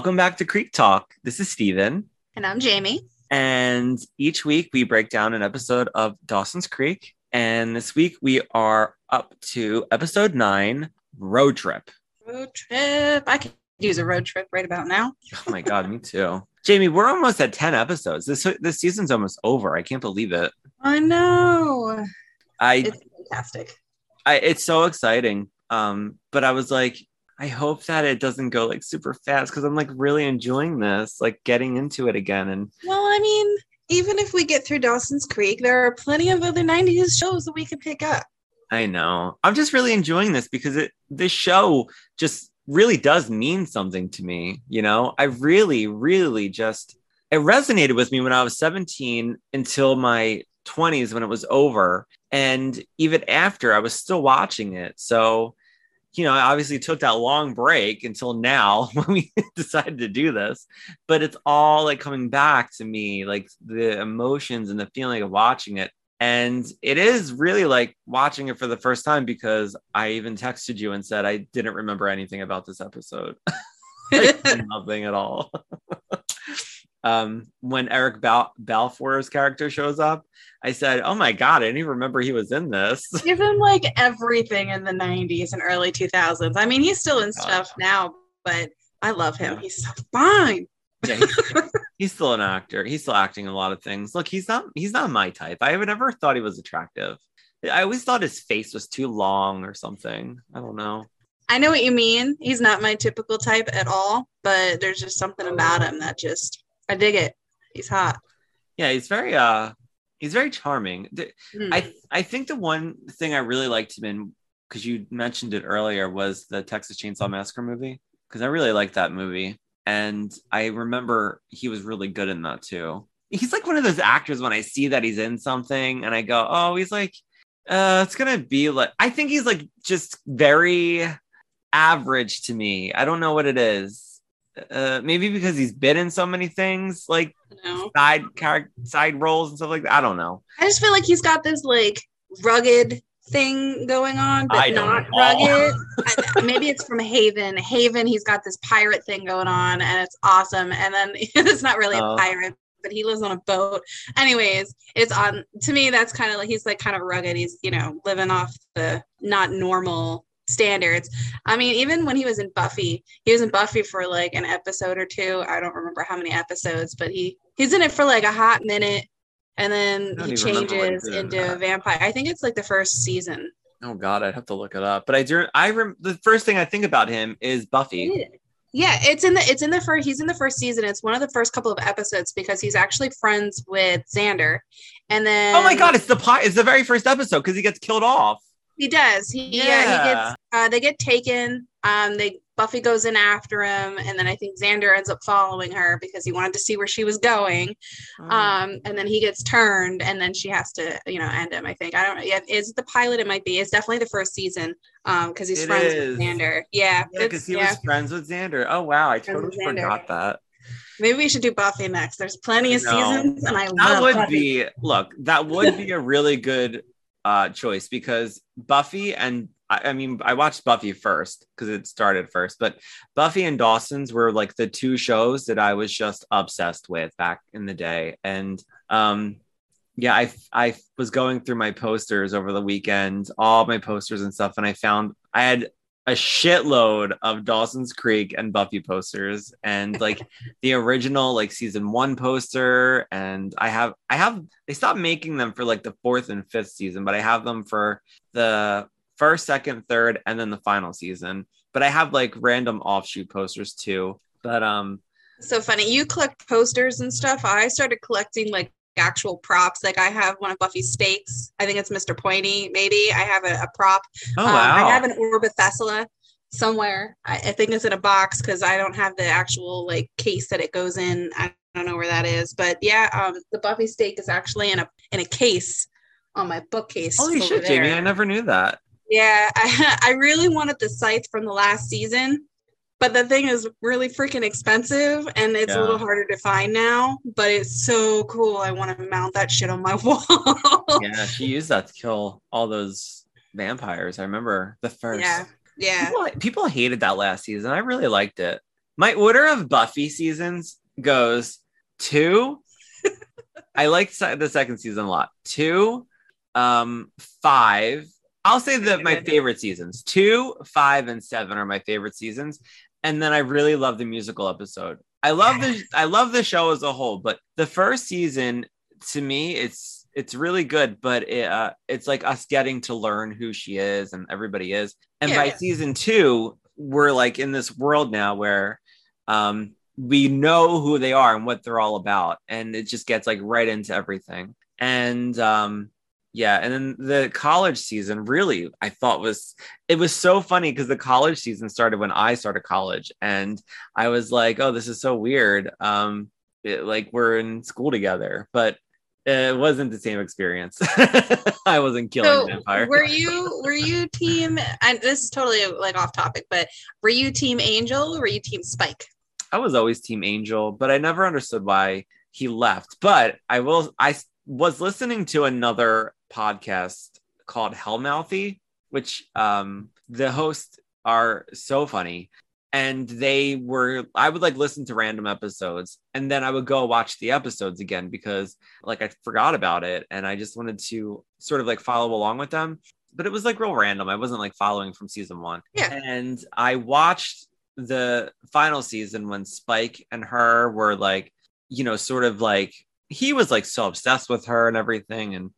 Welcome back to Creek Talk. This is Steven. And I'm Jamie. And each week we break down an episode of Dawson's Creek. And this week we are up to episode nine Road Trip. Road trip. I could use a road trip right about now. Oh my God, me too. Jamie, we're almost at 10 episodes. This, this season's almost over. I can't believe it. I know. I, It's fantastic. I it's so exciting. Um, but I was like, I hope that it doesn't go like super fast because I'm like really enjoying this, like getting into it again. And Well, I mean, even if we get through Dawson's Creek, there are plenty of other 90s shows that we can pick up. I know. I'm just really enjoying this because it this show just really does mean something to me, you know? I really really just it resonated with me when I was 17 until my 20s when it was over and even after I was still watching it. So, you know, I obviously took that long break until now when we decided to do this, but it's all like coming back to me, like the emotions and the feeling of watching it and it is really like watching it for the first time because I even texted you and said I didn't remember anything about this episode. like, nothing at all. Um, when Eric Bal- Balfour's character shows up, I said, "Oh my god, I didn't even remember he was in this." Give him like everything in the 90s and early 2000s. I mean, he's still in stuff now, but I love him. He's so fine. Yeah, he's, he's still an actor. He's still acting in a lot of things. Look, he's not he's not my type. I would never thought he was attractive. I always thought his face was too long or something. I don't know. I know what you mean. He's not my typical type at all, but there's just something about him that just I dig it. He's hot. Yeah, he's very uh he's very charming. Hmm. I I think the one thing I really liked him in because you mentioned it earlier was the Texas Chainsaw Massacre movie because I really liked that movie and I remember he was really good in that too. He's like one of those actors when I see that he's in something and I go, oh, he's like, uh, it's gonna be like I think he's like just very average to me. I don't know what it is. Uh, maybe because he's been in so many things like side character side roles and stuff like that. I don't know. I just feel like he's got this like rugged thing going on, but not rugged. I- Maybe it's from Haven. Haven, he's got this pirate thing going on, and it's awesome. And then it's not really Oh. a pirate, but he lives on a boat. Anyways, it's on. To me, that's kind of like he's like kind of rugged. He's you know living off the not normal standards. I mean, even when he was in Buffy, he was in Buffy for like an episode or two. I don't remember how many episodes, but he he's in it for like a hot minute, and then he even remember what he changes into a vampire. I think it's like the first season. Oh God, I'd have to look it up. But I do. I rem- the first thing I think about him is Buffy. Yeah, it's in the it's in the first he's in the first season. It's one of the first couple of episodes because he's actually friends with Xander, and then Oh my God, it's the pi- It's the very first episode because he gets killed off. He does. He, yeah. Yeah. he gets. Uh, they get taken. Um, they Buffy goes in after him, and then I think Xander ends up following her because he wanted to see where she was going. Mm. Um, and then he gets turned, and then she has to, you know, end him. I think I don't know. Yeah, is it the pilot? It might be. It's definitely the first season. Um, because he's It friends is. with Xander. Yeah, yeah, because it's- he yeah. was friends with Xander. Oh wow, I Friends totally forgot that. Maybe we should do Buffy next. There's plenty of seasons, and I love That would Buffy. be look. That would be a really good uh choice because Buffy and I, I mean I watched Buffy first because it started first, but Buffy and Dawson's were like the two shows that I was just obsessed with back in the day, and um yeah, I I was going through my posters over the weekend, all my posters and stuff, and I found I had a shitload of Dawson's Creek and Buffy posters, and like the original like season one poster, and I have I have they stopped making them for like the fourth and fifth season, but I have them for the first, second, third, and then the final season. But I have like random offshoot posters too. But um, so funny. You collect posters and stuff. I started collecting like actual props. Like I have one of Buffy's stakes. I think it's Mr. Pointy. Maybe I have a, a prop. oh Um, wow, I have an Orb of Thesulah somewhere. I, I think it's in a box because I don't have the actual like case that it goes in. I don't know where that is, but yeah, um, the Buffy stake is actually in a in a case on my bookcase. holy shit, there. Jamie! I never knew that. Yeah, I, I really wanted the scythe from the last season, but the thing is really freaking expensive and it's a little harder to find now. But it's so cool. I want to mount that shit on my wall. yeah, she used that to kill all those vampires. I remember the first. yeah. Yeah. People, people hated that last season. I really liked it. My order of Buffy seasons goes two. I liked the second season a lot. Two, um, five. I'll say that my favorite seasons. Two, five, and seven are my favorite seasons. And then I really love the musical episode. I love the I love the show as a whole, but the first season to me it's it's really good, but it, uh, it's like us getting to learn who she is and everybody is. And by Yeah. season two, we're like in this world now where um, we know who they are and what they're all about, and it just gets like right into everything. And um, yeah, and then the college season really I thought was it was so funny because the college season started when I started college, and I was like, oh, this is so weird. Um, it, like we're in school together, but it wasn't the same experience. I wasn't killing So vampire. were you were you team and this is totally like off topic, but were you team Angel or were you team Spike? I was always Team Angel, but I never understood why he left. But I will. I was listening to another podcast called Hellmouthy, which um, the hosts are so funny, and they were. I would like listen to random episodes, and then I would go watch the episodes again because like I forgot about it, and I just wanted to sort of like follow along with them. But it was like real random. I wasn't like following from season one. Yeah. And I watched the final season when Spike and her were like, you know, sort of like he was like so obsessed with her and everything. And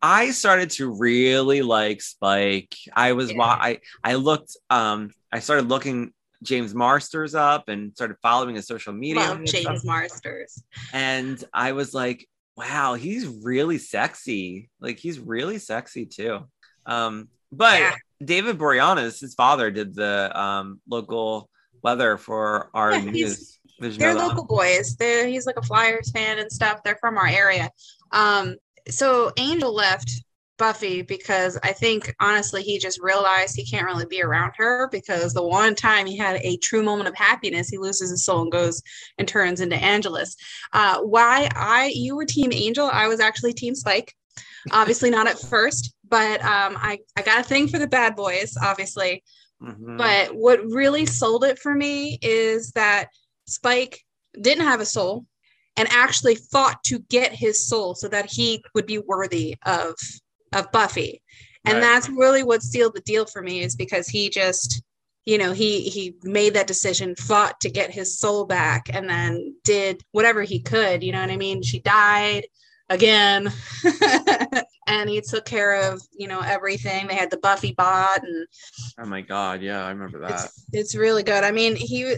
I started to really like Spike. I was Yeah. I I looked um I started looking James Marsters up and started following his social media. Love. James Marsters. and I was like, wow, he's really sexy. Like he's really sexy too. Um, but Yeah. David Boreanaz, his father, did the um local weather for our Yeah, news. They're local boys. They're he's like a Flyers fan and stuff. They're from our area. Um, so Angel left Buffy because I think honestly he just realized he can't really be around her because the one time he had a true moment of happiness, he loses his soul and goes and turns into Angelus. Uh, why I you were Team Angel, I was actually Team Spike. Obviously not at first, but um, I I got a thing for the bad boys, obviously. Mhm. But what really sold it for me is that Spike didn't have a soul and actually fought to get his soul so that he would be worthy of of Buffy. And Right. that's really what sealed the deal for me is because he just you know he he made that decision fought to get his soul back and then did whatever he could you know what i mean she died again and he took care of you know everything they had the buffy bot and oh my god, yeah, I remember that. it's, it's really good. I mean, he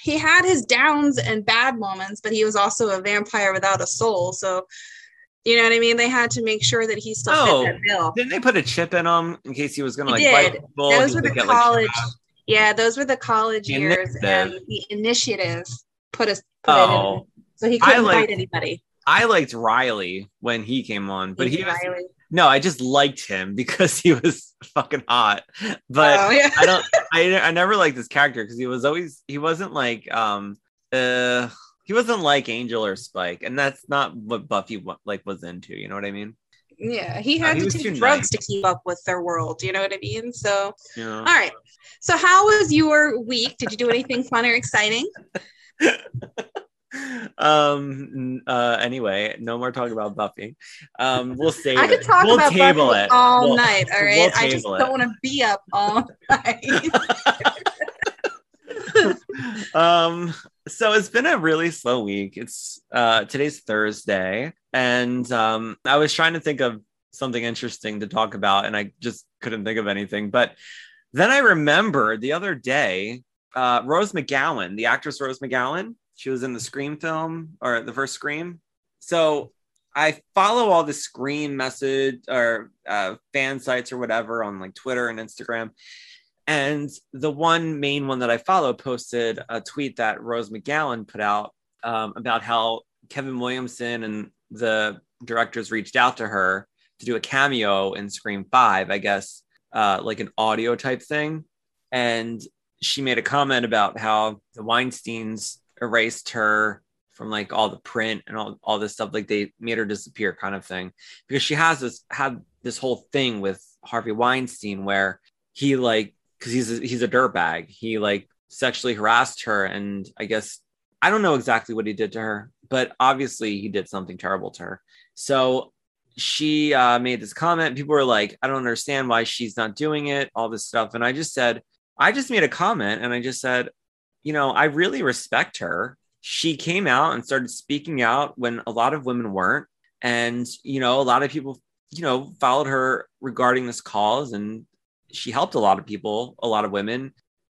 he had his downs and bad moments, but he was also a vampire without a soul. So, you know what I mean? They had to make sure that he still Oh, fit that bill. Didn't they put a chip in him in case he was gonna like He bite did. people? Those were the get, college. shot? yeah, those were the college The years, and the initiative put us. Put. Oh, So he couldn't like- fight anybody. I liked Riley when he came on, but he was Riley. No, I just liked him because he was fucking hot. But oh yeah. I don't I I never liked this character because he was always he wasn't like um uh he wasn't like Angel or Spike, and that's not what Buffy like was into. You know what I mean? Yeah, he had he to take drugs nice. to keep up with their world. You know what I mean? So, know? all right. So, how was your week? Did you do anything fun or exciting? um. Uh. Anyway, no more talking about Buffy. Um. We'll save I could talk we'll about table Buffy it all We'll- night. all right? we'll I just it. don't want to be up all night. um so it's been a really slow week it's uh today's thursday and um i was trying to think of something interesting to talk about and i just couldn't think of anything but then i remembered the other day uh rose mcgowan the actress rose mcgowan she was in the scream film or the first scream so i follow all the scream message or uh, fan sites or whatever on like twitter and instagram and the one main one that I follow posted a tweet that Rose McGowan put out um, about how Kevin Williamson and the directors reached out to her to do a cameo in Scream 5, I guess, uh, like an audio type thing. And she made a comment about how the Weinsteins erased her from like all the print and all, all this stuff like they made her disappear kind of thing. Because she has this had this whole thing with Harvey Weinstein where he like because he's a, he's a dirtbag. He like sexually harassed her and I guess I don't know exactly what he did to her but obviously he did something terrible to her. So she uh, made this comment. People were like I don't understand why she's not doing it all this stuff. And I just said I just made a comment and I just said you know I really respect her. She came out and started speaking out when a lot of women weren't. And you know a lot of people you know followed her regarding this cause. And she helped a lot of people a lot of women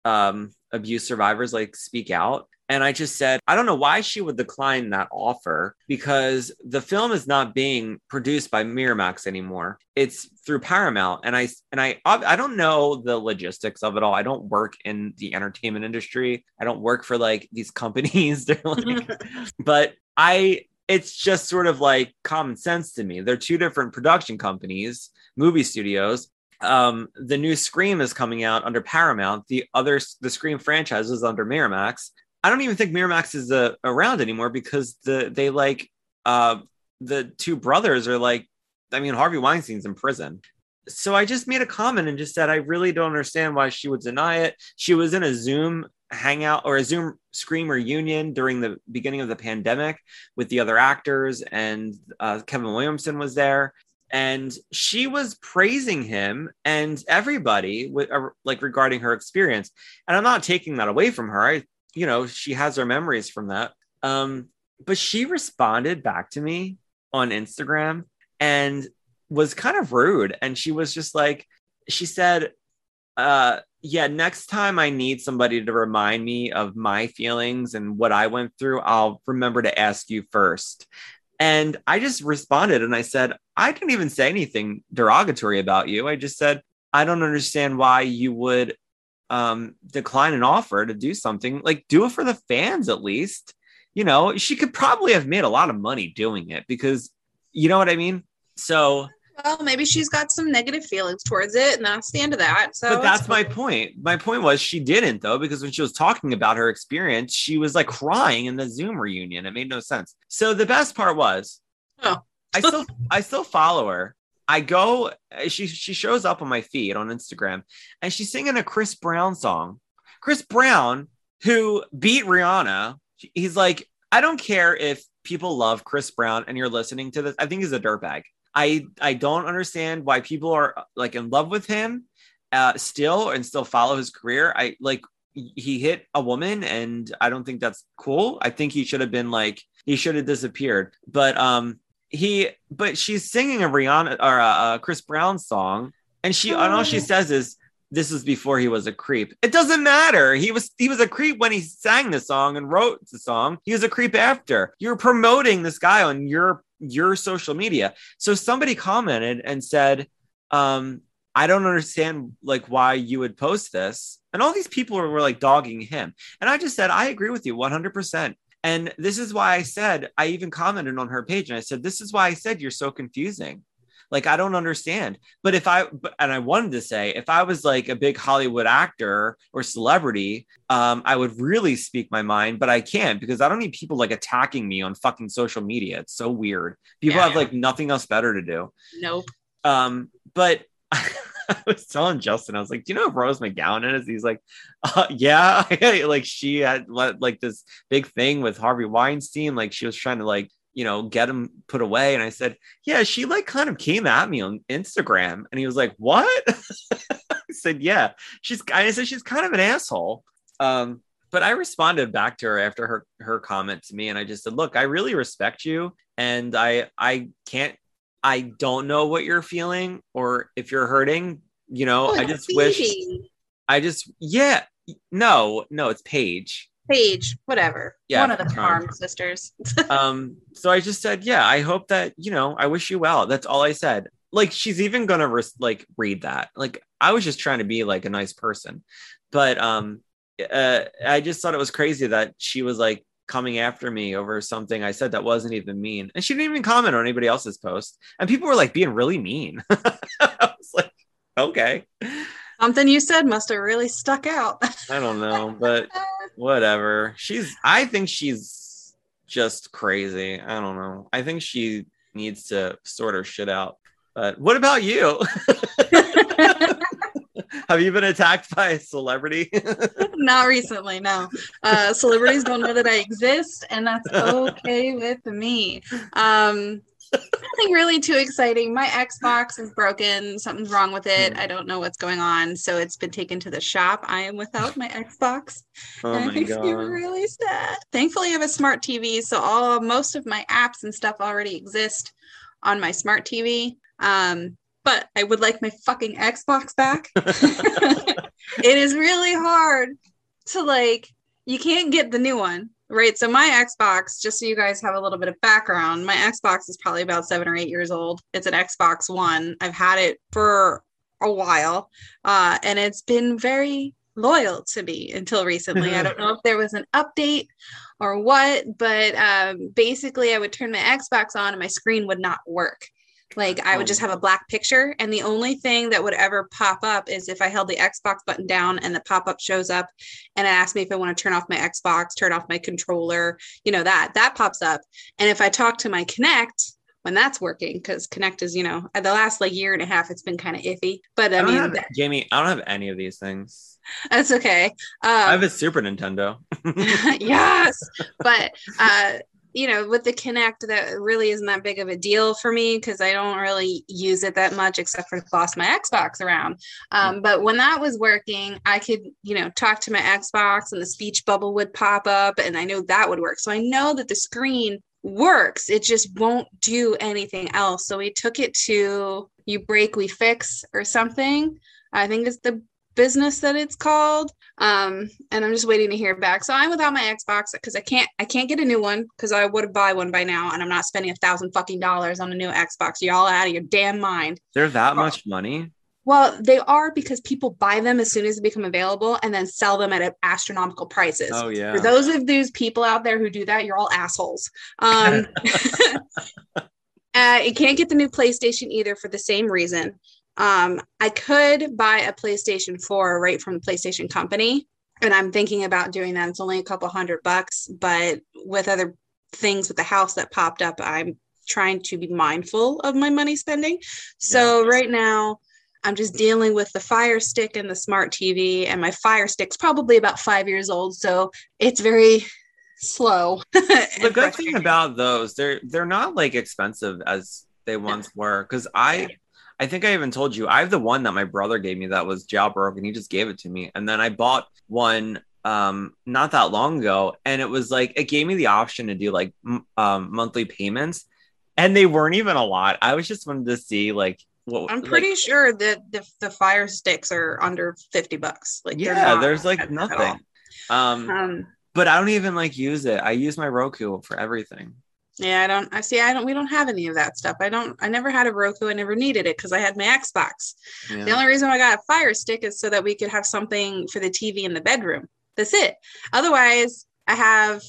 um abuse survivors like speak out and i just said i don't know why she would decline that offer because the film is not being produced by miramax anymore. It's through paramount. And i and i i don't know the logistics of it all. I don't work in the entertainment industry. I don't work for like these companies. They're like but i it's just sort of like common sense to me. They're two different production companies movie studios. Um, the new Scream is coming out under Paramount. The other, the Scream franchise is under Miramax. I don't even think Miramax is uh, around anymore because the they like uh, the two brothers are like, I mean, Harvey Weinstein's in prison. So I just made a comment and just said I really don't understand why she would deny it. She was in a Zoom hangout or a Zoom Scream reunion during the beginning of the pandemic with the other actors, and uh, Kevin Williamson was there and she was praising him and everybody with uh, like regarding her experience and i'm not taking that away from her i you know she has her memories from that. Um but she responded back to me on instagram and was kind of rude. And she was just like she said uh yeah next time i need somebody to remind me of my feelings and what i went through i'll remember to ask you first. And I just responded and I said, I didn't even say anything derogatory about you. I just said, I don't understand why you would um, decline an offer to do something. Like, do it for the fans at least. You know, she could probably have made a lot of money doing it because you know what I mean? So well, maybe she's got some negative feelings towards it, and that's the end of that. So, but that's my point. My point was she didn't though, because when she was talking about her experience, she was like crying in the Zoom reunion. It made no sense. So the best part was, oh, I still I still follow her. I go, she she shows up on my feed on Instagram, and she's singing a Chris Brown song. Chris Brown, who beat Rihanna, he's like, I don't care if people love Chris Brown and you're listening to this. I think he's a dirtbag. I I don't understand why people are like in love with him uh, still and still follow his career. I like he hit a woman and I don't think that's cool. I think he should have been like he should have disappeared. But um he but she's singing a Rihanna or a, a Chris Brown song and she and all she oh. says is this was before he was a creep. It doesn't matter. He was he was a creep when he sang the song and wrote the song. He was a creep after. You're promoting this guy on your your social media. So somebody commented and said, um, I don't understand like why you would post this. And all these people were, were like dogging him. And I just said, I agree with you 100%. And this is why I said, I even commented on her page and I said, This is why I said you're so confusing. Like, I don't understand. But if I, and I wanted to say, if I was like a big Hollywood actor or celebrity, um, I would really speak my mind, but I can't because I don't need people like attacking me on fucking social media. It's so weird. People yeah, have like nothing else better to do. Nope. Um, but I was telling Justin, I was like, "Do you know who Rose McGowan is?" He's like, uh, "Yeah, like she had like this big thing with Harvey Weinstein. Like she was trying to like you know, get him put away. And I said, Yeah, she like kind of came at me on Instagram. And he was like, What? I said, Yeah, she's I said she's kind of an asshole. Um, but I responded back to her after her her comment to me, and I just said, Look, I really respect you, and I I can't I don't know what you're feeling or if you're hurting, you know, oh, I just wish I just yeah, no, no, it's Paige. Paige, whatever. Yeah, one of the Charm um, sisters. um, so I just said, yeah, I hope that you know, I wish you well. That's all I said. Like she's even gonna re- like read that. Like I was just trying to be like a nice person, but um, uh, I just thought it was crazy that she was like coming after me over something I said that wasn't even mean, and she didn't even comment on anybody else's post, and people were like being really mean. I was like, okay. Something you said must have really stuck out. I don't know, but whatever. She's I think she's just crazy. I don't know. I think she needs to sort her shit out. But what about you? Have you been attacked by a celebrity? Not recently, no. Uh, celebrities don't know that I exist, and that's okay with me. Um, nothing really too exciting. My Xbox is broken. Something's wrong with it. I don't know what's going on. So it's been taken to the shop. I am without my Xbox. oh and my it makes me god. really sad. Thankfully, I have a smart TV, so all most of my apps and stuff already exist on my smart TV. Um, but I would like my fucking Xbox back. it is really hard to like. You can't get the new one, right? So my Xbox, just so you guys have a little bit of background, my Xbox is probably about seven or eight years old. It's an Xbox One. I've had it for a while, uh, and it's been very loyal to me until recently. I don't know if there was an update or what, but um, basically, I would turn my Xbox on and my screen would not work. Like I would just have a black picture, and the only thing that would ever pop up is if I held the Xbox button down and the pop up shows up, and it asks me if I want to turn off my Xbox, turn off my controller, you know that that pops up. And if I talk to my Kinect when that's working, because Kinect is, you know, the last like year and a half, it's been kind of iffy. But I, I mean, have, Jamie, I don't have any of these things. that's okay. Um, I have a Super Nintendo. yes but uh you know with the Kinect that really isn't that big of a deal for me because i don't really use it that much except for boss my xbox around. Um, but when that was working i could you know talk to my xbox and the speech bubble would pop up and i know that would work. So i know that the screen works it just won't do anything else. So we took it to you break we fix or something. I think it's the business that it's called um and i'm just waiting to hear back. So i'm without my xbox because i can't i can't get a new one because i would buy one by now and i'm not spending a thousand fucking dollars on a new xbox. Y'all out of your damn mind. They're that much money. well they are because people buy them as soon as they become available and then sell them at astronomical prices. Oh yeah. for those of those people out there who do that you're all assholes. Um uh, you can't get the new playstation either for the same reason um, I could buy a PlayStation 4 right from the PlayStation company, and I'm thinking about doing that. It's only a couple hundred bucks, but with other things with the house that popped up, I'm trying to be mindful of my money spending. So right now, I'm just dealing with the Fire Stick and the smart TV, and my Fire Stick's probably about five years old, so it's very slow. the good thing about those, they're they're not like expensive as they once were. Because I I think I even told you I have the one that my brother gave me that was jailbroken. He just gave it to me, and then I bought one um not that long ago, and it was like it gave me the option to do like m- um monthly payments, and they weren't even a lot. I was just wanted to see like what I'm like- pretty sure that the, the Fire Sticks are under 50 bucks. Like yeah, there's like nothing. Um. Um, but I don't even like use it. I use my Roku for everything. Yeah, I don't. I see. I don't. We don't have any of that stuff. I don't. I never had a Roku. I never needed it because I had my Xbox. Yeah. The only reason I got a Fire Stick is so that we could have something for the TV in the bedroom. That's it. Otherwise, I have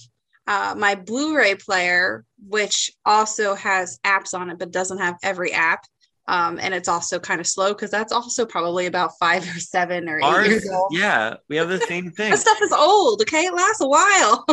uh, my Blu-ray player, which also has apps on it, but doesn't have every app. Um, and it's also kind of slow because that's also probably about five or seven or eight Ours, years old. yeah, we have the same thing. That stuff is old. Okay, it lasts a while.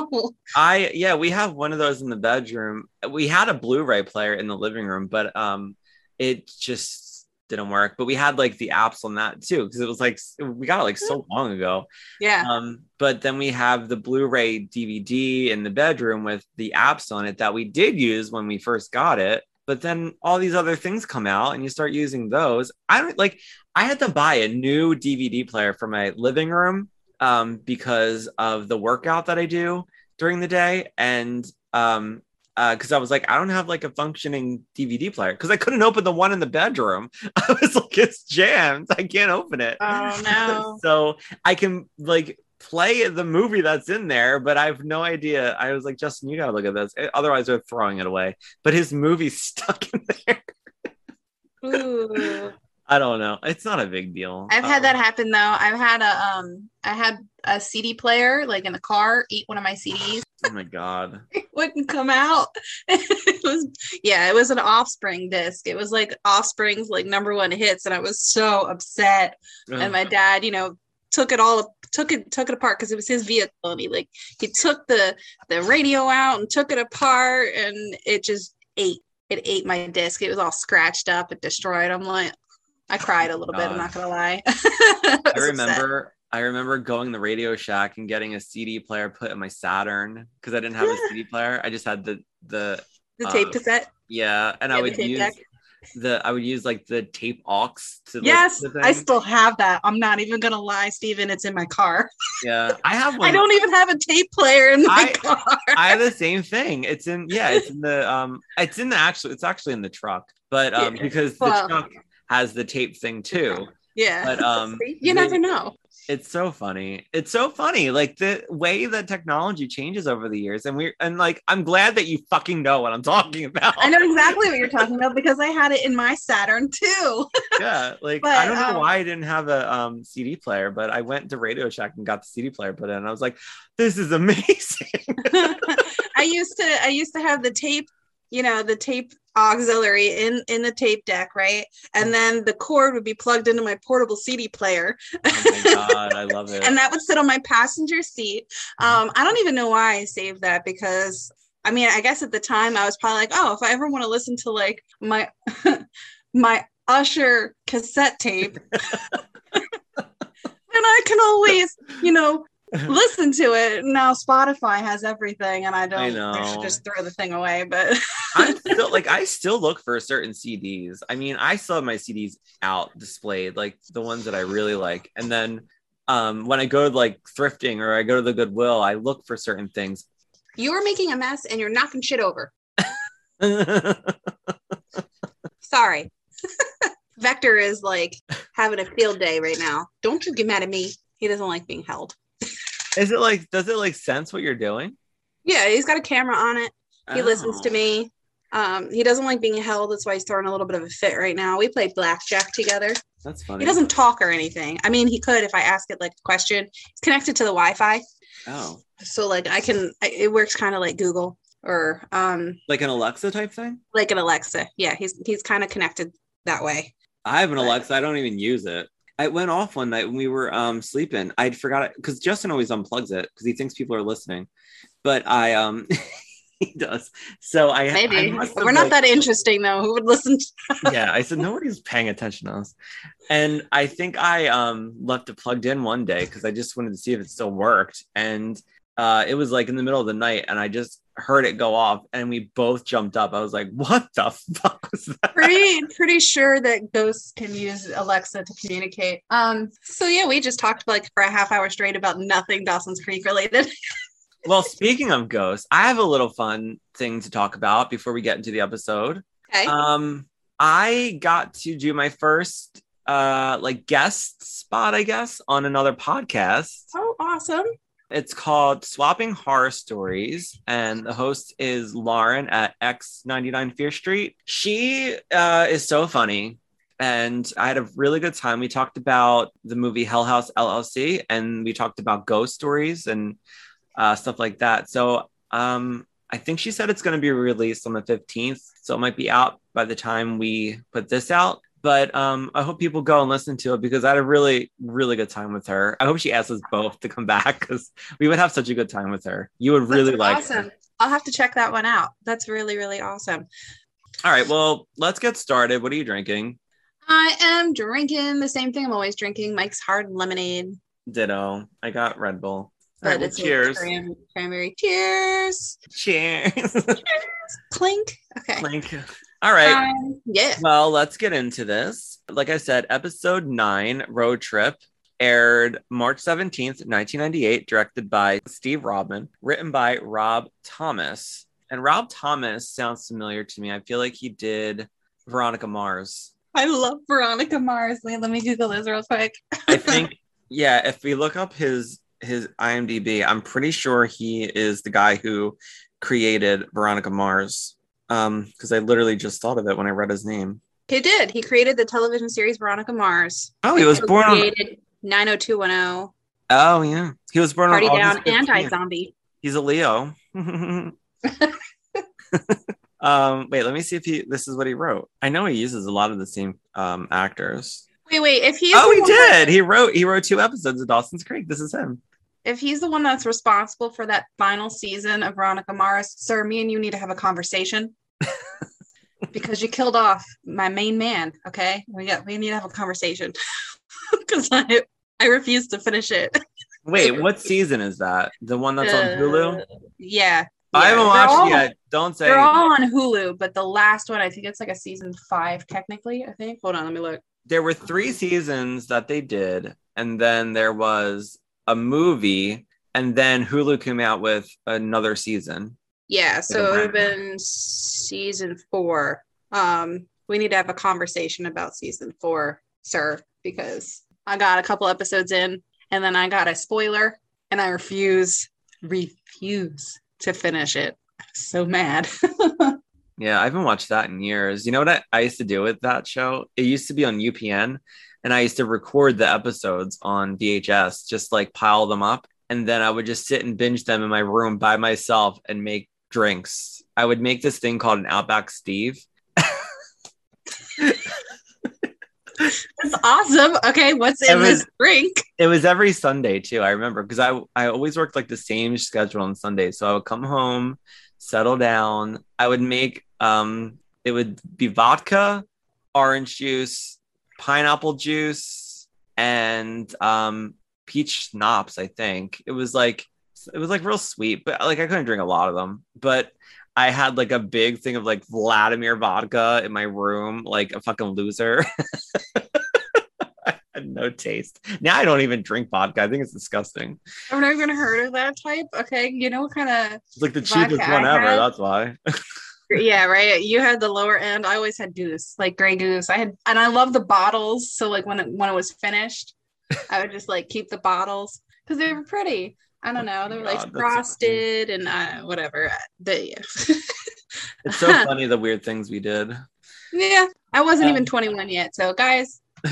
I yeah, we have one of those in the bedroom. We had a Blu-ray player in the living room, but um, it just didn't work. But we had like the apps on that too because it was like we got it like so long ago. yeah. Um, but then we have the Blu-ray DVD in the bedroom with the apps on it that we did use when we first got it. But then all these other things come out and you start using those. I don't like I had to buy a new DVD player for my living room um because of the workout that I do during the day and um uh because I was like I don't have like a functioning DVD player because I couldn't open the one in the bedroom. I was like it's jammed. I can't open it. Oh no. so I can like play the movie that's in there, but I have no idea. I was like, Justin, you gotta look at this. Eh, Otherwise, they're throwing it away. But his movie's stuck in there. Ooh. I don't know. It's not a big deal. I've had Um, that happen though. I've had a um I had a CD player like in the car eat one of my CDs. Oh my god. It wouldn't come out. it was yeah, it was an offspring disc. It was like offspring's like number one hits, and I was so upset. And my dad, you know, took it all took it took it apart because it was his vehicle and he like he took the the radio out and took it apart and it just ate it ate my disc. It was all scratched up it destroyed. I'm like I cried a little bit, I'm not gonna lie. I, I was upset. remember I remember going to the Radio Shack and getting a CD player put in my Saturn because I didn't have a CD player. I just had the the the tape uh, cassette. yeah, and I Yeah, the would tape use deck. The I would use like the tape aux to Yes, I still have that. I'm not even gonna lie, Steven. It's in my car. yeah. I have one. I don't even have a tape player in my I- car. I have the same thing. It's in yeah, it's in the um it's in the actually it's actually in the truck. But um because the truck has the tape thing too. yeah. But um you never know. It's so funny. It's so funny. Like the way that technology changes over the years. And we and like I'm glad that you fucking know what I'm talking about. I know exactly what you're talking about because I had it in my Saturn too. yeah. Like But, I don't know um, why I didn't have a um CD player, but I went to Radio Shack and got the CD player put in. And I was like, this is amazing. I used to I used to have the tape, you know, the tape auxiliary in in the tape deck, right? And then the cord would be plugged into my portable CD player. oh my god, I love it. and that would sit on my passenger seat. Um, I don't even know why I saved that because I mean, I guess at the time I was probably like, oh, if I ever want to listen to like my my Usher cassette tape, then I can always, you know, listen to it. Now Spotify has everything, and I don't. I, should just throw the thing away. But I'm still like I still look for certain CDs. I mean, I still have my CDs out displayed, like the ones that I really like. And then um when I go to like thrifting or I go to the Goodwill, I look for certain things. you're making a mess, and you're knocking shit over. Sorry. Vector is like having a field day right now. Don't you get mad at me. He doesn't like being held. Is it like does it like sense what you're doing? Yeah, he's got a camera on it. He listens to Oh, me. Um, he doesn't like being held. That's why he's throwing a little bit of a fit right now. We play blackjack together. That's funny. He doesn't talk or anything. I mean, he could if I ask it like a question. He's connected to the Wi-Fi, Oh, so like I can. I, it works kind of like Google or um like an Alexa type thing? like an Alexa. Yeah, he's he's kind of connected that way. I have an But- Alexa. I don't even use it. I went off one night when we were um sleeping. I'd forgot it because Justin always unplugs it because he thinks people are listening. But I um he does. So I I Maybe have, we're not like- that interesting though. Who would listen? To- yeah, I said nobody's paying attention to us. And I think I um left it plugged in one day because I just wanted to see if it still worked. And uh it was like in the middle of the night and I just heard it go off and we both jumped up. I was like, what the fuck was that? pretty pretty sure that ghosts can use Alexa to communicate. Um. So yeah, we just talked like for a half hour straight about nothing Dawson's Creek related. Well, speaking of ghosts, I have a little fun thing to talk about before we get into the episode. Okay. Um, I got to do my first uh like guest spot, I guess, on another podcast. oh, awesome. It's called Swapping Horror Stories, and the host is Lauren at X99 Fear Street. She uh, is so funny, and I had a really good time. We talked about the movie Hell House LLC, and we talked about ghost stories and uh, stuff like that. So um, I think she said it's going to be released on the 15th, so it might be out by the time we put this out. But um, I hope people go and listen to it because I had a really, really good time with her. I hope she asks us both to come back because we would have such a good time with her. You would really That's like awesome. her. I'll have to check that one out. That's really really awesome. All right, well, let's get started. What are you drinking? I am drinking the same thing I'm always drinking, Mike's Hard Lemonade. Ditto. I got Red Bull. All But right, well, it's cheers. cran- cranberry. Cheers. Cheers. Clink. Okay. Clink. All right. Um, yeah. Well, let's get into this. Like I said, episode nine, Road Trip, aired March 17th, 1998, directed by Steve Robman, written by Rob Thomas. And Rob Thomas sounds familiar to me. I feel like he did Veronica Mars. I love Veronica Mars. Wait, let me Google this real quick. I think, yeah, if we look up his his IMDb, I'm pretty sure he is the guy who created Veronica Mars. Um, because I literally just thought of it when I read his name. He did. He created the television series Veronica Mars. Oh, he was born on. 90210, Oh yeah, he was born Party on Down, August 15th. Anti Zombie. He's a Leo. um, wait, let me see if he. This is what he wrote. I know he uses a lot of the same um actors. Wait, wait. If he oh, he one that- did. He wrote. He wrote two episodes of Dawson's Creek. This is him. if he's the one that's responsible for that final season of Veronica Mars, sir, me and you need to have a conversation. because you killed off my main man. Okay, we got we need to have a conversation because I I refuse to finish it. Wait, what season is that? The one that's on Hulu? Uh, Yeah, I haven't yeah, watched all- yet. Don't say. They're anything. all on Hulu, but the last one I think it's like a season five technically. I think. Hold on, let me look. there were three seasons that they did, and then there was a movie, and then Hulu came out with another season. Yeah, so It'll would have been season four. Um, we need to have a conversation about season four, sir, because I got a couple episodes in and then I got a spoiler and I refuse, refuse to finish it. I'm so mad. Yeah, I haven't watched that in years. You know what I, I used to do with that show? It used to be on UPN, and I used to record the episodes on VHS, just like pile them up, and then I would just sit and binge them in my room by myself and make drinks. I would make this thing called an Outback Steve. That's awesome. Okay, what's in was- this drink? It was every Sunday too. I remember because I I always worked like the same schedule on Sunday. So I would come home, settle down. I would make um it would be vodka, orange juice, pineapple juice, and um peach schnapps, I think. It was like it was like real sweet, but like I couldn't drink a lot of them. But I had like a big thing of like Vladimir vodka in my room, like a fucking loser. I had no taste. Now I don't even drink vodka. I think it's disgusting. I've never even heard of that type. Okay, you know what kind of It's like the cheapest one I ever. had- That's why. yeah, right. You had the lower end. I always had goose, like gray goose. I had, and I love the bottles. So like when it when it was finished, I would just like keep the bottles because they were pretty. I don't know. They were God, like frosted and uh, whatever. The, yeah. It's so funny the weird things we did. yeah, I wasn't Um, even 21 yet. So guys,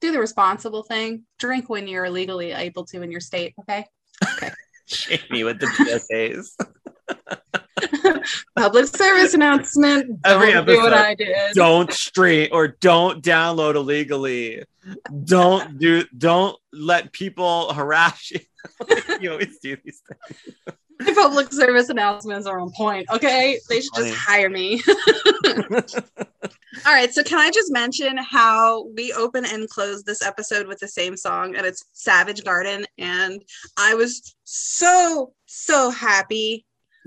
do the responsible thing. Drink when you're legally able to in your state. Okay. Okay. Jamie with the PSAs. Public service announcement. Every Don't do what. I did. don't stream or don't download illegally. Don't do don't let people harass you. you always do these things. My public service announcements are on point. Okay, they should just hire me. All right, so can I just mention how we open and close this episode with the same song, and it's Savage Garden, and I was so so happy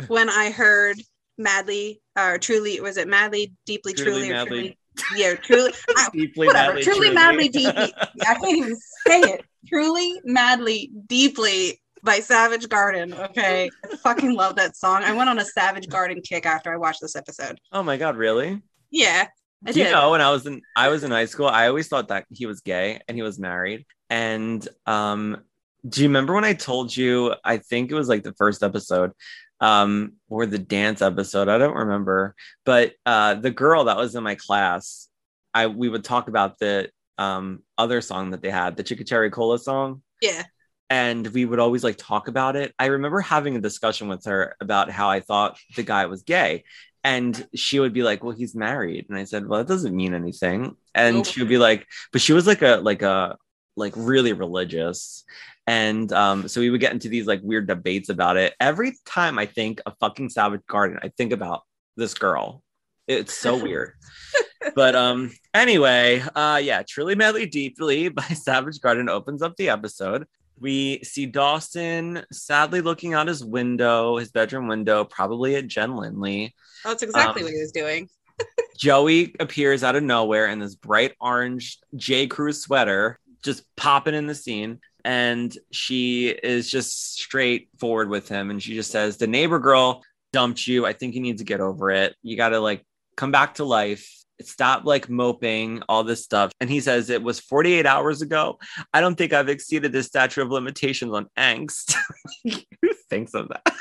when I heard Madly or Truly was it Madly Deeply Truly, Truly, or madly. Truly yeah Truly I, Deeply, whatever madly, truly, madly deeply I can't even say it truly madly deeply by Savage Garden. Okay. I fucking love that song. I went on a Savage Garden kick after I watched this episode. Oh my god, really? Yeah, I Do you know when I was in I was in high school, I always thought that he was gay and he was married. And um do you remember when I told you I think it was like the first episode um or the dance episode, I don't remember, but uh the girl that was in my class, I we would talk about the um other song that they had, the Chicka Cola song Yeah. and we would always like talk about it. I remember having a discussion with her about how I thought the guy was gay. And she would be like, Well, he's married. And I said, Well, that doesn't mean anything. And Nope. she would be like, but she was like a like a like really religious. And um, so we would get into these like weird debates about it. Every time I think of fucking Savage Garden, I think about this girl. It's so weird. but um anyway, uh yeah, Truly Madly Deeply by Savage Garden opens up the episode. We see Dawson sadly looking out his window, his bedroom window, probably at Jen Lindley. That's exactly Um, what he was doing. Joey appears out of nowhere in this bright orange J. Crew sweater, just popping in the scene. And she is just straightforward with him. And she just says, The neighbor girl dumped you. I think you need to get over it. You got to like come back to life. Stop like moping, all this stuff. And he says, It was 48 hours ago. I don't think I've exceeded the statute of limitations on angst. Who thinks of that?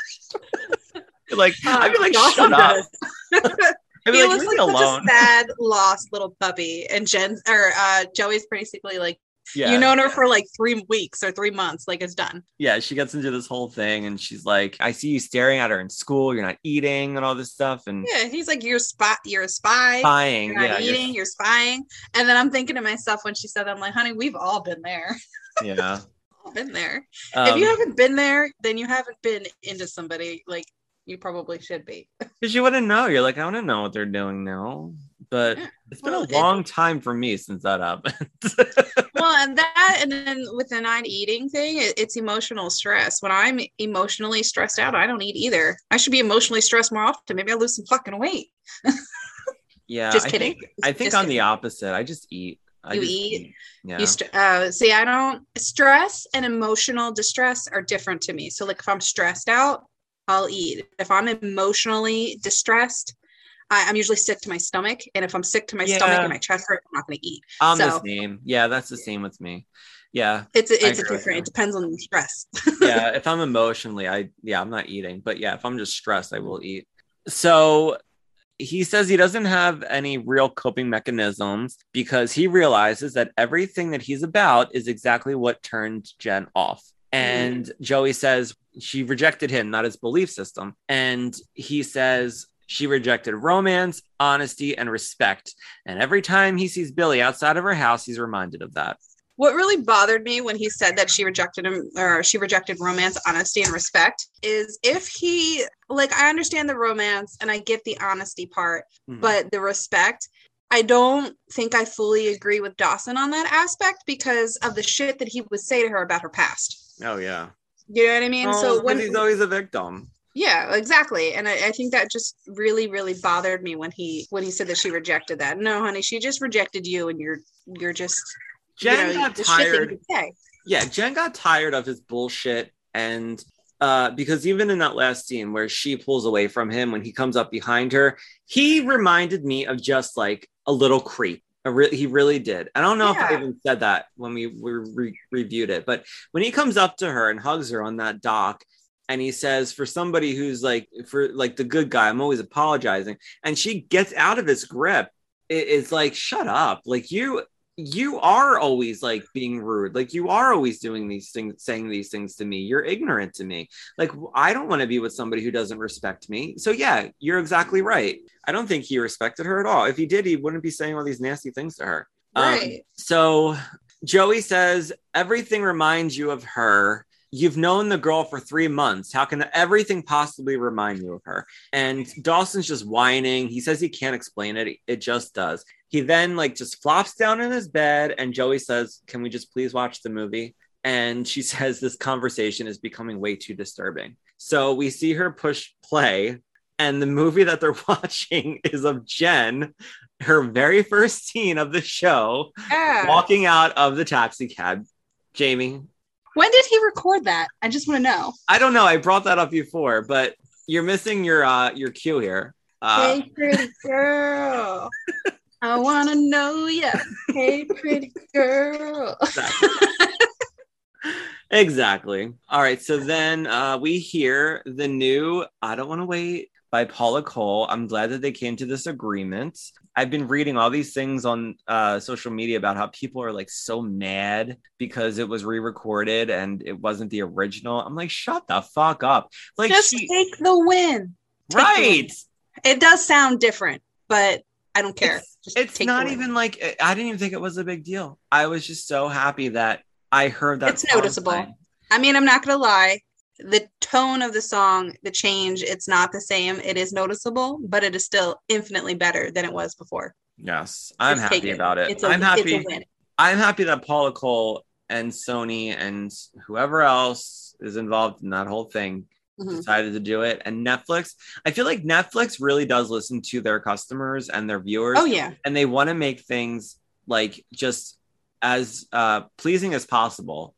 Like, I'd be like, shut up. I'd be he like, looks "Leave like me such a sad, lost little puppy. And Jen or uh, Joey's basically like, yeah. you known her for like three weeks or three months, like it's done. yeah, she gets into this whole thing and she's like, I see you staring at her in school, you're not eating and all this stuff and Yeah, he's like, you're spot, you're a spy. spying. You're not yeah, you're- eating, you're spying. And then I'm thinking to myself when she said that, I'm like, honey, we've all been there. yeah. been there. if Um, you haven't been there, then you haven't been into somebody like you probably should be. because you wouldn't know. You're like, I want to know what they're doing now. But it's been Well, a it- long time for me since that happened. well, and that, and then with the not eating thing, it, it's emotional stress. When I'm emotionally stressed out, I don't eat either. I should be emotionally stressed more often. Maybe I'll lose some fucking weight. yeah. Just I kidding. think, I think on the opposite. I just eat. I You just eat? Yeah. You st- uh, see, I don't stress and emotional distress are different to me. So, like, if I'm stressed out, I'll eat. If I'm emotionally distressed, I, I'm usually sick to my stomach. And if I'm sick to my stomach and my chest hurt, I'm not going to eat. I'm the same. Yeah, that's the same with me. Yeah. It's a, it's a different. It depends on the stress. yeah if i'm emotionally i yeah i'm not eating but yeah if i'm just stressed i will eat so he says he doesn't have any real coping mechanisms because he realizes that everything that he's about is exactly what turned jen off and mm. joey says she rejected him not his belief system and he says she rejected romance honesty and respect and every time he sees billy outside of her house he's reminded of that What really bothered me when he said that she rejected him or she rejected romance, honesty, and respect is if he like I understand the romance and I get the honesty part, Mhm. but the respect, I don't think I fully agree with Dawson on that aspect because of the shit that he would say to her about her past. oh yeah You know what I mean? Oh, so when he's always a victim yeah, exactly. And I, I think that just really, really bothered me when he when he said that she rejected that. No, honey, she just rejected you and you're you're just jen you know, got the shit that you tired yeah, Jen got tired of his bullshit and uh because even in that last scene where she pulls away from him when he comes up behind her, he reminded me of just like a little creep. A re- he really did. I don't know if I even said that when we were re- reviewed it, but when he comes up to her and hugs her on that dock and he says for somebody who's like for like the good guy, I'm always apologizing. And she gets out of his grip. It- it's like shut up. Like you you are always like being rude. Like you are always doing these things saying these things to me. You're ignorant to me. Like i don't want to be with somebody who doesn't respect me. So yeah you're exactly right. I don't think he respected her at all. If he did he wouldn't be saying all these nasty things to her. Um, Right. so joey says everything reminds you of her You've known the girl for three months. How can everything possibly remind you of her? And Dawson's just whining. He says he can't explain it. It just does. He then like just flops down in his bed, and Joey says, "Can we just please watch the movie?" And she says this conversation is becoming way too disturbing. So we see her push play, and the movie that they're watching is of Jen, her very first scene of the show, Yeah. walking out of the taxi cab. Jamie, When did he record that? I just want to know. I don't know. I brought that up before, but you're missing your uh your cue here. Uh, hey, pretty girl. I want to know ya. Hey, pretty girl. exactly. exactly. All right. So then uh, we hear the new "I Don't Want to Wait" by Paula Cole. I'm glad that they came to this agreement. I've been reading all these things on uh, social media about how people are like so mad because it was re-recorded and it wasn't the original. I'm like, shut the fuck up. Like, Just she- take the win. take the right. It does sound different, but I don't care. It's- it's not even like I didn't even think it was a big deal. I was just so happy that I heard that. It's noticeable. playing. I mean, I'm not gonna lie. The tone of the song, the change, it's not the same. It is noticeable, but it is still infinitely better than it was before. Yes, I'm Just happy about it. It's I'm happy. It's. I'm happy that Paula Cole and Sony and whoever else is involved in that whole thing Mhm. decided to do it. And Netflix, I feel like Netflix really does listen to their customers and their viewers. Oh yeah, and they want to make things like just as uh, pleasing as possible.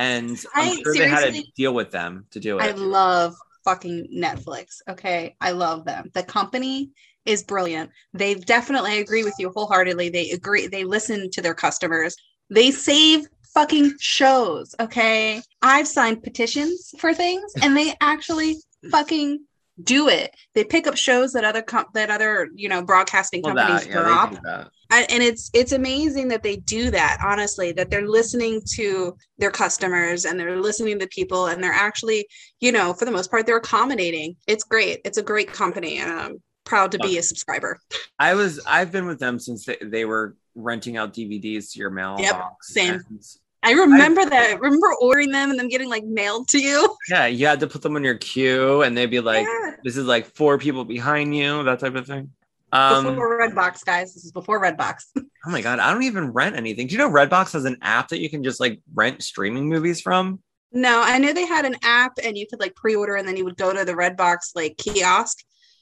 And I'm I- sure they had to deal with them to do it. I love fucking Netflix. Okay, I love them. The company is brilliant. They definitely agree with you wholeheartedly. They agree. They listen to their customers. They save fucking shows. Okay, I've signed petitions for things, and they actually fucking do it. They pick up shows that other com- that other you know broadcasting Well, companies that, yeah, drop. I, and it's it's amazing that they do that honestly that they're listening to their customers and they're listening to people and they're actually you know for the most part they're accommodating it's great it's a great company and i'm proud to be a subscriber I was I've been with them since they, they were renting out DVDs to your mailbox. Yep, same. I remember that I remember ordering them and them getting like mailed to you yeah, you had to put them on your queue, and they'd be like, Yeah. "This is like four people behind you," that type of thing. Um, before redbox guys this is before redbox oh my god, I don't even rent anything. Do you know Redbox has an app that you can just like rent streaming movies from? no i knew they had an app and you could like pre-order and then you would go to the redbox like kiosk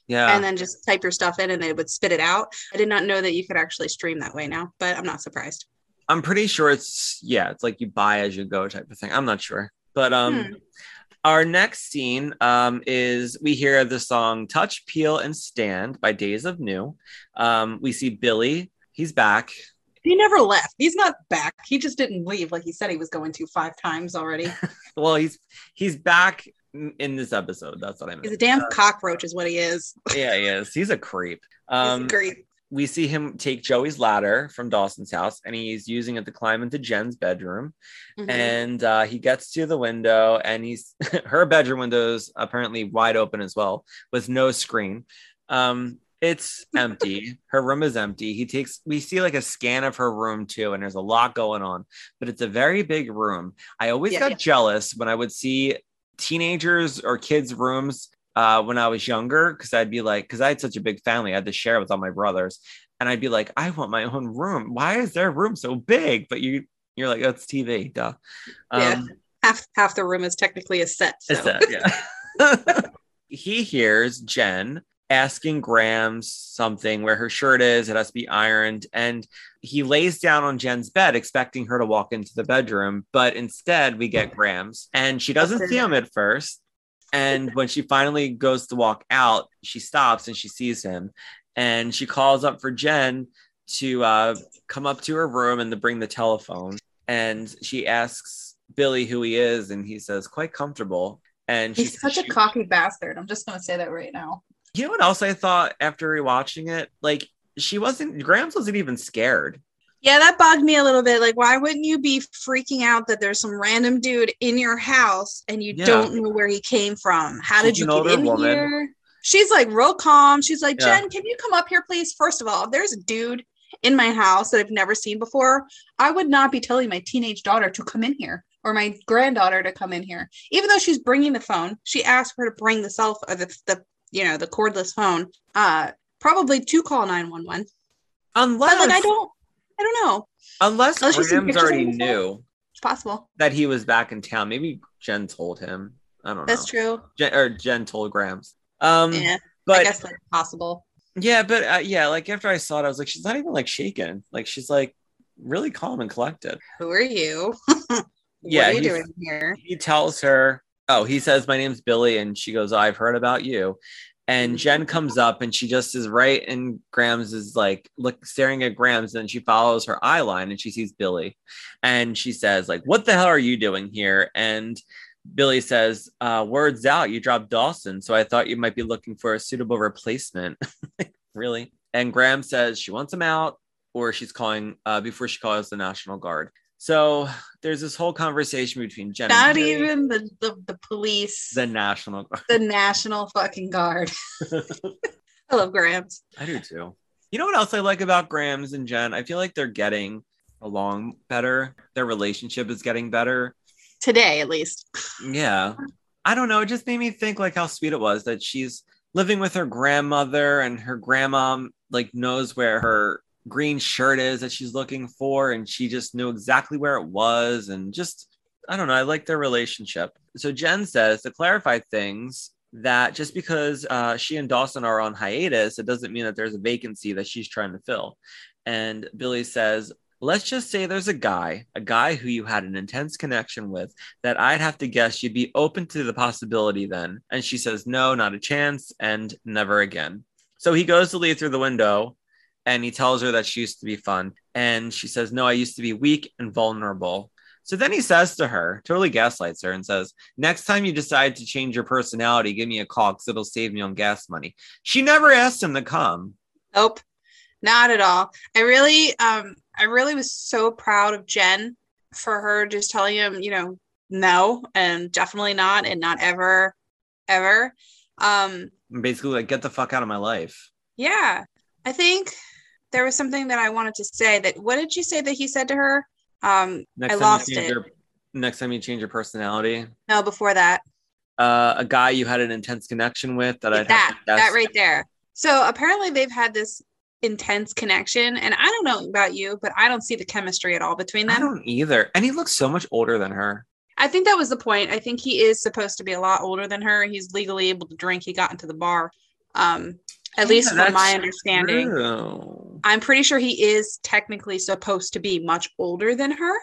Yeah, and then just type your stuff in and they would spit it out i did not know that you could actually stream that way now but i'm not surprised I'm pretty sure it's yeah, it's like you buy as you go type of thing. I'm not sure, but um. Hmm. Our next scene um, is we hear the song Touch, Peel, and Stand by Days of New. Um, we see Billy. He's back. He never left. He's not back. He just didn't leave like he said he was going to five times already. Well, he's he's back in this episode. That's what I meant. He's a damn cockroach, is what he is. yeah, he is. He's a creep. He's Um, great. We see him take Joey's ladder from Dawson's house and he's using it to climb into Jen's bedroom. Mhm. And uh, he gets to the window and he's her bedroom windows apparently wide open as well with no screen. Um, it's empty. her room is empty. He takes we see like a scan of her room too, and there's a lot going on, but it's a very big room. I always Yeah. got jealous when I would see teenagers or kids' rooms uh, when I was younger, because I'd be like, because I had such a big family, I had to share with all my brothers, and I'd be like, I want my own room. Why is their room so big? But you, you're like, that's TV, duh. Yeah. Um, half half the room is technically a set. So. it's that, yeah. he hears Jen asking Grams something where her shirt is, it has to be ironed, and he lays down on Jen's bed, expecting her to walk into the bedroom, but instead we get Grams, and she doesn't see him at first. And when she finally goes to walk out, she stops and she sees him, and she calls up for Jen to uh, come up to her room and to bring the telephone. And she asks Billy who he is, and he says, "Quite comfortable." And she He's such a cocky bastard. I'm just gonna say that right now. you know what else I thought after rewatching it? Like she wasn't Grams wasn't even scared. Yeah, that bugged me a little bit. Like, why wouldn't you be freaking out that there's some random dude in your house and you Yeah. don't know where he came from? How She's did you get in woman. here? She's like real calm. She's like, Yeah. Jen, can you come up here, please? First of all, there's a dude in my house that I've never seen before. I would not be telling my teenage daughter to come in here or my granddaughter to come in here. Even though she's bringing the phone, she asked her to bring the cell phone, the, the you know, the cordless phone, uh, probably to call 911. Unless But like, I don't, I don't know. unless Unless see already on the phone. knew It's possible. that he was back in town. Maybe Jen told him. I don't That's know. That's true. Jen, or Jen told Grams. Um Yeah, but, I guess that's possible. yeah, but uh, yeah, like after I saw it, I was like, she's not even like shaken. Like she's like really calm and collected. Who are you? Yeah, what are you doing here? he tells her, Oh, he says, My name's Billy. And she goes, I've heard about you. And Jen comes up and she just is right in Grams is like look staring at Grams and she follows her eye line and she sees Billy. And she says, like, what the hell are you doing here? And Billy says, uh, words out, you dropped Dawson. So I thought you might be looking for a suitable replacement. really? And Grams says she wants him out or she's calling uh, before she calls the National Guard. So there's this whole conversation between Jen Not and Billy, even the, the, the police, the the, National Guard. The national fucking Guard. I love Grams. I do too. You know what else I like about Grams and Jen? I feel like they're getting along better. Their relationship is getting better. Today, at least. Yeah. I don't know. It just made me think like how sweet it was that she's living with her grandmother and her grandma like knows where her green shirt is that she's looking for and she just knew exactly where it was and just I don't know. I like their relationship. So Jen says to clarify things that just because uh, she and Dawson are on hiatus, it doesn't mean that there's a vacancy that she's trying to fill. And Billy says, let's just say there's a guy, a guy who you had an intense connection with that I'd have to guess you'd be open to the possibility then. And she says, no, not a chance, and never again. So he goes to leave through the window and he tells her that she used to be fun. And she says, no, I used to be weak and vulnerable. So then he says to her, totally gaslights her, and says, Next time you decide to change your personality, give me a call because it'll save me on gas money. She never asked him to come. Nope, not at all. I really, um, I really was so proud of Jen for her just telling him, you know, no, and definitely not, and not ever, ever. Um, Basically, like, get the fuck out of my life. yeah, I think there was something that I wanted to say. That what did you say that he said to her? Um, Next I time lost you change it. Your, next time you change your personality, No, before that. uh, a guy you had an intense connection with that I'd that have to guess. that right there. So apparently they've had this intense connection, and I don't know about you, but I don't see the chemistry at all between them. I don't either. And he looks so much older than her. I think that was the point. I think he is supposed to be a lot older than her. He's legally able to drink. He got into the bar, um, at Yeah, least from my understanding. True. I'm pretty sure he is technically supposed to be much older than her.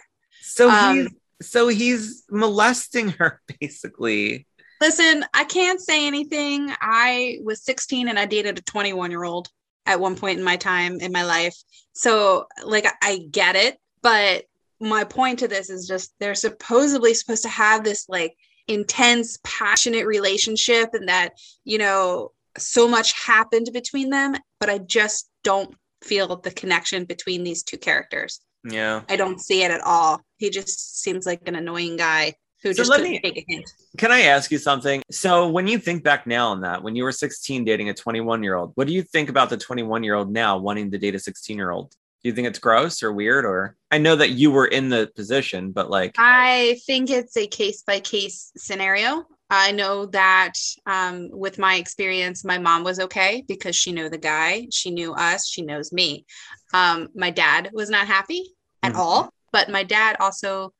So Um, he's so he's molesting her basically. Listen, I can't say anything. I was 16 and I dated a 21 year old at one point in my time in my life. So, like, I- I get it. But my point to this is just they're supposedly supposed to have this like intense, passionate relationship and that, you know, so much happened between them. But I just don't feel the connection between these two characters. Yeah. I don't see it at all. He just seems like an annoying guy who So just let me- take a hint. Can I ask you something? So when you think back now on that, when you were 16 dating a 21 year old, what do you think about the 21 year old now wanting to date a 16 year old? Do you think it's gross or weird? Or I know that you were in the position, but like, I think it's a case by case scenario. I know that um, with my experience, my mom was okay because she knew the guy, she knew us, she knows me. Um, my dad was not happy at Mhm. all, but my dad also,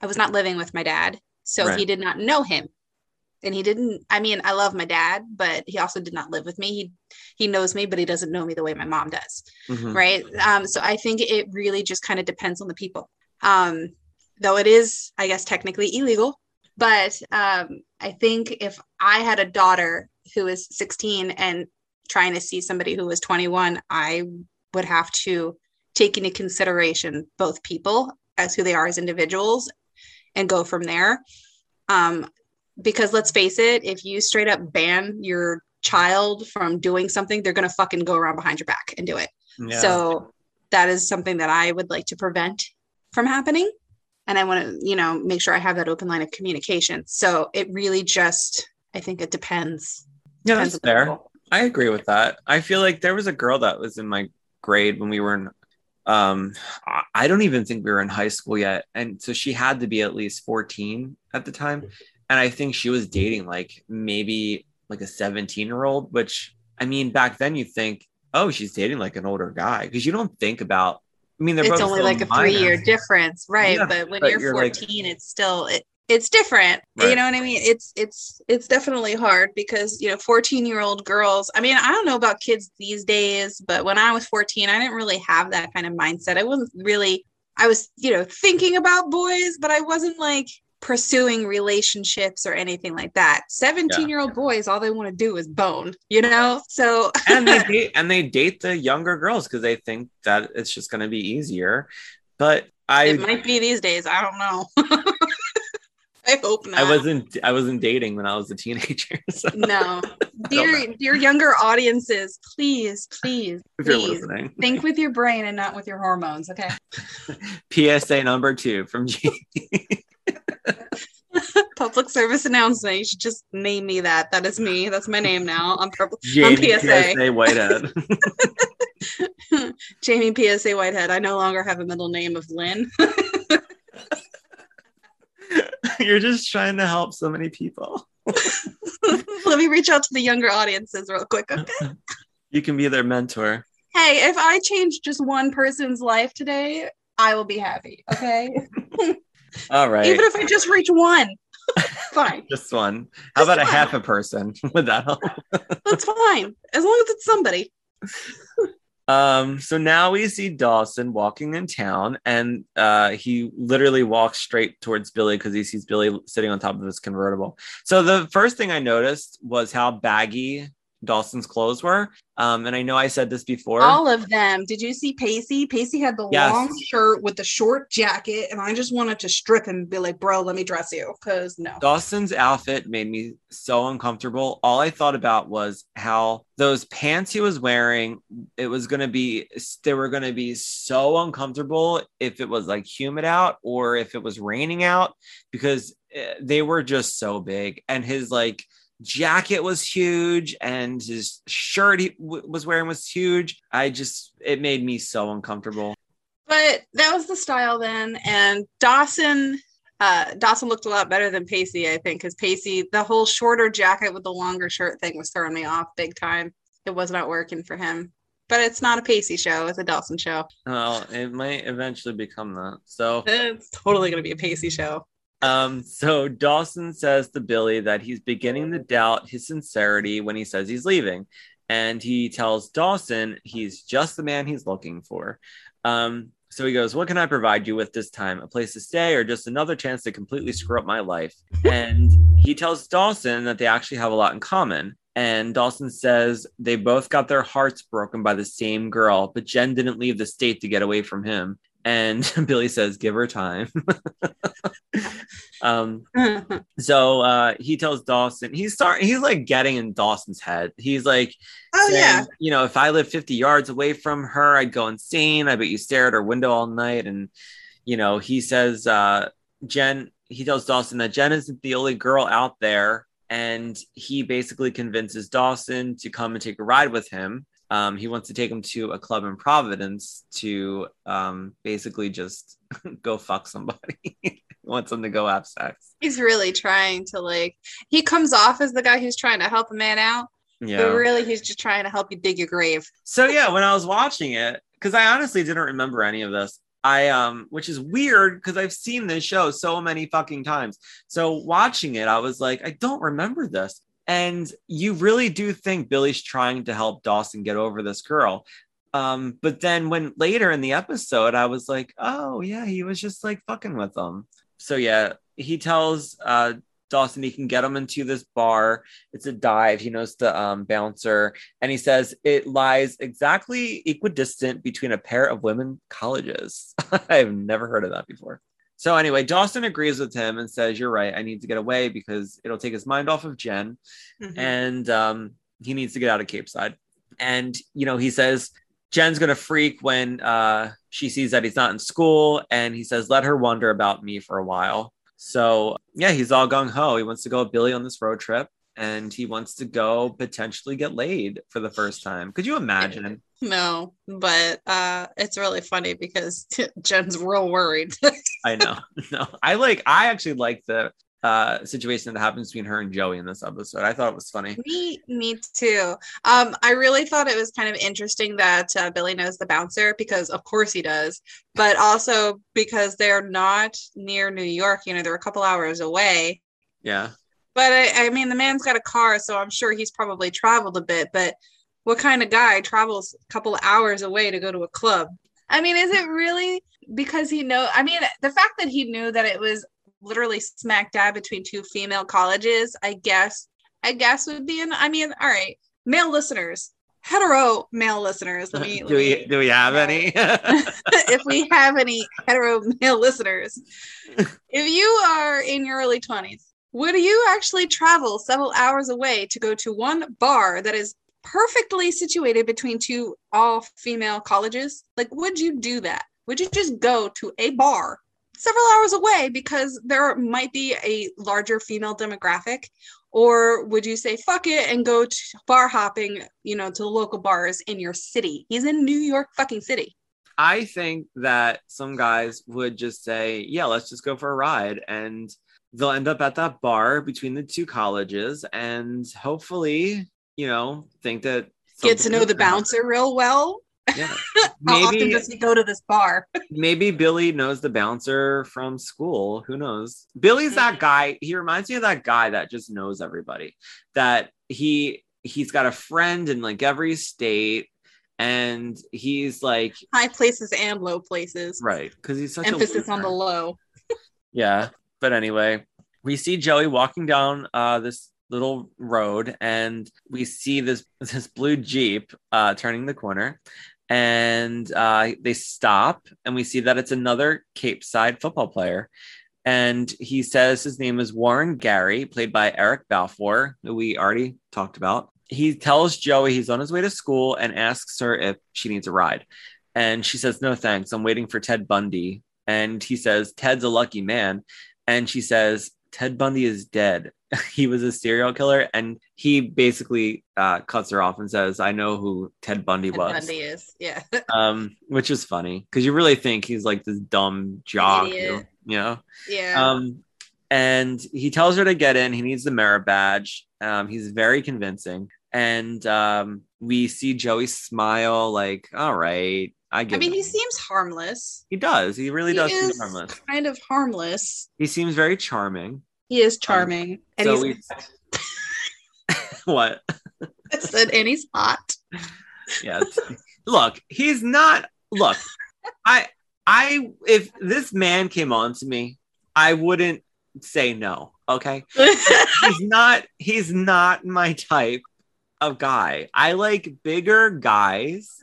I was not living with my dad, so Right. he did not know him. And he didn't, I mean, I love my dad, but he also did not live with me. He he knows me, but he doesn't know me the way my mom does mhm. right um so i think it really just kind of depends on the people um though it is i guess technically illegal but um i think if i had a daughter who is 16 and trying to see somebody who was 21 i would have to take into consideration both people as who they are as individuals and go from there um because let's face it if you straight up ban your child from doing something they're going to fucking go around behind your back and do it Yeah. so that is something that I would like to prevent from happening. And I want to, you know, make sure I have that open line of communication. So it really just, I think it depends. yeah, Depends that's fair. I agree with that. I feel like there was a girl that was in my grade when we were in um I- I don't even think we were in high school yet. And so she had to be at least 14 at the time. And I think she was dating like maybe like a 17 year old, which I mean back then you think, oh, she's dating like an older guy. Because you don't think about I mean they're It's both only like a minors. three year difference, right? Yeah, but when but you're, you're, like- 14, it's still, it, it's different. You know what I mean? It's, it's, it's definitely hard because, you know, 14 year old girls, I mean, I don't know about kids these days, but when I was 14, I didn't really have that kind of mindset. I wasn't really, I was, you know, thinking about boys, but I wasn't like pursuing relationships or anything like that. 17 year old boys, all they want to do is bone, you know? So and they date and they date the younger girls because they think that it's just going to be easier. But I it might be these days. I don't know. I hope not. I wasn't I wasn't dating when I was a teenager. So No, dear, dear younger audiences, please, please, please think with your brain and not with your hormones. Okay. PSA number two from G. Public service announcement. You should just name me that. That is me. That's my name now. I'm purple. Jamie PSA. PSA Whitehead. Jamie PSA Whitehead. I no longer have a middle name of Lynn. You're just trying to help so many people. Let me reach out to the younger audiences real quick. Okay. You can be their mentor. Hey, if I change just one person's life today, I will be happy. Okay. All right, Even if I just reach one, fine. just one. How about a half a person? Would that help? That's fine. As long as it's somebody. Um, so now we see Dawson walking in town, and uh, he literally walks straight towards Billy because he sees Billy sitting on top of his convertible. So the first thing I noticed was how baggy Dawson's clothes were. Um, and I know I said this before. All of them. Did you see Pacey? Pacey had the Yes. long shirt with the short jacket, and I just wanted to strip him and be like, "Bro, let me dress you," because no. Dawson's outfit made me so uncomfortable. All I thought about was how those pants he was wearing, it was going to be, they were going to be so uncomfortable if it was like humid out or if it was raining out because eh, they were just so big. And his like jacket was huge and his shirt he w- was wearing was huge. I just, it made me so uncomfortable. But that was the style then, and Dawson. Uh, Dawson looked a lot better than Pacey, I think, because Pacey, the whole shorter jacket with the longer shirt thing was throwing me off big time. It was not working for him. But it's not a Pacey show; it's a Dawson show. Well, it might eventually become that. So, It's totally going to be a Pacey show. Um, so Dawson says to Billy that he's beginning to doubt his sincerity when he says he's leaving. And he tells Dawson he's just the man he's looking for. Um, so he goes, What can I provide you with this time? A place to stay or just another chance to completely screw up my life? And he tells Dawson that they actually have a lot in common. And Dawson says they both got their hearts broken by the same girl, but Jen didn't leave the state to get away from him. And Billy says, Give her time. um, so uh, he tells Dawson, he's start, he's like getting in Dawson's head. He's like, oh saying, yeah, you know, if I lived 50 yards away from her, I'd go insane. I bet you stare at her window all night. And, you know, he says, uh, Jen, he tells Dawson that Jen isn't the only girl out there. And he basically convinces Dawson to come and take a ride with him. Um, he wants to take him to a club in Providence to um, basically just go fuck somebody. he wants him to go have sex. he's really trying to like. He comes off as the guy who's trying to help a man out, Yeah. but really he's just trying to help you dig your grave. So yeah, when I was watching it, because I honestly didn't remember any of this. I um, which is weird because I've seen this show so many fucking times. So watching it, I was like, I don't remember this. And you really do think Billy's trying to help Dawson get over this girl. Um, but then when later in the episode, I was like, oh yeah, he was just like fucking with them. So yeah, he tells uh Dawson he can get him into this bar. It's a dive. He knows the um, bouncer, and he says it lies exactly equidistant between a pair of women colleges. I've never heard of that before. So anyway, Dawson agrees with him and says, "You're right. I need to get away because it'll take his mind off of Jen, Mhm. and um, he needs to get out of Capeside." And you know, he says Jen's gonna freak when uh, she sees that he's not in school, and he says, "Let her wonder about me for a while." So yeah, he's all gung ho. He wants to go with Billy on this road trip, and he wants to go potentially get laid for the first time. Could you imagine? No, but uh, it's really funny because Jen's real worried. I know. No, I like. I actually like the uh, situation that happens between her and Joey in this episode. I thought it was funny. me, me too. Um, I really thought it was kind of interesting that uh, Billy knows the bouncer because, of course, he does, but also because they're not near New York. You know, they're a couple hours away. Yeah. But I, I mean, the man's got a car, so I'm sure he's probably traveled a bit. But what kind of guy travels a couple of hours away to go to a club? I mean, is it really because he know? I mean, the fact that he knew that it was literally smack dab between two female colleges, I guess, I guess would be an. I mean, all right, male listeners, hetero male listeners. Let me. do let me- we do we have any? if we have any hetero male listeners, if you are in your early 20s, would you actually travel several hours away to go to one bar that is perfectly situated between two all female colleges? Like, would you do that? Would you just go to a bar several hours away because there might be a larger female demographic? Or would you say, fuck it and go bar hopping, you know, to the local bars in your city? He's in New York fucking city. I think that some guys would just say, "Yeah, let's just go for a ride," and they'll end up at that bar between the two colleges, and hopefully, you know, think that get to know the gonna happen. bouncer real well. Yeah, How often does he go to this bar? maybe Billy knows the bouncer from school. Who knows? Billy's Mm-hmm. that guy. He reminds me of that guy that just knows everybody. That he he's got a friend in like every state, and he's like High places and low places. right because he's such a Emphasis on the low. Yeah. But anyway, we see Joey walking down uh, this little road and we see this this blue jeep uh, turning the corner and uh, they stop and we see that it's another Capeside football player. And he says his name is warren gary played by eric balfour who we already talked about. He tells joey he's on his way to school and asks her if she needs a ride. And she says no thanks. I'm waiting for ted bundy. And he says ted's a lucky man and she says ted bundy is dead he was a serial killer and he basically uh, cuts her off and says i know who ted bundy Ted was Bundy is. Yeah. um, which is funny because you really think he's like this dumb jock, you know. Yeah. Um, and he tells her to get in. He needs the merit badge. Um, he's very convincing, and um, we see Joey smile, like, "All right, I get." I mean, he seems harmless. he does. He really He does seem harmless. kind of harmless. He seems very charming. He is um, charming. and so he's we, what? I said, and he's hot. Yeah. look, he's not. Look, I, I, if this man came on to me, I wouldn't say no. Okay. he's not he's not my type of guy. I like bigger guys,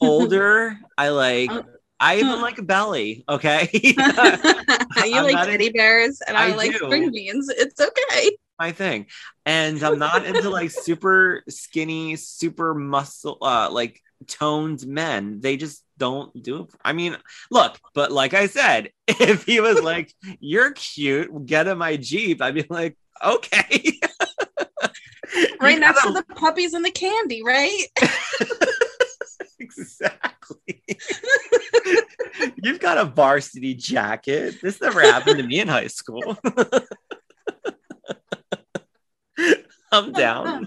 older. I like I even like a belly, okay? you I'm like teddy bears, and I, I like do. string beans. It's okay. my thing. And I'm not into like super skinny, super muscle uh like toned men. They just don't do it. I mean, look, but like I said, if he was like, You're cute, get in my Jeep, I'd be like, okay. Right next to the puppies and the candy, right? exactly. You've got a varsity jacket. This never happened to me in high school. I'm down.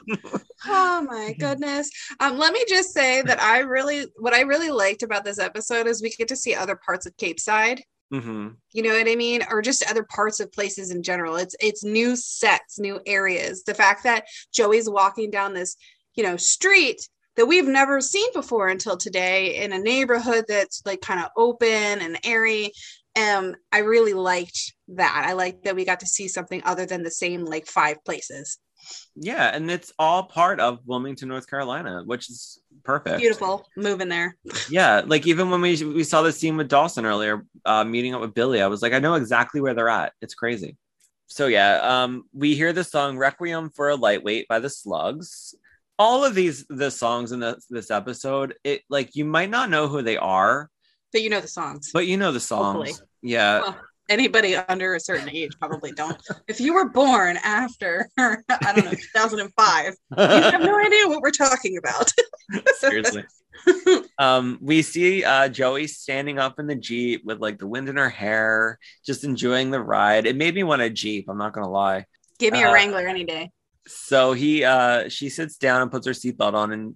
Oh my goodness. Um, let me just say that I really what I really liked about this episode is we get to see other parts of Capeside. Hmm You know what I mean? Or just other parts of places in general. It's it's new sets, new areas. The fact that Joey's walking down this, you know, street that we've never seen before until today in a neighborhood that's like kind of open and airy. Um, I really liked that. I liked that we got to see something other than the same like five places. Yeah, and it's all part of Wilmington, North Carolina, which is perfect. Beautiful. Moving there. Yeah, like even when we we saw the scene with Dawson earlier, uh, meeting up with Billy, I was like, I know exactly where they're at. It's crazy. So yeah, um, we hear the song "Requiem for a Lightweight" by the Slugs. All of these the songs in this this episode, it like you might not know who they are, But you know the songs. but you know the songs. Hopefully. Yeah, Well, anybody under a certain age probably don't. if you were born after, I don't know, 2005, you have no idea what we're talking about. seriously. um, we see uh, Joey standing up in the Jeep with like the wind in her hair, just enjoying the ride. It made me want a Jeep. I'm not gonna lie. Give me a Uh, Wrangler any day. So he, uh, she sits down and puts her seatbelt on, and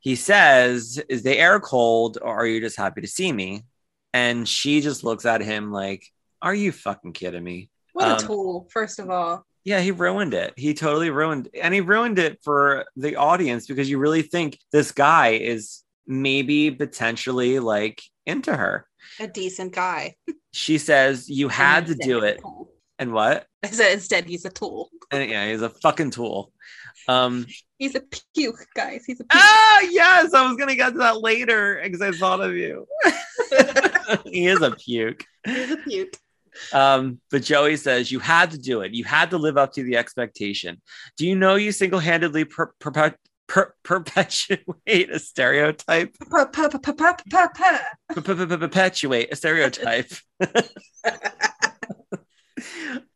he says, "Is the air cold, or are you just happy to see me?" And she just looks at him like, "Are you fucking kidding me?" What a um, tool, first of all. Yeah, he ruined it. He totally ruined, and he ruined it for the audience because you really think this guy is maybe potentially like into her. A decent guy. She says you had to do it, and what? I said instead he's a tool. And yeah, he's a fucking tool. Um, He's a puke, guys. He's a puke. ah, yes, I was gonna get to that later because I thought of you. he is a puke. he's a puke. Um, but Joey says you had to do it. You had to live up to the expectation. Do you know you single-handedly per- perpet- per- perpetuate a stereotype? Per- per- per- Perpetuate a stereotype.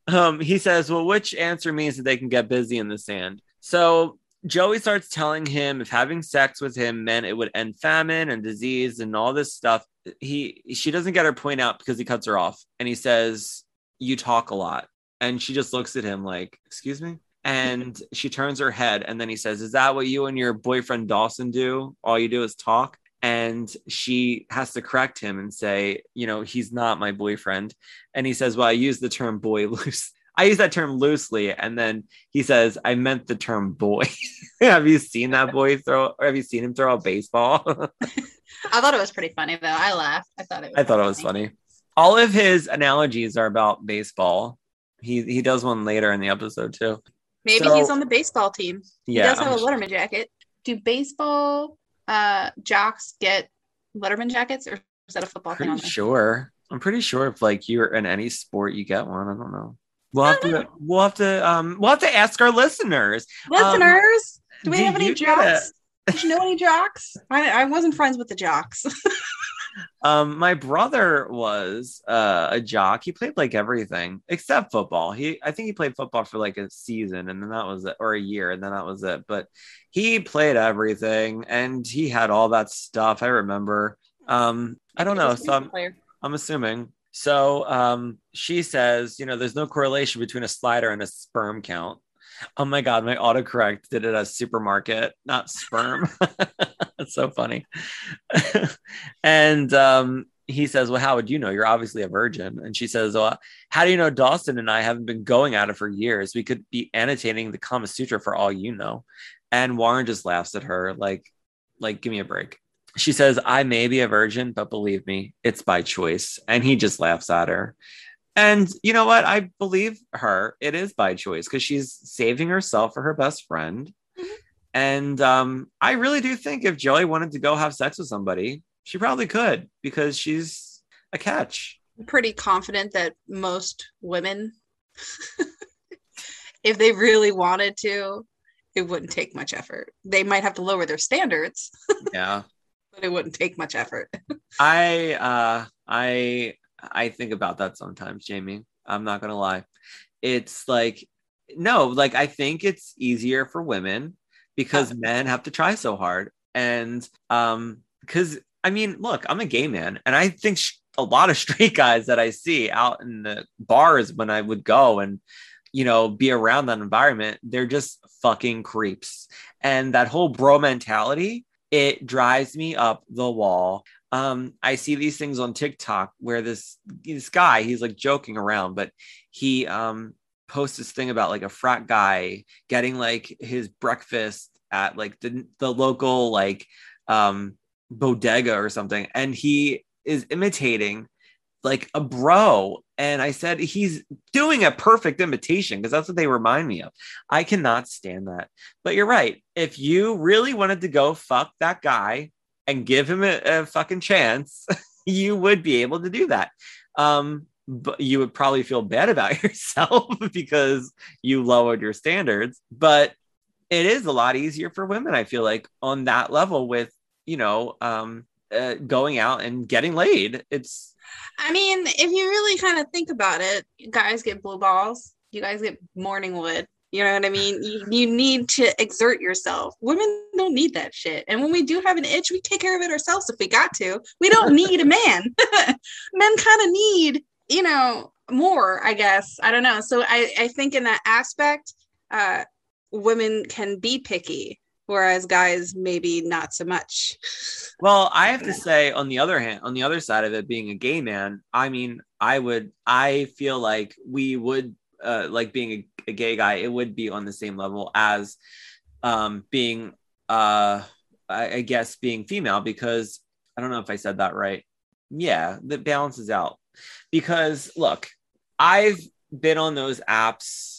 um, he says, "Well, which answer means that they can get busy in the sand?" So Joey starts telling him if having sex with him meant it would end famine and disease and all this stuff. He she doesn't get her point out because he cuts her off and he says, "You talk a lot," and she just looks at him like, "Excuse me." And she turns her head, and then he says, "Is that what you and your boyfriend Dawson do? All you do is talk." And she has to correct him and say, "You know, he's not my boyfriend." And he says, "Well, I use the term boy loose. I use that term loosely." And then he says, "I meant the term boy." have you seen that boy throw? Or have you seen him throw a baseball? I thought it was pretty funny though. I laughed. I thought it was I thought it was funny. All of his analogies are about baseball. He he does one later in the episode too. Maybe So- he's on the baseball team. He Yeah, does have a Letterman jacket. Do baseball uh, jocks get Letterman jackets, or is that a football thing? pretty On sure. I'm pretty sure if like you're in any sport, you get one. I don't know. We'll have to. We'll have to. Um. We'll have to ask our listeners. Listeners, do we have any you get it? jocks? Did you know any jocks? I, I wasn't friends with the jocks. Um, my brother was uh, a jock. He played like everything except football. He, I think he played football for like a season, and then that was it, or a year, and then that was it. But he played everything, and he had all that stuff. I remember. Um, I don't know. So I'm, I'm assuming. So um, she says, you know, there's no correlation between a slider and a sperm count. Oh my God, my autocorrect did it as supermarket, not sperm. That's so funny. and um, he says, Well, how would you know? You're obviously a virgin. And she says, Well, how do you know Dawson and I haven't been going at it for years? We could be annotating the Kama Sutra for all you know. And Warren just laughs at her, like, like, give me a break she says, I may be a virgin, but believe me, it's by choice. And he just laughs at her. And you know what? I believe her. It is by choice because she's saving herself for her best friend. Mhm. And um, I really do think if Joey wanted to go have sex with somebody, she probably could because she's a catch. I'm pretty confident that most women, if they really wanted to, it wouldn't take much effort. They might have to lower their standards, Yeah. It wouldn't take much effort. I uh I I think about that sometimes, Jamie. I'm not gonna lie. It's like no, like I think it's easier for women because men have to try so hard. And um because I mean, look, I'm a gay man, and I think sh- a lot of straight guys that I see out in the bars when I would go and you know be around that environment, they're just fucking creeps. And that whole bro mentality, it drives me up the wall. Um i see these things on tiktok where this this guy he's like joking around but he um posts this thing about like a frat guy getting like his breakfast at like the, the local like um bodega or something. And he is imitating like a bro and i said he's doing a perfect imitation because that's what they remind me of i cannot stand that but you're right if you really wanted to go fuck that guy and give him a, a fucking chance, you would be able to do that. Um, but you would probably feel bad about yourself because you lowered your standards. But it is a lot easier for women, I feel like, on that level with, you know, um, uh, going out and getting laid. It's I mean, if you really kind of think about it, guys get blue balls, you guys get morning wood. You know what I mean? You, you need to exert yourself. Women don't need that shit. And when we do have an itch, we take care of it ourselves if we got to. We don't need a man. Men kind of need, you know, more, I guess. I don't know. So I, I think in that aspect, uh, women can be picky, whereas guys maybe not so much. Well, I have to say, on the other hand, on the other side of it, being a gay man, I mean, I would, I feel like we would, uh, like being a, a gay guy, it would be on the same level as, um, being, uh, I, I guess being female because I don't know if I said that right. Yeah, that balances out because look, I've been on those apps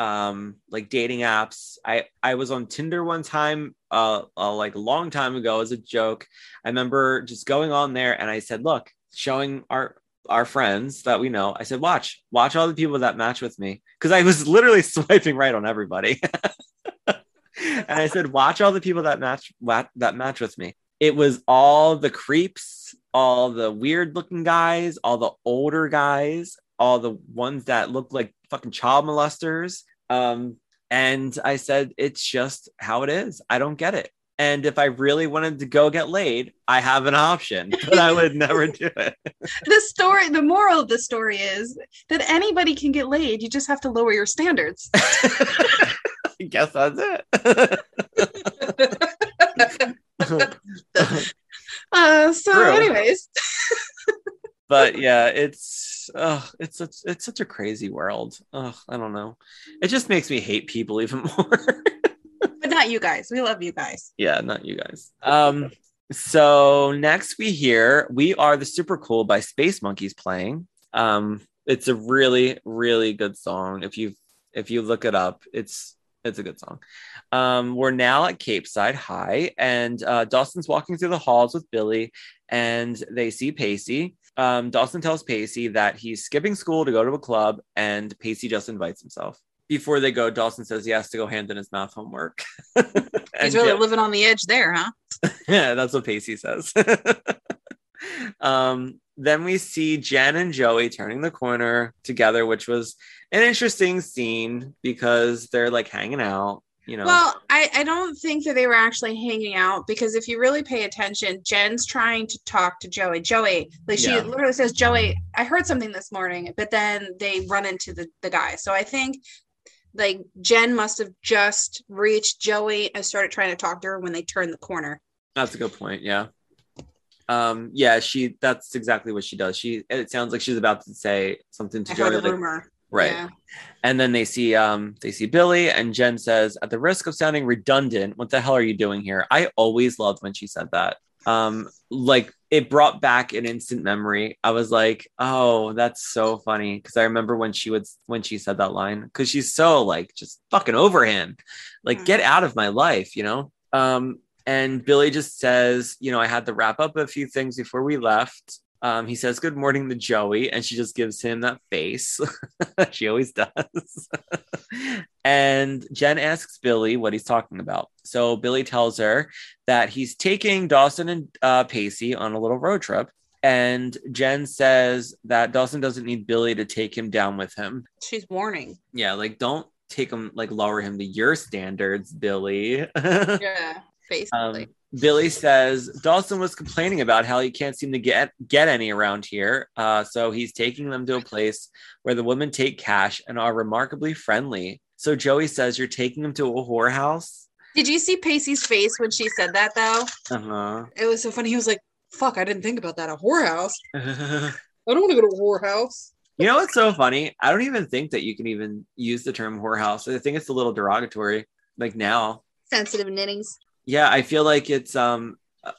um like dating apps. I i was on tinder one time uh, uh like a long time ago as a joke. I remember just going on there and i said look showing our our friends that we know i said watch watch all the people that match with me. Because i was literally swiping right on everybody. And i said watch all the people that match that match with me. It was all the creeps all the weird looking guys all the older guys all the ones that look like fucking child molesters um and i said it's just how it is. I don't get it. And if i really wanted to go get laid i have an option but i would never do it. The story the moral of the story is that anybody can get laid. You just have to lower your standards. I guess that's it. Uh so True. anyways but yeah it's it's such it's such a crazy world. Oh i don't know. It just makes me hate people even more. But not you guys. We love you guys. Yeah not you guys. Um so next we hear we are the super cool by space monkeys playing. Um it's a really really good song. If you've If you look it up, it's it's a good song. Um, we're now at Capeside High, and uh, Dawson's walking through the halls with Billy, and they see Pacey. Um, Dawson tells Pacey that he's skipping school to go to a club, and Pacey just invites himself. Before they go, Dawson says he has to go hand in his math homework. He's really Jo- living on the edge there, huh? yeah, that's what Pacey says. um, then we see Jen and Joey turning the corner together, which was an interesting scene because they're like hanging out, you know. Well, I, I don't think that they were actually hanging out because if you really pay attention, Jen's trying to talk to Joey. Joey, like she Yeah. literally says, Joey, I heard something this morning, but then they run into the, the guy. So I think like Jen must have just reached Joey and started trying to talk to her when they turned the corner. That's a good point. Yeah. Um, yeah, she that's exactly what she does. She it sounds like she's about to say something to I Joey. like- rumor. Right. Yeah. And then they see um they see Billy and Jen says, at the risk of sounding redundant, what the hell are you doing here? I always loved when she said that. Um, like it brought back an instant memory. I was like, oh, that's so funny. Because I remember when she would when she said that line, because she's so like just fucking over him. Like, Mhm. get out of my life, you know? Um, and Billy just says, you know, I had to wrap up a few things before we left. Um, he says good morning to Joey, and she just gives him that face. she always does. and Jen asks Billy what he's talking about. So Billy tells her that he's taking Dawson and uh, Pacey on a little road trip. And Jen says that Dawson doesn't need Billy to take him down with him. She's warning. Yeah, like don't take him, like lower him to your standards, Billy. Yeah. Basically. Um, Billy says Dawson was complaining about how he can't seem to get get any around here. Uh, so he's taking them to a place where the women take cash and are remarkably friendly. So Joey says you're taking them to a whorehouse. Did you see Pacey's face when she said that though? Uh It was so funny. He was like, fuck, I didn't think about that. A whorehouse. I don't want to go to a whorehouse. you know what's so funny? I don't even think that you can even use the term whorehouse. I think it's a little derogatory. Like now, Sensitive knittings. Yeah i feel like it's um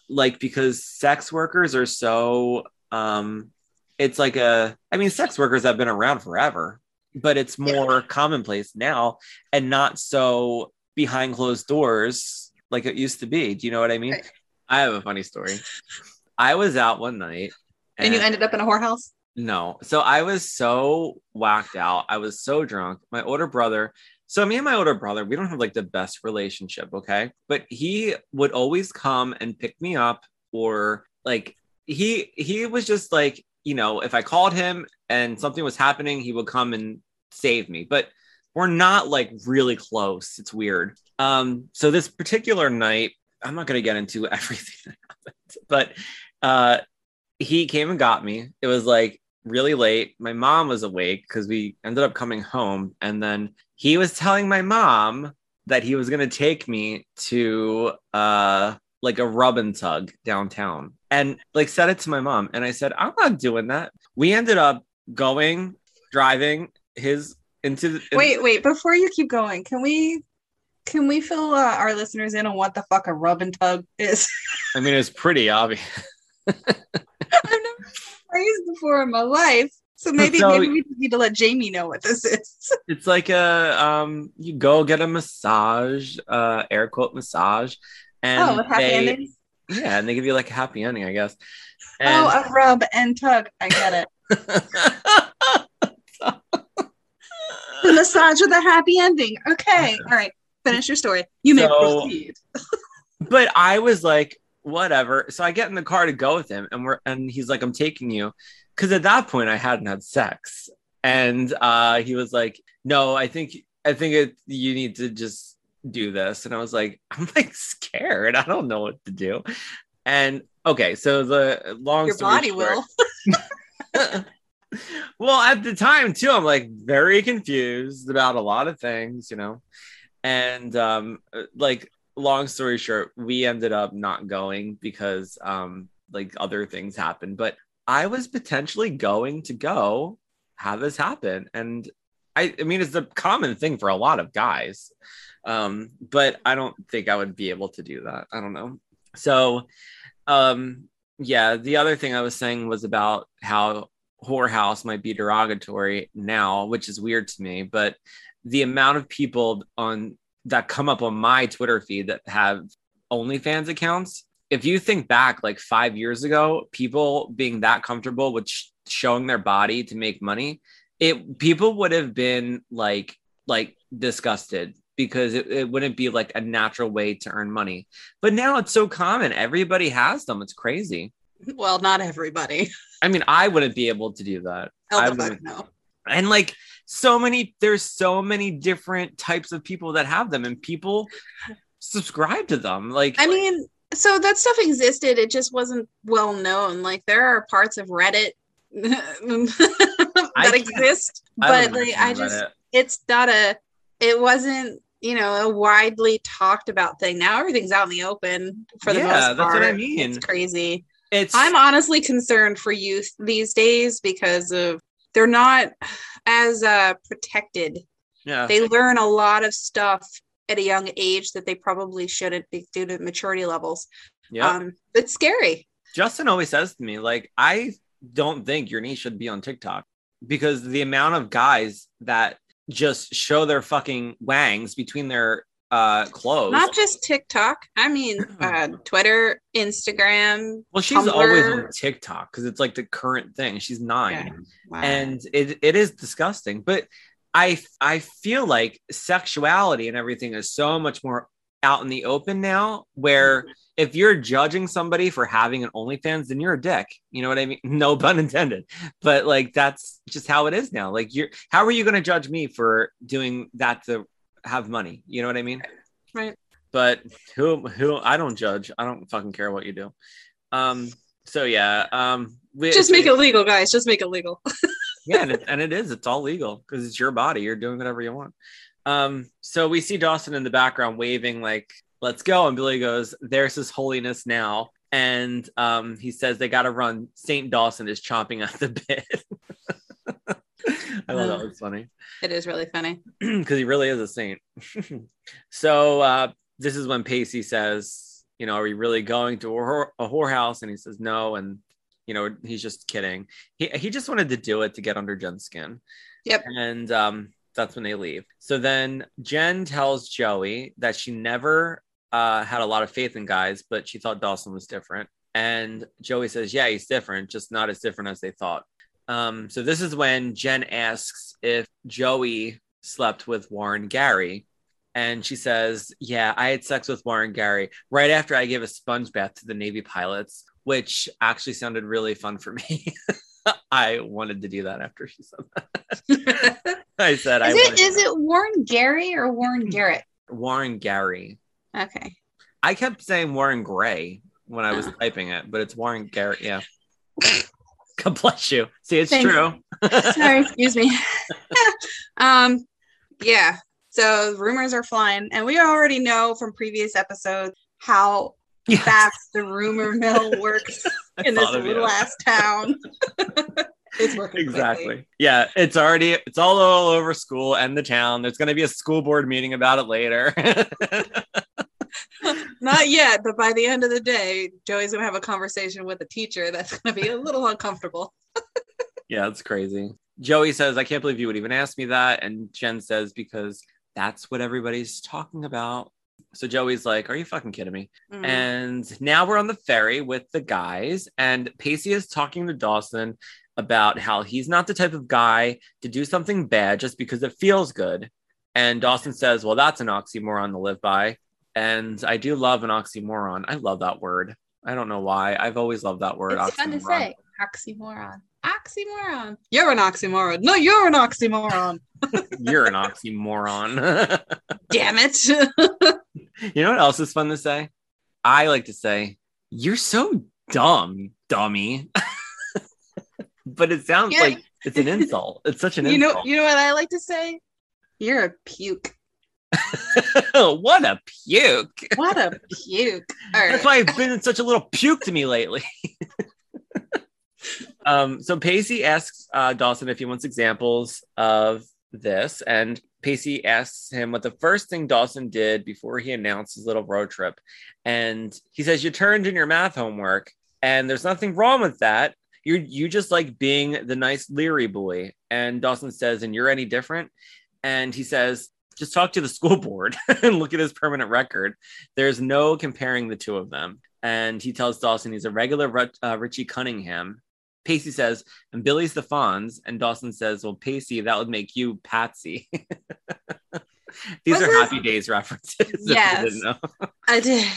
like because sex workers are so um it's like a i mean sex workers have been around forever but it's more commonplace now and not so behind closed doors like it used to be do you know what i mean Right. i have a funny story i was out one night And you ended up in a whorehouse? no. So I was so whacked out. I was so drunk. My older brother. So me and my older brother, we don't have like the best relationship, okay? But he would always come and pick me up or like he he was just like, you know, if I called him and something was happening, he would come and save me. But we're not like really close. It's weird. Um so this particular night, I'm not going to get into everything that happened, but uh he came and got me. It was like really late. My mom was awake because we ended up coming home. And then he was telling my mom that he was going to take me to uh, like a rub and tug downtown and like said it to my mom. And I said, I'm not doing that. We ended up going, driving his into the. Wait, wait, before you keep going, can we can we fill uh, our listeners in on what the fuck a rub and tug is? I mean, it's pretty obvious. I've never phrased before in my life. So maybe So- maybe we need to let Jamie know what this is. It's like a um, you go get a massage, uh, air quote massage, and oh, with happy they, endings. Yeah, and they give you like a happy ending, I guess. And Oh, a rub and tug. I get it. The massage with a happy ending. Okay. All right. Finish your story. You may So- proceed. but I was like, whatever. So I get in the car to go with him, and we're and he's like, I'm taking you, because at that point I hadn't had sex, and uh, he was like, No, I think I think it you need to just do this, and I was like, I'm like scared. I don't know what to do, and okay, so the long Your story body short- will. well, at the time too, I'm like very confused about a lot of things, you know. And um like long story short, we ended up not going because um like other things happened, but I was potentially going to go have this happen and I I mean it's a common thing for a lot of guys. Um but I don't think I would be able to do that. I don't know. So um yeah, the other thing I was saying was about how whorehouse might be derogatory now, which is weird to me. But the amount of people on that come up on my Twitter feed that have OnlyFans accounts. If you think back like five years ago, people being that comfortable with sh- showing their body to make money, it people would have been like like disgusted because it, it wouldn't be like a natural way to earn money. But now it's so common. Everybody has them. It's crazy. Well, not everybody. I mean, I wouldn't be able to do that. Hell I wouldn't- no. And like so many there's so many different types of people that have them and people subscribe to them like I mean, so that stuff existed. It just wasn't well known. Like there are parts of Reddit that exist, but don't like I just Reddit. it's not a it wasn't you know a widely talked about thing now everything's out in the open for the Yeah, most that's part what I mean. it's crazy it's i'm honestly concerned for youth these days because of they're not as uh protected. Yeah. They learn a lot of stuff at a young age that they probably shouldn't be due to maturity levels. Yeah um it's scary. Justin always says to me like i don't think your niece should be on tiktok because the amount of guys that just show their fucking wangs between their uh clothes not just tiktok i mean uh twitter instagram well she's always on tiktok because it's like the current thing she's nine Yeah. Wow. and it, it is disgusting but i i feel like sexuality and everything is so much more out in the open now where if you're judging somebody for having an OnlyFans, then you're a dick. You know what I mean? No pun intended. But like that's just how it is now. Like you're how are you gonna judge me for doing that to have money? You know what I mean? Right. But who who I don't judge. I don't fucking care what you do. Um so yeah, um we, just make it legal guys just make it legal yeah, and it, and it is. It's all legal because it's your body. You're doing whatever you want. Um, so we see Dawson in the background waving like, "Let's go!" And Billy goes, "There's His Holiness now." And um, he says they got to run. Saint Dawson is chomping at the bit. I thought that was funny it is really funny because he really is a saint. so uh, this is when Pacey says, "You know, are we really going to a, whore- a whorehouse?" And he says, "No," and you know he's just kidding. He he just wanted to do it to get under Jen's skin. Yep. And um, that's when they leave. So then Jen tells Joey that she never uh, had a lot of faith in guys, but she thought Dawson was different. And Joey says, "Yeah, he's different, just not as different as they thought." Um, so this is when Jen asks if Joey slept with Warren Gary. And she says, Yeah, I had sex with Warren Gary right after I gave a sponge bath to the Navy pilots, which actually sounded really fun for me. I wanted to do that after she said that. I said, Is wanted it is it Warren Gary or Warren Garrett? Warren Gary. Okay. I kept saying Warren Gray when I was typing it, but it's Warren Garrett. Yeah. God bless you. See, it's Thank true. Sorry, excuse me. um, yeah. So rumors are flying, and we already know from previous episodes how Yes. fast the rumor mill works in this little ass town. it's working exactly quickly. yeah it's already it's all, all over school and the town there's going to be a school board meeting about it later Not yet, but by the end of the day, Joey's gonna have a conversation with a teacher that's gonna be a little uncomfortable. yeah it's crazy joey says i can't believe you would even ask me that and jen says because that's what everybody's talking about so joey's like are you fucking kidding me Mm. And now we're on the ferry with the guys, and Pacey is talking to Dawson about how he's not the type of guy to do something bad just because it feels good. And Dawson says, Well, that's an oxymoron to live by. And I do love an oxymoron. I love that word. I don't know why. I've always loved that word. it's fun to say. Oxymoron. Oxymoron. You're an oxymoron. No, you're an oxymoron. You're an oxymoron. Damn it. you know what else is fun to say? I like to say, You're so dumb, dummy. but it sounds Yeah. like it's an insult. It's such an you know, you know what I like to say? You're a puke. what a puke. What a puke. That's why I've been such a little puke to me lately. um, so Pacey asks uh, Dawson if he wants examples of this, and Pacey asks him what the first thing Dawson did before he announced his little road trip. And he says, You turned in your math homework, and there's nothing wrong with that. You you just like being the nice leery boy. And Dawson says, And you're any different? and he says, just talk to the school board and look at his permanent record. There's no comparing the two of them. And he tells Dawson he's a regular uh, Richie Cunningham. Pacey says, and Billy's the Fonz. And Dawson says, well, Pacey, that would make you Potsie. These Was are Happy Days references. Yes. didn't know. I did.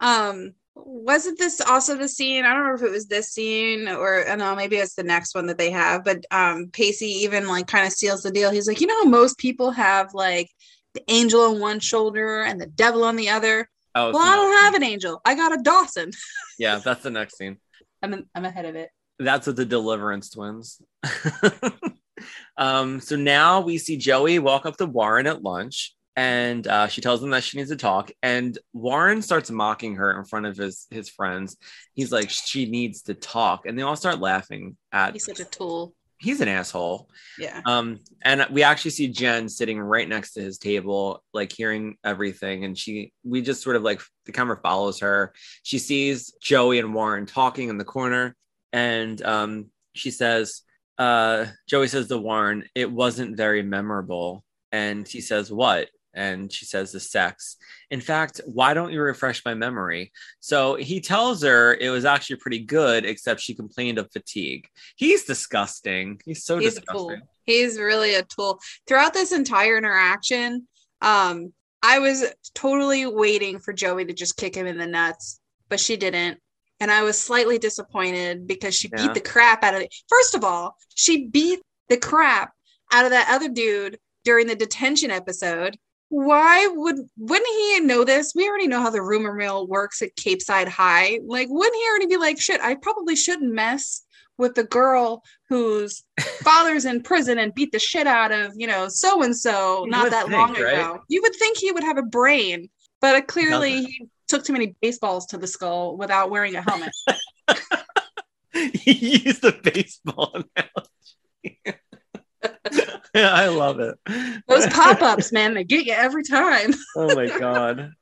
Um, wasn't this also the scene? I don't remember if it was this scene or I don't know maybe it's the next one that they have. But um, Pacey even like kind of seals the deal. He's like, you know, how most people have like the angel on one shoulder and the devil on the other. Oh, Well, I don't have an angel. I got a Dawson. Yeah, that's the next scene. I'm in, I'm ahead of it. That's with the Deliverance twins. um, so now we see Joey walk up to Warren at lunch, and uh, she tells him that she needs to talk. And Warren starts mocking her in front of his his friends. He's like, "She needs to talk," and they all start laughing at. He's such a tool. He's an asshole. Yeah. Um, and we actually see Jen sitting right next to his table, like hearing everything. And she, we just sort of like the camera follows her. She sees Joey and Warren talking in the corner, and um, she says, uh, Joey says to Warren, "It wasn't very memorable." And he says, "What?" And she says, "The sex." In fact, why don't you refresh my memory? So he tells her it was actually pretty good, except she complained of fatigue. He's disgusting. He's so He's disgusting. He's really a tool. Throughout this entire interaction, um, I was totally waiting for Joey to just kick him in the nuts, but she didn't. And I was slightly disappointed because she Yeah. beat the crap out of it. First of all, she beat the crap out of that other dude during the detention episode. Why would wouldn't he know this? We already know how the rumor mill works at Capeside High. Like, wouldn't he already be like, shit, I probably shouldn't mess with the girl whose father's in prison and beat the shit out of, you know, so and so not that think, long right? ago. You would think he would have a brain, but uh, clearly Doesn't. he took too many baseballs to the skull without wearing a helmet. he used the baseball analogy. yeah, I love it. Those pop ups, man, they get you every time. oh my god.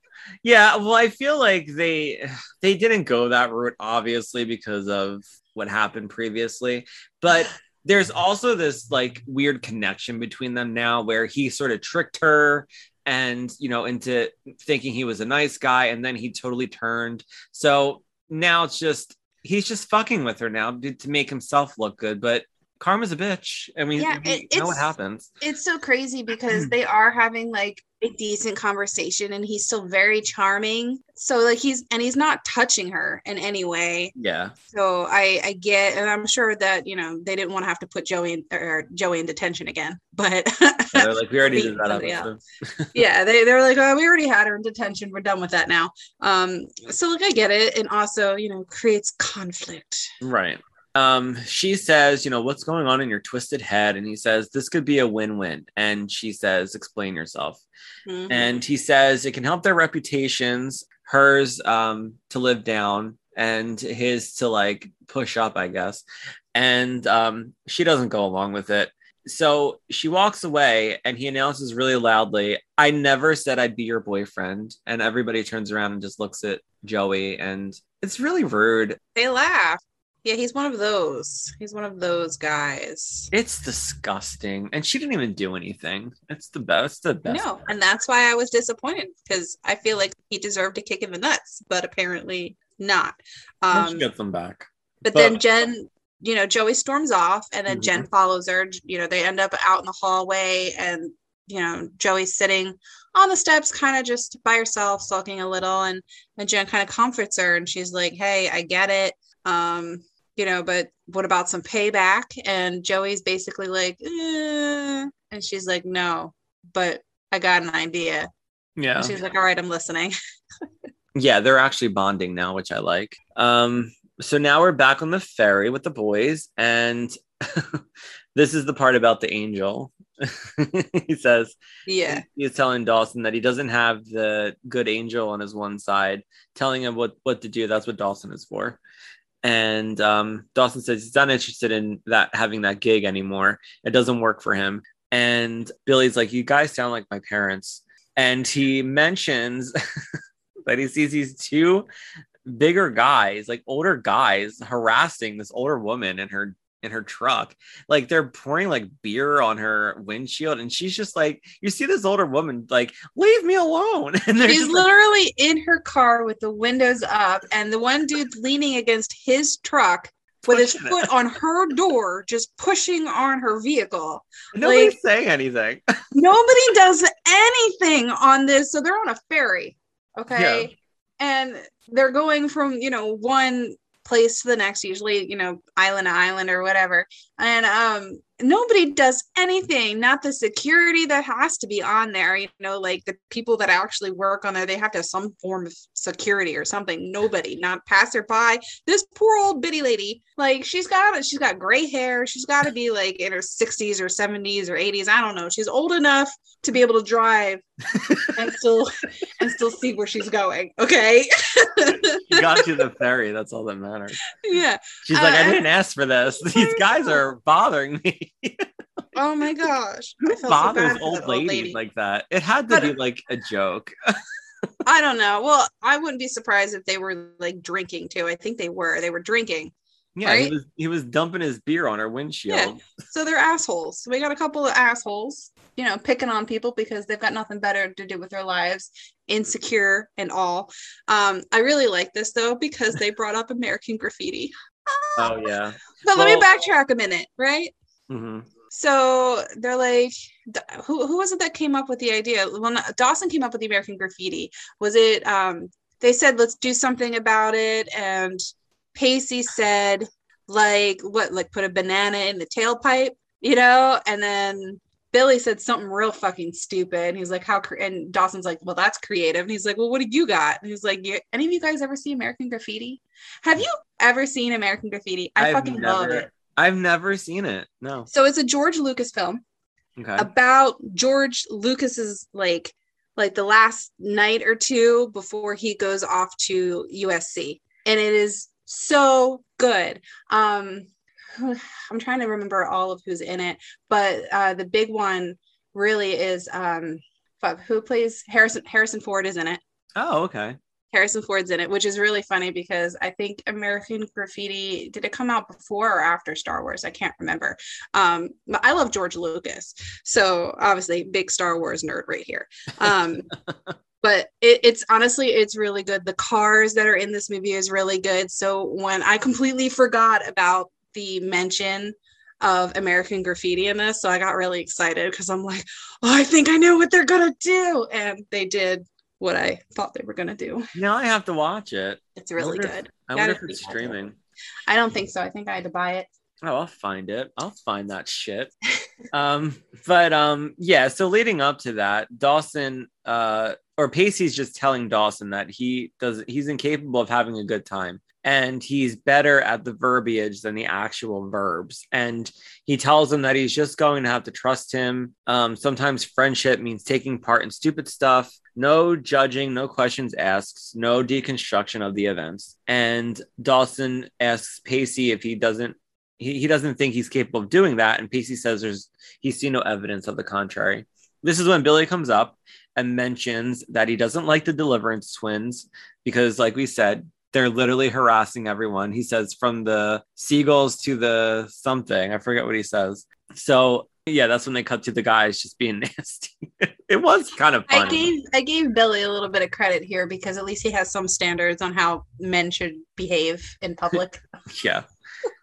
Yeah, well, I feel like they they didn't go that route, obviously, because of what happened previously. But there's also this like weird connection between them now where he sort of tricked her and you know into thinking he was a nice guy and then he totally turned so now it's just he's just fucking with her now to, to make himself look good but karma's a bitch and mean Yeah, we it- know what happens It's so crazy because they are having like a decent conversation and he's still very charming. So like he's and he's not touching her in any way. yeah So I I get and I'm sure that you know they didn't want to have to put Joey in, or Joey in detention again. But Yeah, they're like we already did that yeah, they they're like, oh, we already had her in detention. We're done with that now. Um, so like I get it, and also you know creates conflict. Right. Um, she says, you know, what's going on in your twisted head? And he says, this could be a win-win. And she says, explain yourself. Mhm. And he says it can help their reputations, hers um to live down and his to like push up, I guess. And um she doesn't go along with it. So she walks away and he announces really loudly, I never said I'd be your boyfriend. And everybody turns around and just looks at Joey and it's really rude. they laugh. Yeah, he's one of those. He's one of those guys. It's disgusting. And she didn't even do anything. It's the best. The best. No, and that's why I was disappointed because I feel like he deserved a kick in the nuts, but apparently not. Um, she Um, them back. but, but- then Jen, you know, Joey storms off, and then Jen follows her. You know, they end up out in the hallway, and you know, Joey's sitting on the steps, kind of just by herself, sulking a little, and and Jen kind of comforts her, and she's like, "Hey, I get it." Um, you know, but what about some payback? And Joey's basically like, eh. and she's like, no, but I got an idea. Yeah. And she's like, all right, I'm listening. Yeah, they're actually bonding now, which I like. Um, so now we're back on the ferry with the boys, and this is the part about the angel. he says Yeah. he's telling Dawson that he doesn't have the good angel on his one side, telling him what what to do. That's what Dawson is for. And um, Dawson says he's not interested in that having that gig anymore. It doesn't work for him. And Billy's like, "You guys sound like my parents." And he mentions that he sees these two bigger guys, like older guys, harassing this older woman and her in her truck. Like they're pouring like beer on her windshield, and she's just like, you see this older woman, like, leave me alone. And She's just like, literally in her car with the windows up, and the one dude's leaning against his truck with his Pushing it. foot on her door, just pushing on her vehicle. nobody's like- saying anything. Nobody does anything on this. So they're on a ferry. Okay. And they're going from, you know, one place to the next, usually, you know, island to island or whatever. And um nobody does anything, not the security that has to be on there, you know, like the people that actually work on there, they have to have some form of security or something. Nobody, not passerby. This poor old bitty lady, like she's got she's got gray hair. She's got to be like in her 60s or 70s or 80s. I don't know. She's old enough to be able to drive and still and still see where she's going. Okay. She got to the ferry. That's all that matters. yeah. She's like, I Uh, didn't ask for this. These guys are bothering me. Oh my gosh. Who so bothers bad old ladies like that? It had to But- be like a joke. I don't know. Well, I wouldn't be surprised if they were like drinking too. I think they were. They were drinking. Yeah, he was he was dumping his beer on her windshield. Yeah. So they're assholes. We got a couple of assholes, you know, picking on people because they've got nothing better to do with their lives, insecure and all. Um, I really like this though because they brought up American graffiti. Oh yeah. But let me backtrack a minute, right? hmm So they're like, who who was it that came up with the idea? Well, not- Dawson came up with the American graffiti. Was it? Um, they said let's do something about it, and Pacey said like what, like put a banana in the tailpipe, you know, and then. Billy said something real fucking stupid. And he's like, "How?" Cre-? And Dawson's like, "Well, that's creative." And he's like, "Well, what do you got?" And he's like, "Any of you guys ever see American Graffiti? Have you ever seen American Graffiti? I I've fucking love it." I've never seen it. No. So it's a George Lucas film Okay. about George Lucas's like like the last night or two before he goes off to USC and it is so good um I'm trying to remember all of who's in it but uh the big one really is um who plays Harrison Harrison Ford is in it oh, okay. Harrison Ford's in it, which is really funny because I think American Graffiti did it come out before or after Star Wars? I can't remember. Um, but I love George Lucas, so obviously big Star Wars nerd right here. Um, but it, it's honestly it's really good. The cars that are in this movie is really good. So when I completely forgot about the mention of American Graffiti in this, so I got really excited because I'm like, oh, I think I know what they're gonna do, and they did what I thought they were gonna do. Now I have to watch it. It's really if- good. I wonder if it's streaming. I don't think so. I think I had to buy it. Oh, I'll find it. I'll find that shit. um, but um, yeah. So leading up to that, Dawson, uh, or Pacey's just telling Dawson that he does. He's incapable of having a good time, and he's better at the verbiage than the actual verbs. And he tells him that he's just going to have to trust him. Um, sometimes friendship means taking part in stupid stuff. No judging, no questions asked, no deconstruction of the events. And Dawson asks Pacey if he doesn't he, he doesn't think he's capable of doing that. And Pacey says there's he's seen no evidence of the contrary. This is when Billy comes up and mentions that he doesn't like the Deliverance twins because, like we said, they're literally harassing everyone. He says from the seagulls to the something. I forget what he says. So yeah, that's when they cut to the guys just being nasty. it was kind of funny. I gave I gave Billy a little bit of credit here because at least he has some standards on how men should behave in public. yeah,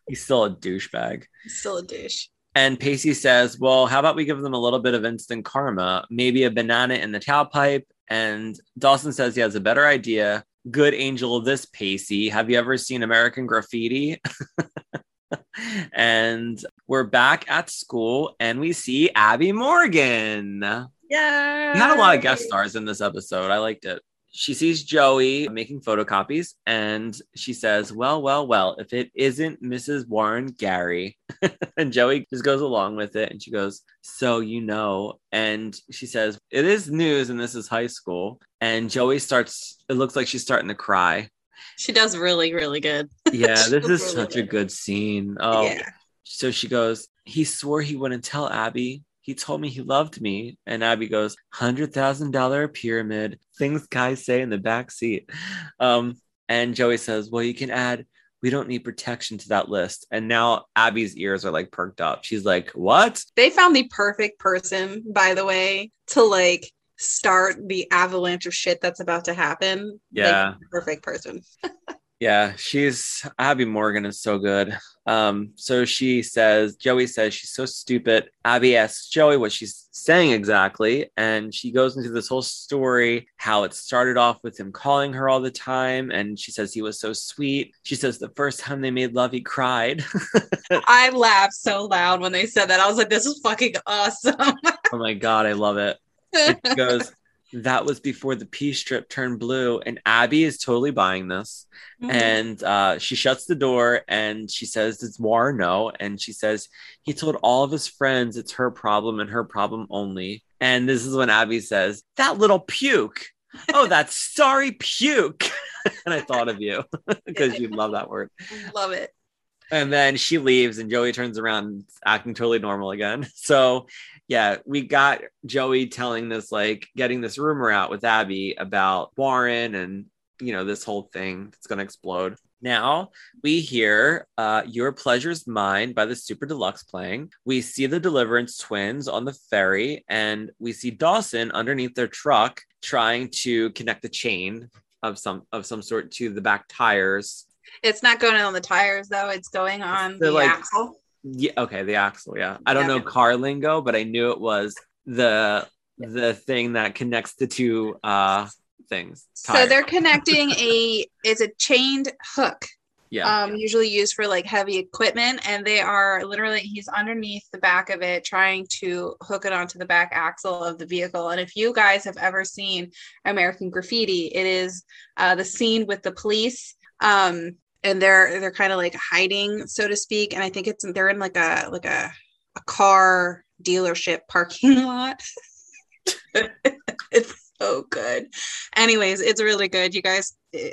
he's still a douchebag. He's still a douche. And Pacey says, Well, how about we give them a little bit of instant karma? Maybe a banana in the tailpipe. And Dawson says he has a better idea. Good angel of this, Pacey. Have you ever seen American Graffiti? and we're back at school and we see Abby Morgan. Yeah. We had a lot of guest stars in this episode. I liked it. She sees Joey making photocopies and she says, Well, well, well, if it isn't Mrs. Warren Gary. and Joey just goes along with it and she goes, So you know. And she says, It is news and this is high school. And Joey starts, it looks like she's starting to cry. She does really, really good. Yeah, this is really such a good. good scene. Oh, Yeah. so she goes, He swore he wouldn't tell Abby. He told me he loved me. And Abby goes, $100,000 pyramid. Things guys say in the back seat. Um, and Joey says, Well, you can add, we don't need protection to that list. And now Abby's ears are like perked up. She's like, what? They found the perfect person, by the way, to like start the avalanche of shit that's about to happen. Yeah. the perfect person. Yeah, she's Abby Morgan is so good. Um, so she says, Joey says she's so stupid. Abby asks Joey what she's saying exactly, and she goes into this whole story how it started off with him calling her all the time, and she says he was so sweet. She says the first time they made love, he cried. I laughed so loud when they said that. I was like, this is fucking awesome. oh my god, I love it. She goes, that was before the pee strip turned blue, and Abby is totally buying this. Mm-hmm. and uh, she shuts the door and she says, Does Warren know? And she says, He told all of his friends it's her problem and her problem only. And this is when Abby says, That little puke. Oh, that sorry puke. and I thought of you because you love that word. Love it. And then she leaves and Joey turns around acting totally normal again. So, yeah, we got Joey telling this, like, getting this rumor out with Abby about Warren and, you know, this whole thing that's going to explode. Now we hear uh, Your Pleasure's Mine by the Super Deluxe playing. We see the Deliverance twins on the ferry, and we see Dawson underneath their truck trying to connect the chain of some of some sort to the back tires It's not going on the tires though. It's going on They're the like- axle. Yeah, okay, the axle, yeah. I don't Yeah. know car lingo, but I knew it was the the thing that connects the two uh things. So they're connecting a it's a chained hook, yeah. um, usually used for like heavy equipment, and they are literally he's underneath the back of it trying to hook it onto the back axle of the vehicle. And if you guys have ever seen American Graffiti, it is uh, the scene with the police. Um, and they're they're kind of like hiding, so to speak. And I think it's they're in like a like a a car dealership parking lot. it's so good. Anyways, it's really good. You guys, eh,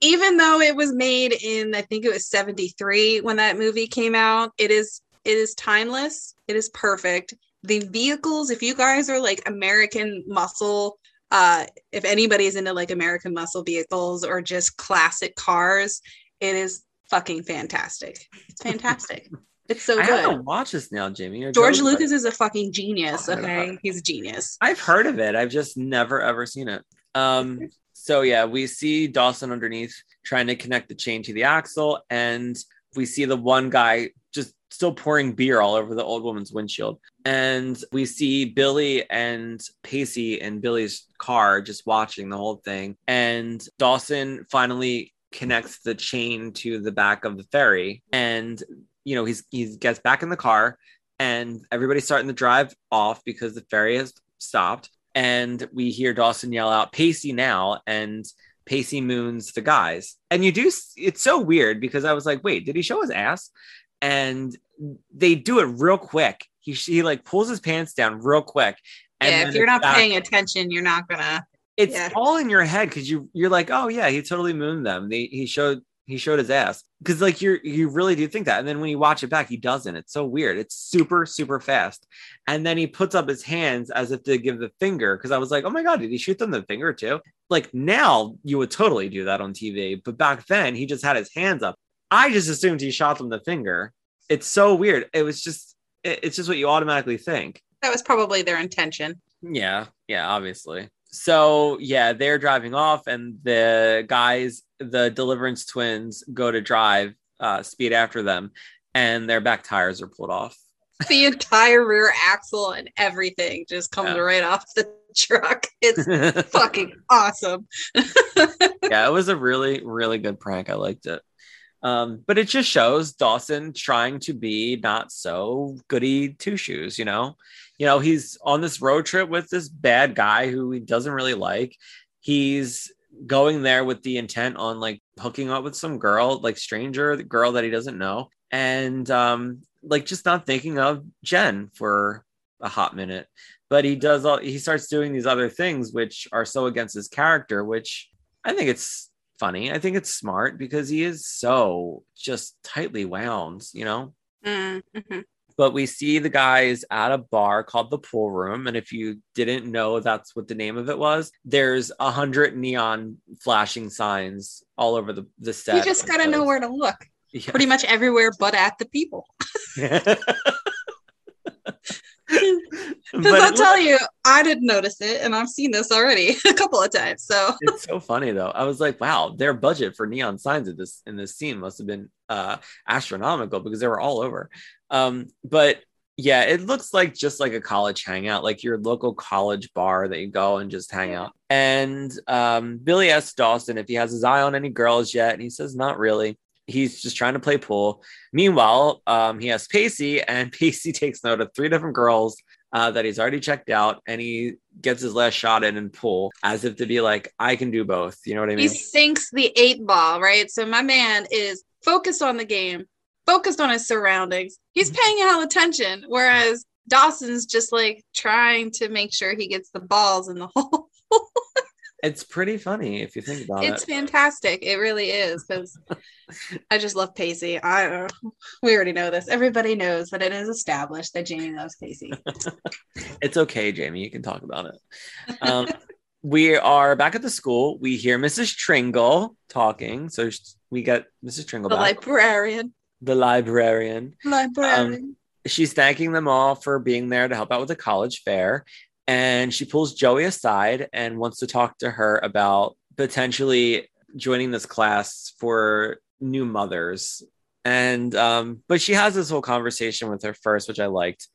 even though it was made in, I think it was 73 when that movie came out, it is it is timeless. It is perfect. The vehicles, if you guys are like American muscle, uh, if anybody's into like American muscle vehicles or just classic cars, it is fucking fantastic. It's fantastic. it's so I have to good. watch this now, Jimmy. or George Joe- Lucas is a fucking genius. I Okay, he's a genius. I've heard of it. I've just never ever seen it. Um, so yeah, we see Dawson underneath trying to connect the chain to the axle, and we see the one guy just still pouring beer all over the old woman's windshield. And we see Billy and Pacey in Billy's car just watching the whole thing. And Dawson finally connects the chain to the back of the ferry. And you know, he's he gets back in the car and everybody's starting to drive off because the ferry has stopped. And we hear Dawson yell out, Pacey now. And Pacey moons the guys. And you do, it's so weird because I was like, wait, did he show his ass? And they do it real quick. He, he like pulls his pants down real quick. And yeah, if you're not back- paying attention, you're not gonna. it's Yeah. all in your head because you you're like, oh yeah, he totally mooned them. They, he showed he showed his ass because like you're you really do think that, and then when you watch it back, he doesn't. It's so weird. It's super super fast, and then he puts up his hands as if to give the finger because I was like, oh my god, did he shoot them the finger too? Like now you would totally do that on TV, but back then he just had his hands up. I just assumed he shot them the finger. It's so weird. It was just it- it's just what you automatically think. That was probably their intention. Yeah, yeah, obviously. So yeah, they're driving off, and the guys, the Deliverance twins, go to drive, uh, speed after them, and their back tires are pulled off. The entire rear axle and everything just comes Yeah. right off the truck. It's fucking awesome. Yeah, it was a really, really good prank. I liked it. Um, but it just shows Dawson trying to be not so goody two shoes, you know. You know, he's on this road trip with this bad guy who he doesn't really like. He's going there with the intent on like hooking up with some girl, like stranger, the girl that he doesn't know, and um, like just not thinking of Jen for a hot minute. But he does all he starts doing these other things which are so against his character, which I think it's funny. I think it's smart because he is so just tightly wound, you know. Mm, mhm. But we see the guys at a bar called the Pool Room, and if you didn't know that's what the name of it was, there's a hundred neon flashing signs all over the the set. You just gotta know where to look. Yeah. pretty much everywhere but at the people. Because I'll tell you, I didn't notice it, and I've seen this already a couple of times. So it's so funny though. I was like, wow, their budget for neon signs in this in this scene must have been uh astronomical because they were all over. Um, but yeah, it looks like just like a college hangout, like your local college bar that you go and just hang out. And um, Billy asks Dawson if he has his eye on any girls yet, and he says not really. He's just trying to play pool. Meanwhile, um, he has Pacey, and Pacey takes note of three different girls uh, that he's already checked out, and he gets his last shot in and pull as if to be like, I can do both. You know what I mean? he sinks the eight ball, right? So my man is focused on the game, focused on his surroundings. He's Mm-hmm. paying all attention, whereas Dawson's just like trying to make sure he gets the balls in the hole. It's pretty funny if you think about it's it. It's fantastic. It really is because I just love Pacey. I we already know this. Everybody knows that it is established that Jamie loves Pacey. It's okay, Jamie. You can talk about it. Um, we are back at the school. We hear Mrs. Tringle talking. So we get Mrs. Tringle the back, librarian, the librarian. librarian. She's thanking them all for being there to help out with the college fair. And she pulls Joey aside and wants to talk to her about potentially joining this class for new mothers. And, um, but she has this whole conversation with her first, which I liked.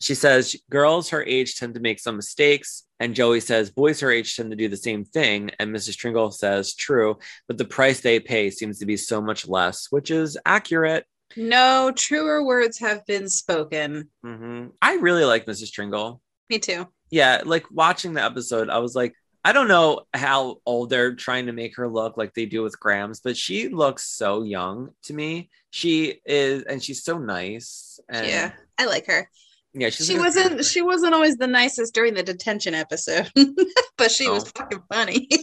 She says girls her age tend to make some mistakes. And Joey says boys her age tend to do the same thing. And Mrs. Tringle says, true, but the price they pay seems to be so much less, which is accurate. no truer words have been spoken. Mhm. I really like Mrs. Tringle. Me too. Yeah, like watching the episode, I was like, I don't know how old they're trying to make her look like they do with Grams, but she looks so young to me. She is, and she's so nice. And yeah, I like her. yeah, she's she wasn't she wasn't always the nicest during the detention episode, but she was Oh. fucking funny.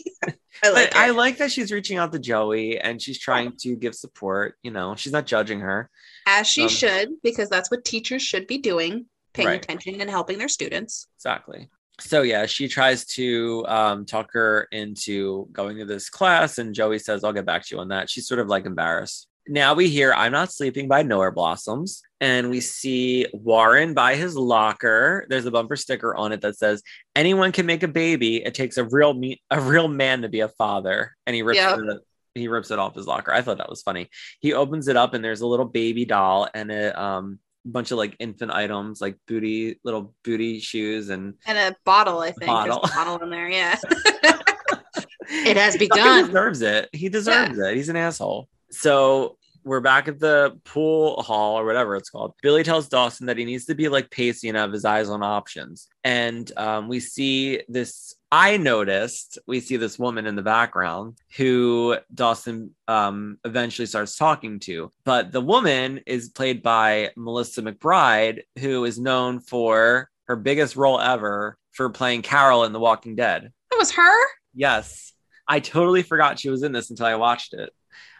I like But I like that she's reaching out to Joey and she's trying to give support. You know, she's not judging her. as she um, should because that's what teachers should be doing, paying Right. attention and helping their students. Exactly. So yeah, she tries to um, talk her into going to this class, and Joey says, "I'll get back to you on that." She's sort of like embarrassed. Now we hear "I'm Not Sleeping" by Nowhere Blossoms, and we see Warren by his locker. There's a bumper sticker on it that says, "Anyone can make a baby. It takes a real me- a real man to be a father." And he rips Yep. it. He rips it off his locker. I thought that was funny. He opens it up, and there's a little baby doll and a um, bunch of like infant items, like booty, little booty shoes, and And a bottle, I think. Bottle. A bottle in there, yeah. it has begun. He deserves it. He deserves it. He's an asshole. So we're back at the pool hall or whatever it's called. Billy tells Dawson that he needs to be like Pacey and have his eyes on options. And um, we see this. I noticed we see this woman in the background who Dawson um, eventually starts talking to. But the woman is played by Melissa McBride, who is known for her biggest role ever for playing Carol in The Walking Dead. That was her? Yes. I totally forgot she was in this until I watched it.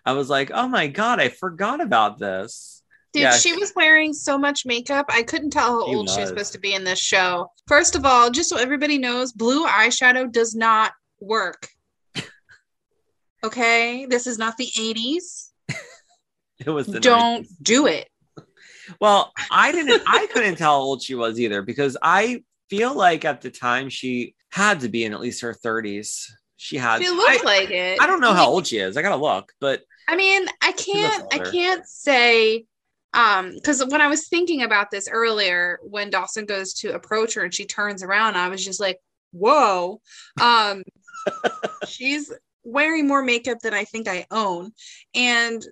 I was like, oh my God, I forgot about this. Dude, Yeah. she was wearing so much makeup. I couldn't tell how She old she was. was supposed to be in this show. First of all, just so everybody knows, blue eyeshadow does not work. Okay, this is not the 80s. It was the Don't 90s. do it. Well, I didn't, I couldn't tell how old she was either because I feel like at the time she had to be in at least her 30s. She had, She I, looked like it. I don't know how old she is. I gotta look, but I mean, I can't I can't say um because when I was thinking about this earlier, when Dawson goes to approach her and she turns around, I was just like, whoa. Um she's wearing more makeup than I think I own. And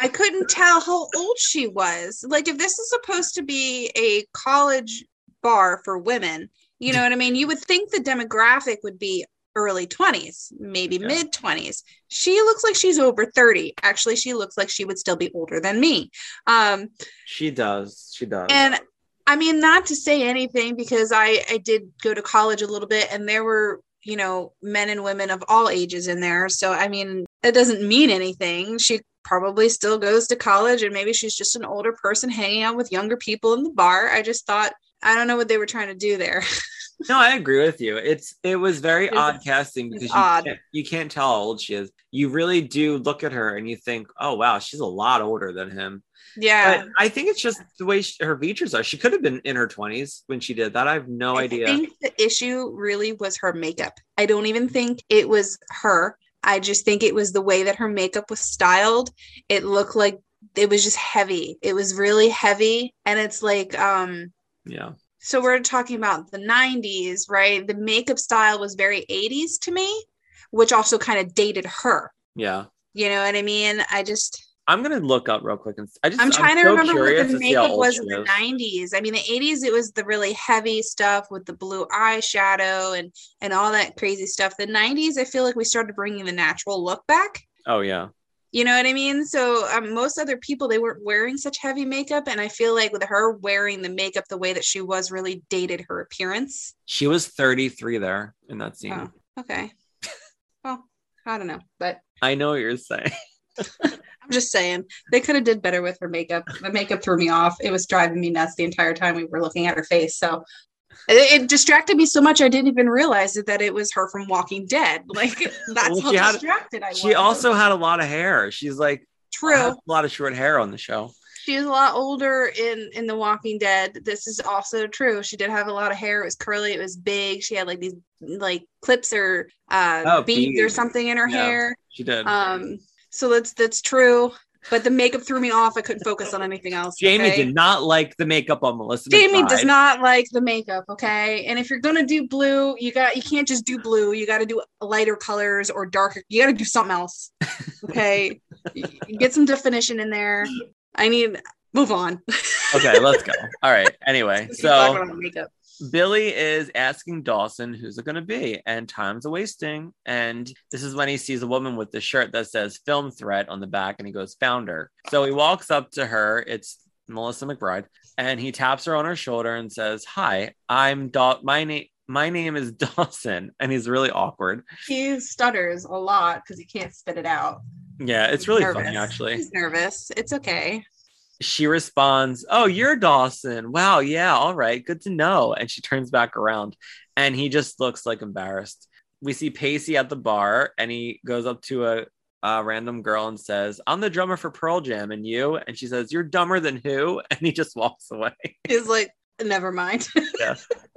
I couldn't tell how old she was. Like if this is supposed to be a college bar for women, you know what I mean? You would think the demographic would be early 20s, maybe Yeah. mid 20s. She looks like she's over 30. Actually, she looks like she would still be older than me. Um, she does. She does. and I mean, not to say anything because I, I did go to college a little bit and there were, you know, men and women of all ages in there. So, I mean, it doesn't mean anything. She probably still goes to college and maybe she's just an older person hanging out with younger people in the bar. I just thought, I don't know what they were trying to do there. No, I agree with you. It's it was very odd casting because you odd. can't, you can't tell how old she is. You really do look at her and you think, oh wow, she's a lot older than him. Yeah. But I think it's just the way she, her features are. She could have been in her twenties when she did that. I have no idea. I think the issue really was her makeup. I don't even think it was her. I just think it was the way that her makeup was styled. It looked like it was just heavy. It was really heavy. And it's like, um, yeah, so we're talking about the 90s, right? The makeup style was very 80s to me, which also kind of dated her. yeah. You know what I mean? I just I'm gonna look up real quick and I just I'm trying to so remember what the to makeup was in the is. 90s. I mean, the 80s it was the really heavy stuff with the blue eyeshadow and and all that crazy stuff. The 90s, I feel like we started bringing the natural look back. Oh yeah, You know what I mean? So um, most other people they weren't wearing such heavy makeup, and I feel like with her wearing the makeup the way that she was really dated her appearance. she was 33 there in that scene. Oh, okay. well, I don't know, but I know what you're saying. I'm just saying they could have did better with her makeup. The makeup threw me off. It was driving me nuts the entire time we were looking at her face. So it, it distracted me so much I didn't even realize that it was her from Walking Dead. Like that's Well, how had- distracted I was. She also had a lot of hair. She's like true. a lot of short hair on the show. She was a lot older in in The Walking Dead. This is also true. She did have a lot of hair. It was curly. It was big. She had like these like clips or uh, Oh, beads or something in her Yeah. hair. She did. Um, so that's that's true. But the makeup threw me off. I couldn't focus on anything else. Jamie okay? did not like the makeup on Melissa. Jamie does not like the makeup, okay? And if you're gonna do blue, you got you can't just do blue. You got to do lighter colors or darker. You got to do something else, okay? Get some definition in there. I need move on. Okay, let's go. All right. Anyway, Let's keep talking so makeup. Billy is asking Dawson who's it going to be, and time's a wasting. And this is when he sees a woman with the shirt that says "Film Threat" on the back, and he goes, "Found her." So he walks up to her. It's Melissa McBride, and he taps her on her shoulder and says, "Hi, I'm Daw. My name." My name is Dawson, and he's really awkward. He stutters a lot because he can't spit it out. Yeah, it's really Nervous. funny actually. He's nervous. It's okay. She responds, Oh, you're Dawson. Wow. Yeah. All right. Good to know. And she turns back around and he just looks like embarrassed. We see Pacey at the bar and he goes up to a, a random girl and says, I'm the drummer for Pearl Jam. And you? And she says, You're dumber than who? And he just walks away. He's like, never mind. yeah.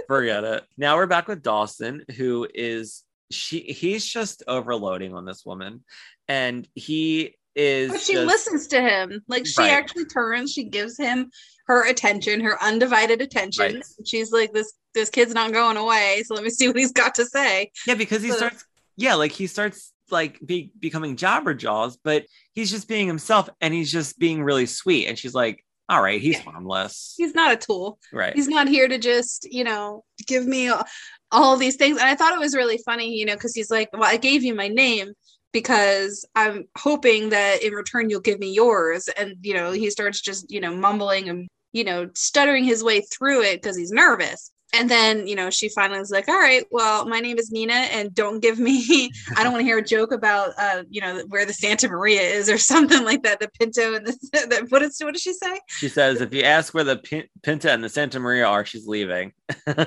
Forget it. Now we're back with Dawson, who is she he's just overloading on this woman. And he is But she just- listens to him. Like she Right. actually turns, she gives him her attention, her undivided attention. Right. She's like, This this kid's not going away. So let me see what he's got to say. Yeah, because he So- starts. Yeah, like he starts like be, becoming Jabberjaws, but he's just being himself, and he's just being really sweet. And she's like, "All right, he's harmless, He's not a tool. right?" He's not here to just, you know, give me all, all these things. And I thought it was really funny, you know, because he's like, Well, I gave you my name because I'm hoping that in return you'll give me yours. And, you know, he starts just, you know, mumbling and, you know, stuttering his way through it because he's nervous. And then, you know, she finally was like, all right, well, my name is Nina and don't give me, I don't want to hear a joke about, uh, you know, where the Santa Maria is or something like that. The Pinto and the, the what, is, what does she say? she says, "If you ask where the Pin- Pinta and the Santa Maria are, she's leaving."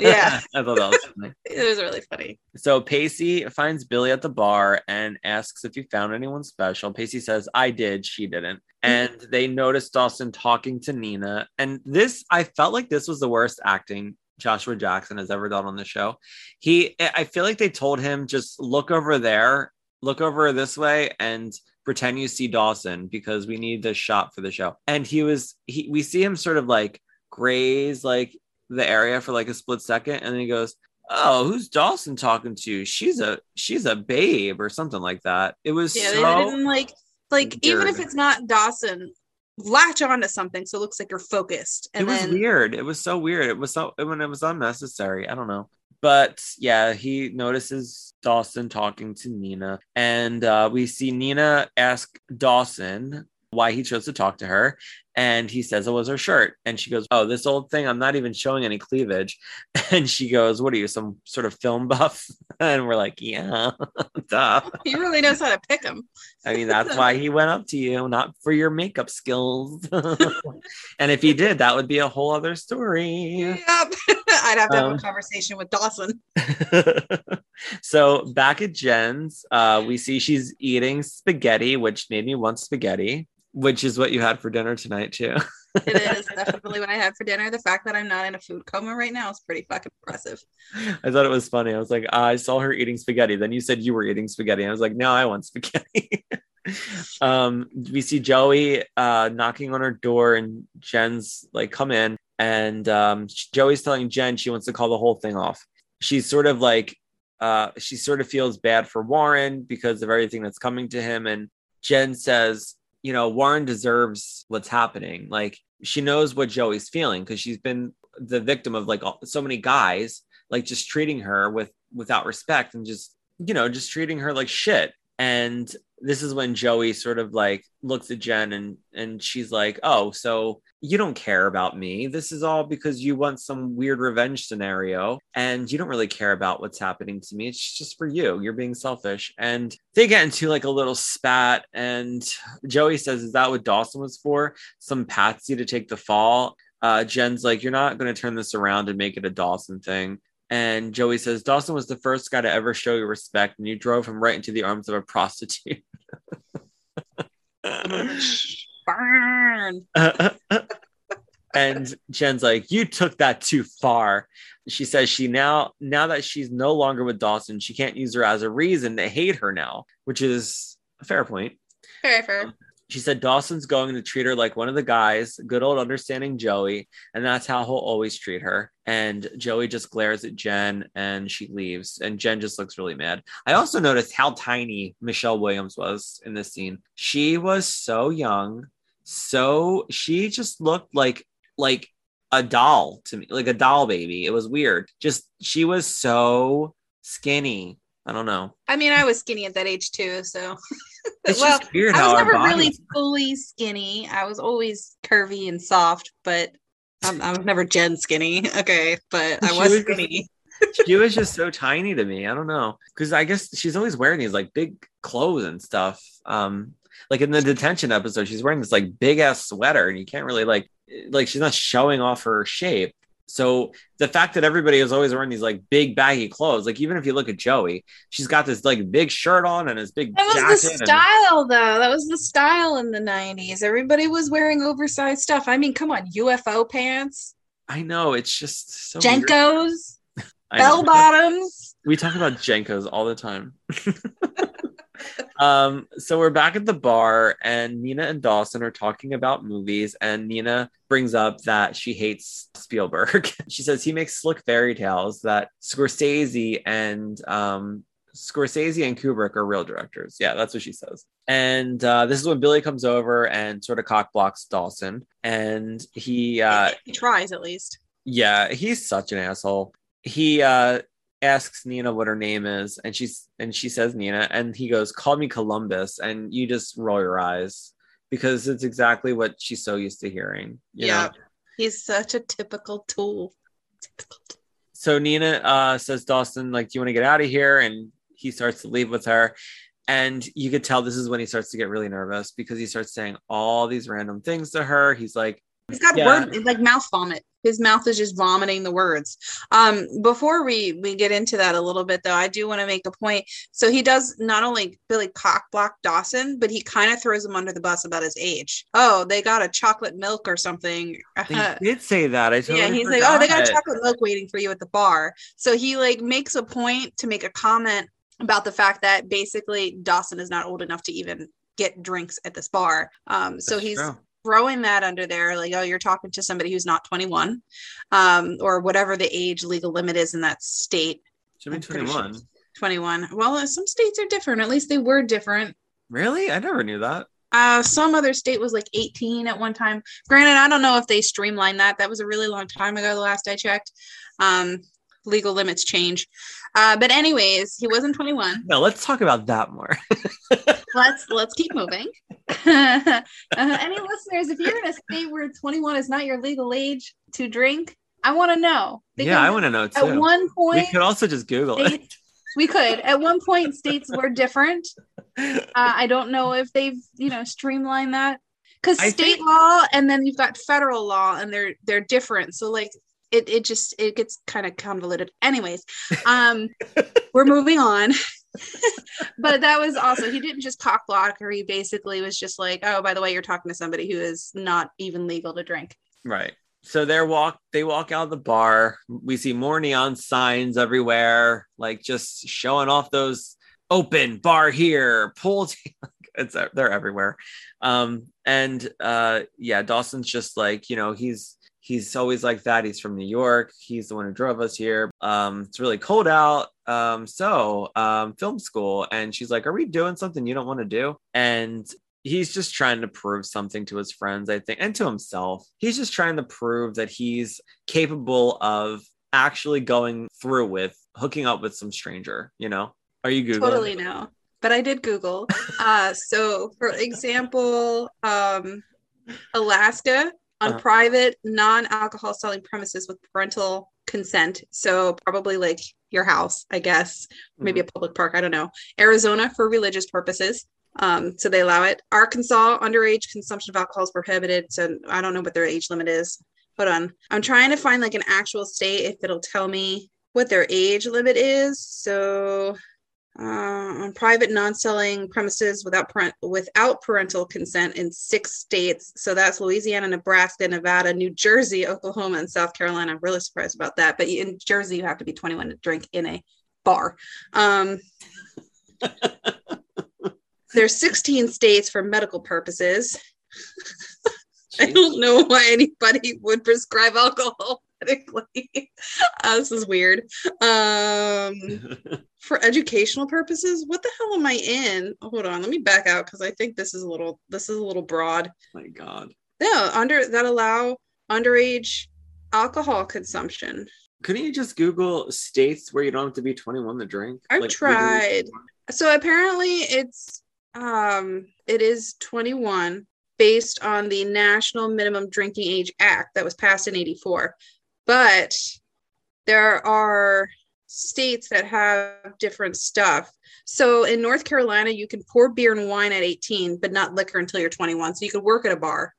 Yeah. I thought that was funny. It was really funny. So Pacey finds Billy at the bar and asks if he found anyone special. Pacey says, I did, she didn't. And they notice Dawson talking to Nina. And this, I felt like this was the worst acting Joshua Jackson has ever done on the show. He, I feel like they told him, just look over there, look over this way, and pretend you see Dawson because we need this shot for the show. And he was, he, we see him sort of like graze like the area for like a split second. And then he goes, oh who's dawson talking to she's a she's a babe or something like that it was Yeah, so like like even if it's not Dawson, latch onto something so it looks like you're focused. it was then weird it was so weird it was so when it was unnecessary i don't know but yeah he notices dawson talking to nina and uh, we see nina ask dawson why he chose to talk to her and he says it was her shirt and she goes oh this old thing i'm not even showing any cleavage and she goes what are you some sort of film buff and we're like yeah duh he really knows how to pick them. I mean, that's why he went up to you, not for your makeup skills. and if he did, that would be a whole other story. Yep. I'd have to have Um, a conversation with Dawson. so back at Jen's, uh, we see she's eating spaghetti, which made me want spaghetti, which is what you had for dinner tonight too. It is definitely what I had for dinner. The fact that I'm not in a food coma right now is pretty fucking impressive. I thought it was funny. I was like, "Ah, I saw her eating spaghetti. Then you said you were eating spaghetti. I was like, no, I want spaghetti. um, we see Joey uh, knocking on her door, and Jen's like, come in. And um, Joey's telling Jen she wants to call the whole thing off. She's sort of like, uh, she sort of feels bad for Warren because of everything that's coming to him. And Jen says, you know, Warren deserves what's happening. Like, she knows what Joey's feeling because she's been the victim of like so many guys like just treating her with without respect and just you know just treating her like shit and this is when joey sort of like looks at jen and and she's like oh so you don't care about me. This is all because you want some weird revenge scenario and you don't really care about what's happening to me. It's just for you. You're being selfish. And they get into like a little spat and joey says is that what dawson was for? Some patsy to take the fall? Uh, Jen's like, You're not going to turn this around and make it a Dawson thing. And Joey says, Dawson was the first guy to ever show you respect, and you drove him right into the arms of a prostitute. Burn. and Jen's like, You took that too far. She says she now, now that she's no longer with Dawson, she can't use her as a reason to hate her now, which is a fair point. Very fair. Um, She said Dawson's going to treat her like one of the guys, good old understanding Joey, and that's how he'll always treat her. And Joey just glares at Jen and she leaves, and Jen just looks really mad. I also noticed how tiny Michelle Williams was in this scene. She was so young, so she just looked like like a doll to me, like a doll baby. It was weird. Just she was so skinny. I don't know. I mean, I was skinny at that age too, so It's well, just weird I was never bodies- really fully skinny. I was always curvy and soft, but I'm, I was never Jen skinny. Okay, but I was was- skinny. she was just so tiny to me. I don't know because I guess she's always wearing these like big clothes and stuff. Um, like in the detention episode, she's wearing this like big ass sweater, and you can't really like like she's not showing off her shape. So the fact that everybody is always wearing these like big baggy clothes, like even if you look at Joey, she's got this like big shirt on and this big That was jacket. the and- style, though. That was the style in the '90s. Everybody was wearing oversized stuff. I mean, come on, UFO pants, I know it's just so. JNCOs, bell bottoms. We talk about JNCOs all the time. um, so we're back at the bar, and Nina and Dawson are talking about movies, and Nina brings up that she hates Spielberg. she says he makes slick fairy tales that Scorsese and um, Scorsese and Kubrick are real directors. Yeah, that's what she says. And uh, this is when Billy comes over and sort of cock blocks Dawson, and he uh, he tries at least. yeah, he's such an asshole. He uh asks Nina what her name is, and she's and she says Nina, and he goes, "Call me Columbus," and you just roll your eyes because it's exactly what she's so used to hearing. You Yeah. know? He's such a typical tool. Typical tool. So Nina uh says, "Dawson, like, do you want to get out of here?" And he starts to leave with her. And you could tell this is when he starts to get really nervous because he starts saying all these random things to her. He's like, He's got Yeah. word like mouth vomit. His mouth is just vomiting the words. Um, before we we get into that a little bit though, I do want to make a point. So he does not only Billy cock block Dawson, but he kind of throws him under the bus about his age. Oh, they got a chocolate milk or something. they did say that. I totally yeah, he's like, oh, they got forgot. chocolate milk waiting for you at the bar. So he like makes a point to make a comment about the fact that basically Dawson is not old enough to even get drinks at this bar. Um, so That's he's true. Throwing that under there, like, oh, you're talking to somebody who's not 21, um, or whatever the age legal limit is in that state. should be I'm pretty sure 21. 21. Well, uh, some states are different. At least they were different. Really? I never knew that. Uh, some other state was like 18 at one time. Granted, I don't know if they streamlined that. That was a really long time ago, the last I checked. Um, legal limits change. Uh, but anyways, he wasn't 21. No, let's talk about that more. let's let's keep moving. uh, any listeners, if you're in a state where 21 is not your legal age to drink, I want to know. yeah, I want to know too. At one We point, could also just Google it. we could. At one point, states were different. Uh, I don't know if they've you know streamlined that because state think- law and then you've got federal law and they're they're different. So like it it just it gets kind of convoluted. Anyways, um, we're moving on. but that was also he didn't just cock block her. He basically was just like, oh, by the way, you're talking to somebody who is not even legal to drink. Right. So they're walk they walk out of the bar. We see more neon signs everywhere, like just showing off those open bar here, pool. t- it's they're everywhere. Um, and uh, yeah, Dawson's just like you know he's he's always like that. He's from New York. He's the one who drove us here. Um, it's really cold out. Um, so um, film school, and she's like, "Are we doing something you don't want to do?" And he's just trying to prove something to his friends, I think, and to himself. He's just trying to prove that he's capable of actually going through with hooking up with some stranger. You know? Are you googling? Totally no. But I did Google. Uh, so, for example, um, Alaska on Uh-huh. private non-alcohol selling premises with parental consent. So probably like your house, I guess, maybe a public park. I don't know. Arizona for religious purposes. Um, so they allow it. Arkansas underage consumption of alcohol is prohibited. So I don't know what their age limit is. Hold on. I'm trying to find like an actual state if it'll tell me what their age limit is. So uh, on private non-selling premises without parent without parental consent in six states. So that's Louisiana, Nebraska, Nevada, New Jersey, Oklahoma, and South Carolina. I'm really surprised about that. But in Jersey, you have to be 21 to drink in a bar. Um, there's 16 states for medical purposes. I don't know why anybody would prescribe alcohol medically. Uh, this is weird. Um, for educational purposes, what the hell am I in? Hold on, let me back out because I think this is a little this is a little broad. My God. Yeah, under that allow underage alcohol consumption. Couldn't you just Google states where you don't have to be 21 to drink? I've Like, tried. So apparently it's um it is 21 based on the National Minimum Drinking Age Act that was passed in 84. But there are states that have different stuff. So in North Carolina, you can pour beer and wine at 18, but not liquor until you're 21. So you could work at a bar.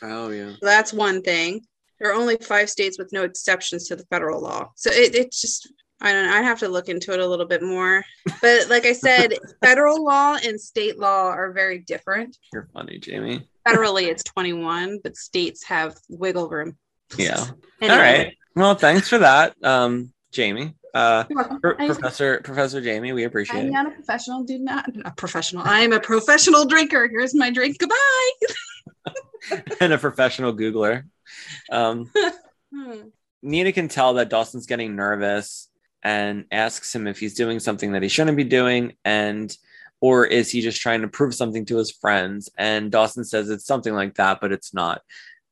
Oh yeah. So that's one thing. There are only five states with no exceptions to the federal law. So it, it's just, I don't know. I have to look into it a little bit more. But like I said, federal law and state law are very different. You're funny, Jamie. Federally, it's 21, but states have wiggle room. Yeah. Anyway, All right. Well, thanks for that, um, Jamie. Uh, I- Professor Professor Jamie, we appreciate I'm it. not a professional. Do not a professional. I am a professional drinker. Here's my drink. Goodbye. and a professional Googler. Um, Hmm. Nina can tell that Dawson's getting nervous and asks him if he's doing something that he shouldn't be doing and or is he just trying to prove something to his friends and Dawson says it's something like that but it's not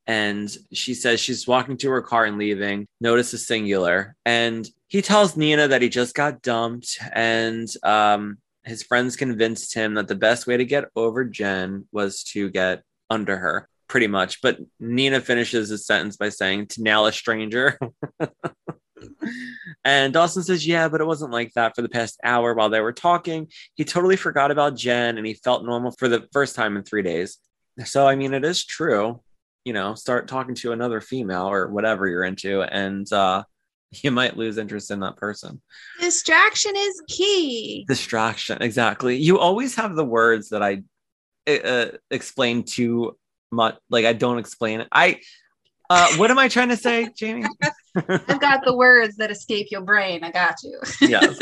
and she says she's walking to her car and leaving notice is singular and he tells Nina that he just got dumped and um his friends convinced him that the best way to get over Jen was to get under her pretty much. But Nina finishes his sentence by saying, to nail a stranger. and Dawson says, yeah, but it wasn't like that for the past hour while they were talking. He totally forgot about Jen and he felt normal for the first time in three days. So, I mean, it is true. You know, start talking to another female or whatever you're into, and uh, you might lose interest in that person. Distraction is key. Distraction, exactly. You always have the words that I uh, explain too much. Like I don't explain it. I. Uh, what am I trying to say, Jamie? I've got the words that escape your brain. I got you. yes.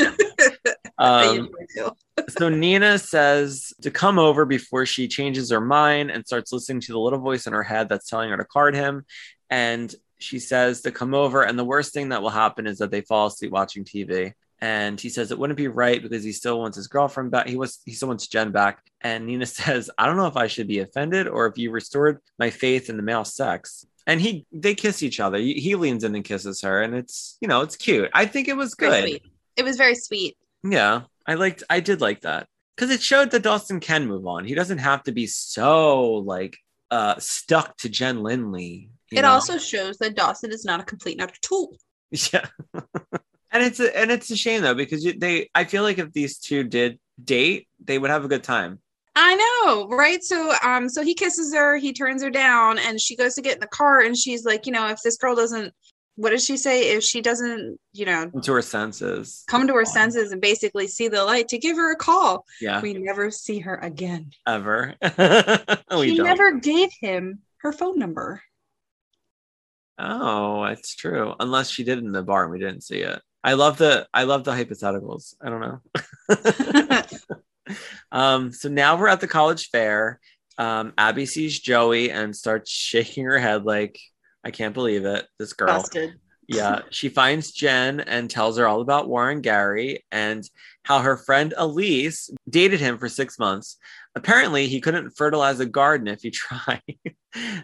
Um, so Nina says to come over before she changes her mind and starts listening to the little voice in her head that's telling her to card him. And she says to come over. And the worst thing that will happen is that they fall asleep watching TV. And he says it wouldn't be right because he still wants his girlfriend back. He was he still wants Jen back. And Nina says, I don't know if I should be offended or if you restored my faith in the male sex. And he they kiss each other. He he leans in and kisses her, and it's you know it's cute. I think it was good. It was very sweet. Yeah, I liked. I did like that because it showed that Dawson can move on. He doesn't have to be so like uh stuck to Jen Lindley. It know? also shows that Dawson is not a complete and utter tool. yeah, and it's a, and it's a shame though because they. I feel like if these two did date, they would have a good time. I know, right? So um so he kisses her, he turns her down and she goes to get in the car and she's like, you know, if this girl doesn't what does she say? If she doesn't, you know, Come to her senses. come to her senses and basically see the light, to give her a call. Yeah, We never see her again. ever. she don't. never gave him her phone number. Oh, that's true. Unless she did in the bar and we didn't see it. I love the I love the hypotheticals. I don't know. um, so now we're at the college fair. Um, Abby sees Joey and starts shaking her head like, I can't believe it. This girl. Busted. Yeah. She finds Jen and tells her all about Warren Gary and how her friend Elise dated him for six months. Apparently, he couldn't fertilize a garden if he tried.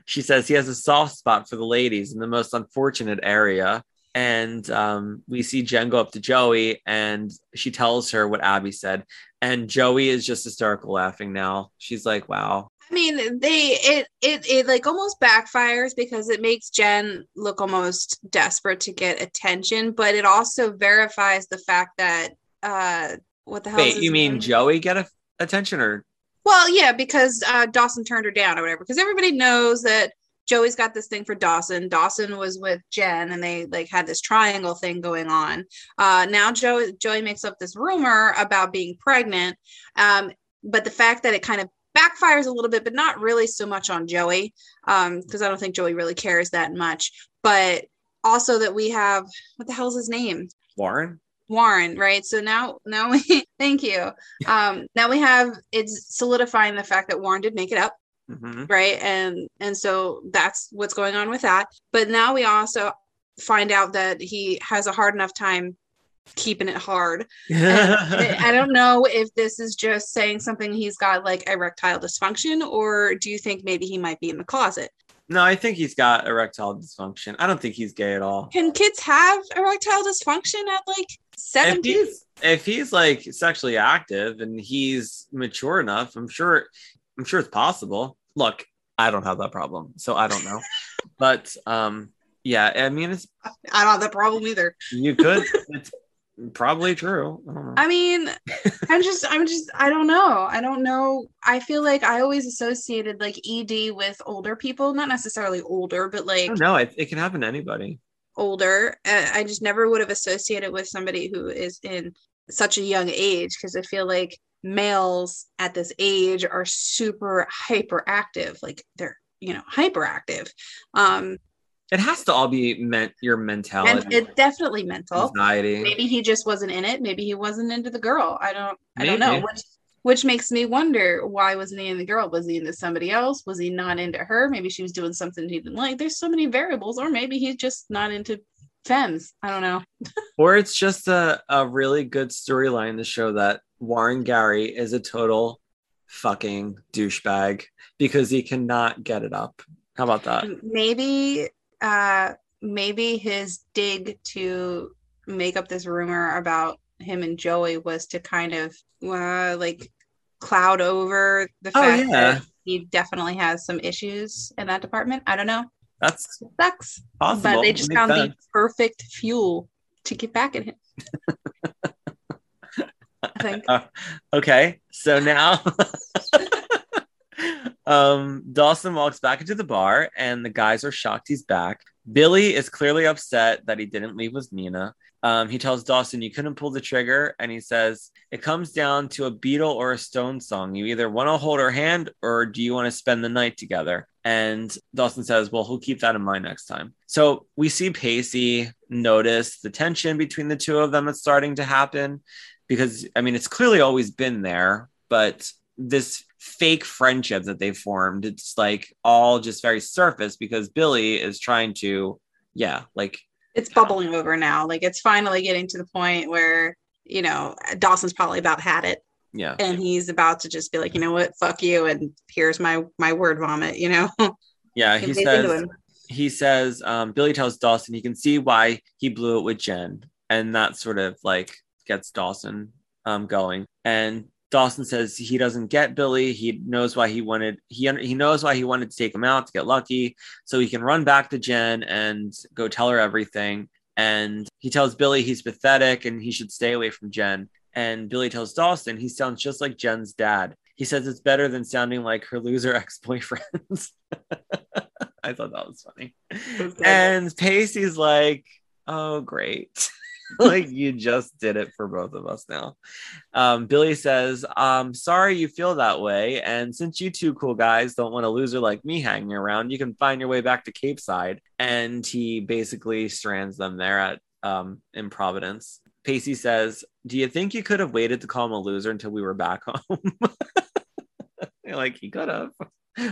she says he has a soft spot for the ladies in the most unfortunate area. And um, we see Jen go up to Joey and she tells her what Abby said. And Joey is just hysterical laughing now. She's like, wow. I mean, they it it it like almost backfires because it makes Jen look almost desperate to get attention, but it also verifies the fact that uh what the hell? Wait, you mean name? Joey get a- attention or? Well, yeah, because uh, Dawson turned her down or whatever. Because everybody knows that Joey's got this thing for Dawson. Dawson was with Jen, and they like had this triangle thing going on. Uh, now Joey Joey makes up this rumor about being pregnant, um, but the fact that it kind of backfires a little bit, but not really so much on Joey, because I don't think Joey really cares that much. But also that we have what the hell's his name? Warren? Warren, right? So now, now we thank you. Um, now we have it's solidifying the fact that Warren did make it up, hmm right? And and so that's what's going on with that. But now we also find out that he has a hard enough time keeping it hard. I don't know if this is just saying something he's got like erectile dysfunction, or do you think maybe he might be in the closet? No, I think he's got erectile dysfunction. I don't think he's gay at all. Can kids have erectile dysfunction at like If 17? he's if he's like sexually active and he's mature enough, I'm sure I'm sure it's possible. Look, I don't have that problem, so I don't know. but um yeah, I mean it's I don't have that problem either. you could it's probably true. I. I mean, I'm just, I'm just, I don't know. I don't know. I feel like I always associated like ED with older people, not necessarily older, but like don't. It, it can happen to anybody. older. Uh, I just never would have associated with somebody who is in such a young age because I feel like males at this age are super hyperactive. Like they're, you know, hyperactive. Um, It has to all be meant your mentality, and it's definitely mental. anxiety. maybe he just wasn't in it. Maybe he wasn't into the girl. I don't i don't know. Which which makes me wonder why wasn't he in the girl? Was he into somebody else? Was he not into her? Maybe she was doing something he didn't like. There's so many variables or maybe he's just not into femmes. I don't know. Or it's just a, a really good storyline to show that Warren Gary is a total fucking douchebag because he cannot get it up. How about that? maybe uh maybe his dig to make up this rumor about him and joey was to kind of uh, like cloud over the Oh, fact yeah. that he definitely has some issues in that department i don't know That's sucks possible. but they just found sense. the perfect fuel to get back at him. I think. Okay, so now um Dawson walks back into the bar and the guys are shocked he's back. Billy is clearly upset that he didn't leave with Nina. Um, he tells Dawson you couldn't pull the trigger, and he says it comes down to a Beatle or a Stone song. You either want to hold her hand or do you want to spend the night together? And Dawson says, Well, he'll keep that in mind next time. So we see Pacey notice the tension between the two of them that's starting to happen because I mean, it's clearly always been there, but this fake friendship that they formed, it's like all just very surface because Billy is trying to, yeah, like, It's bubbling over now. Like it's finally getting to the point where, you know, Dawson's probably about had it yeah, and he's about to just be like, you know what, fuck you. And here's my my word vomit, you know. yeah. He says, he says, um, Billy tells Dawson he can see why he blew it with Jen, and that sort of like gets Dawson um, going. And Dawson says he doesn't get Billy. He knows why he wanted he he knows why he wanted to take him out to get lucky, so he can run back to Jen and go tell her everything. And he tells Billy he's pathetic and he should stay away from Jen. And Billy tells Dawson he sounds just like Jen's dad. He says it's better than sounding like her loser ex boyfriends. I thought that was funny. And Pacey's like, oh, great. like you just did it for both of us now. Um, Billy says, um, sorry you feel that way. And since you two cool guys don't want a loser like me hanging around, you can find your way back to Capeside. And he basically strands them there at um in Providence. Pacey says, Do you think you could have waited to call him a loser until we were back home? like he could have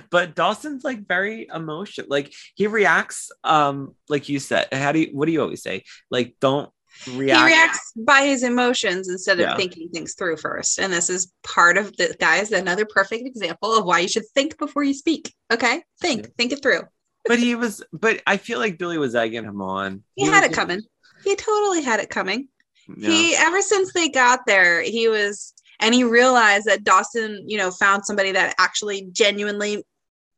but Dawson's like very emotional. Like he reacts, um, like you said. How do you? What do you always say? Like don't react. he reacts by his emotions instead of Yeah. thinking things through first. And this is part of the guys, another perfect example of why you should think before you speak. Okay. Think, Yeah. think it through. but he was. But I feel like Billy was egging him on. He had was it coming. He totally had it coming. Yeah. He ever since they got there, he was and he realized that Dawson, you know, found somebody that actually genuinely,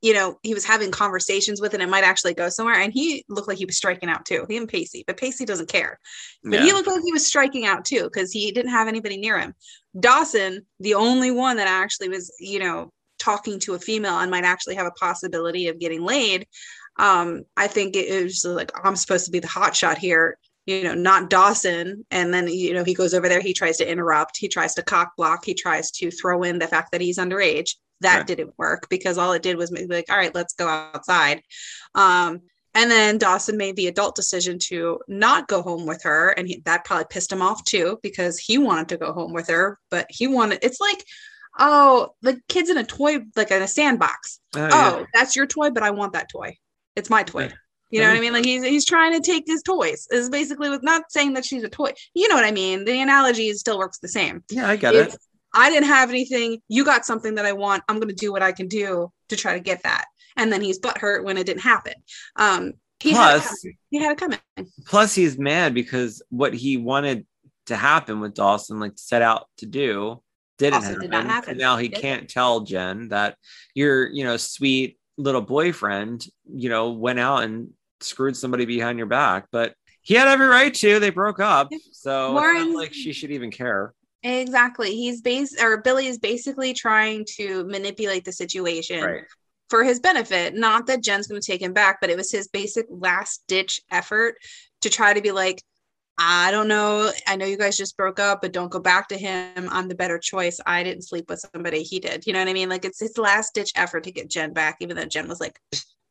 you know, he was having conversations with and it might actually go somewhere. And he looked like he was striking out too. He and Pacey, but Pacey doesn't care. But Yeah. he looked like he was striking out too because he didn't have anybody near him. Dawson, the only one that actually was, you know, talking to a female and might actually have a possibility of getting laid. Um, I think it was like I'm supposed to be the hot shot here, you know, not Dawson. And then you know he goes over there, he tries to interrupt, he tries to cock block, he tries to throw in the fact that he's underage. That Right. didn't work because all it did was make like, all right, let's go outside. Um, and then Dawson made the adult decision to not go home with her. And he, that probably pissed him off too, because he wanted to go home with her, but he wanted, it's like, oh, the kid's in a toy, like in a sandbox. Oh, Oh, yeah. that's your toy, but I want that toy. It's my toy. Yeah. You know what I mean? Like he's he's trying to take his toys. Is basically with not saying that she's a toy. You know what I mean? The analogy still works the same. yeah, I get If it. I didn't have anything, you got something that I want. I'm going to do what I can do to try to get that. And then he's butthurt when it didn't happen. Um, he had Plus, coming. he had it coming. plus he's mad because what he wanted to happen with Dawson, like set out to do, didn't happen. did happen. And now he Yep. can't tell Jen that your, you know, sweet little boyfriend, you know, went out and screwed somebody behind your back. But he had every right to. They broke up, so it's Warren- not like she should even care. Exactly. He's base or Billy is basically trying to manipulate the situation Right. for his benefit. Not that Jen's going to take him back, but it was his basic last ditch effort to try to be like, I don't know. I know you guys just broke up, but don't go back to him. I'm the better choice. I didn't sleep with somebody. He did. You know what I mean? Like it's his last ditch effort to get Jen back, even though Jen was like,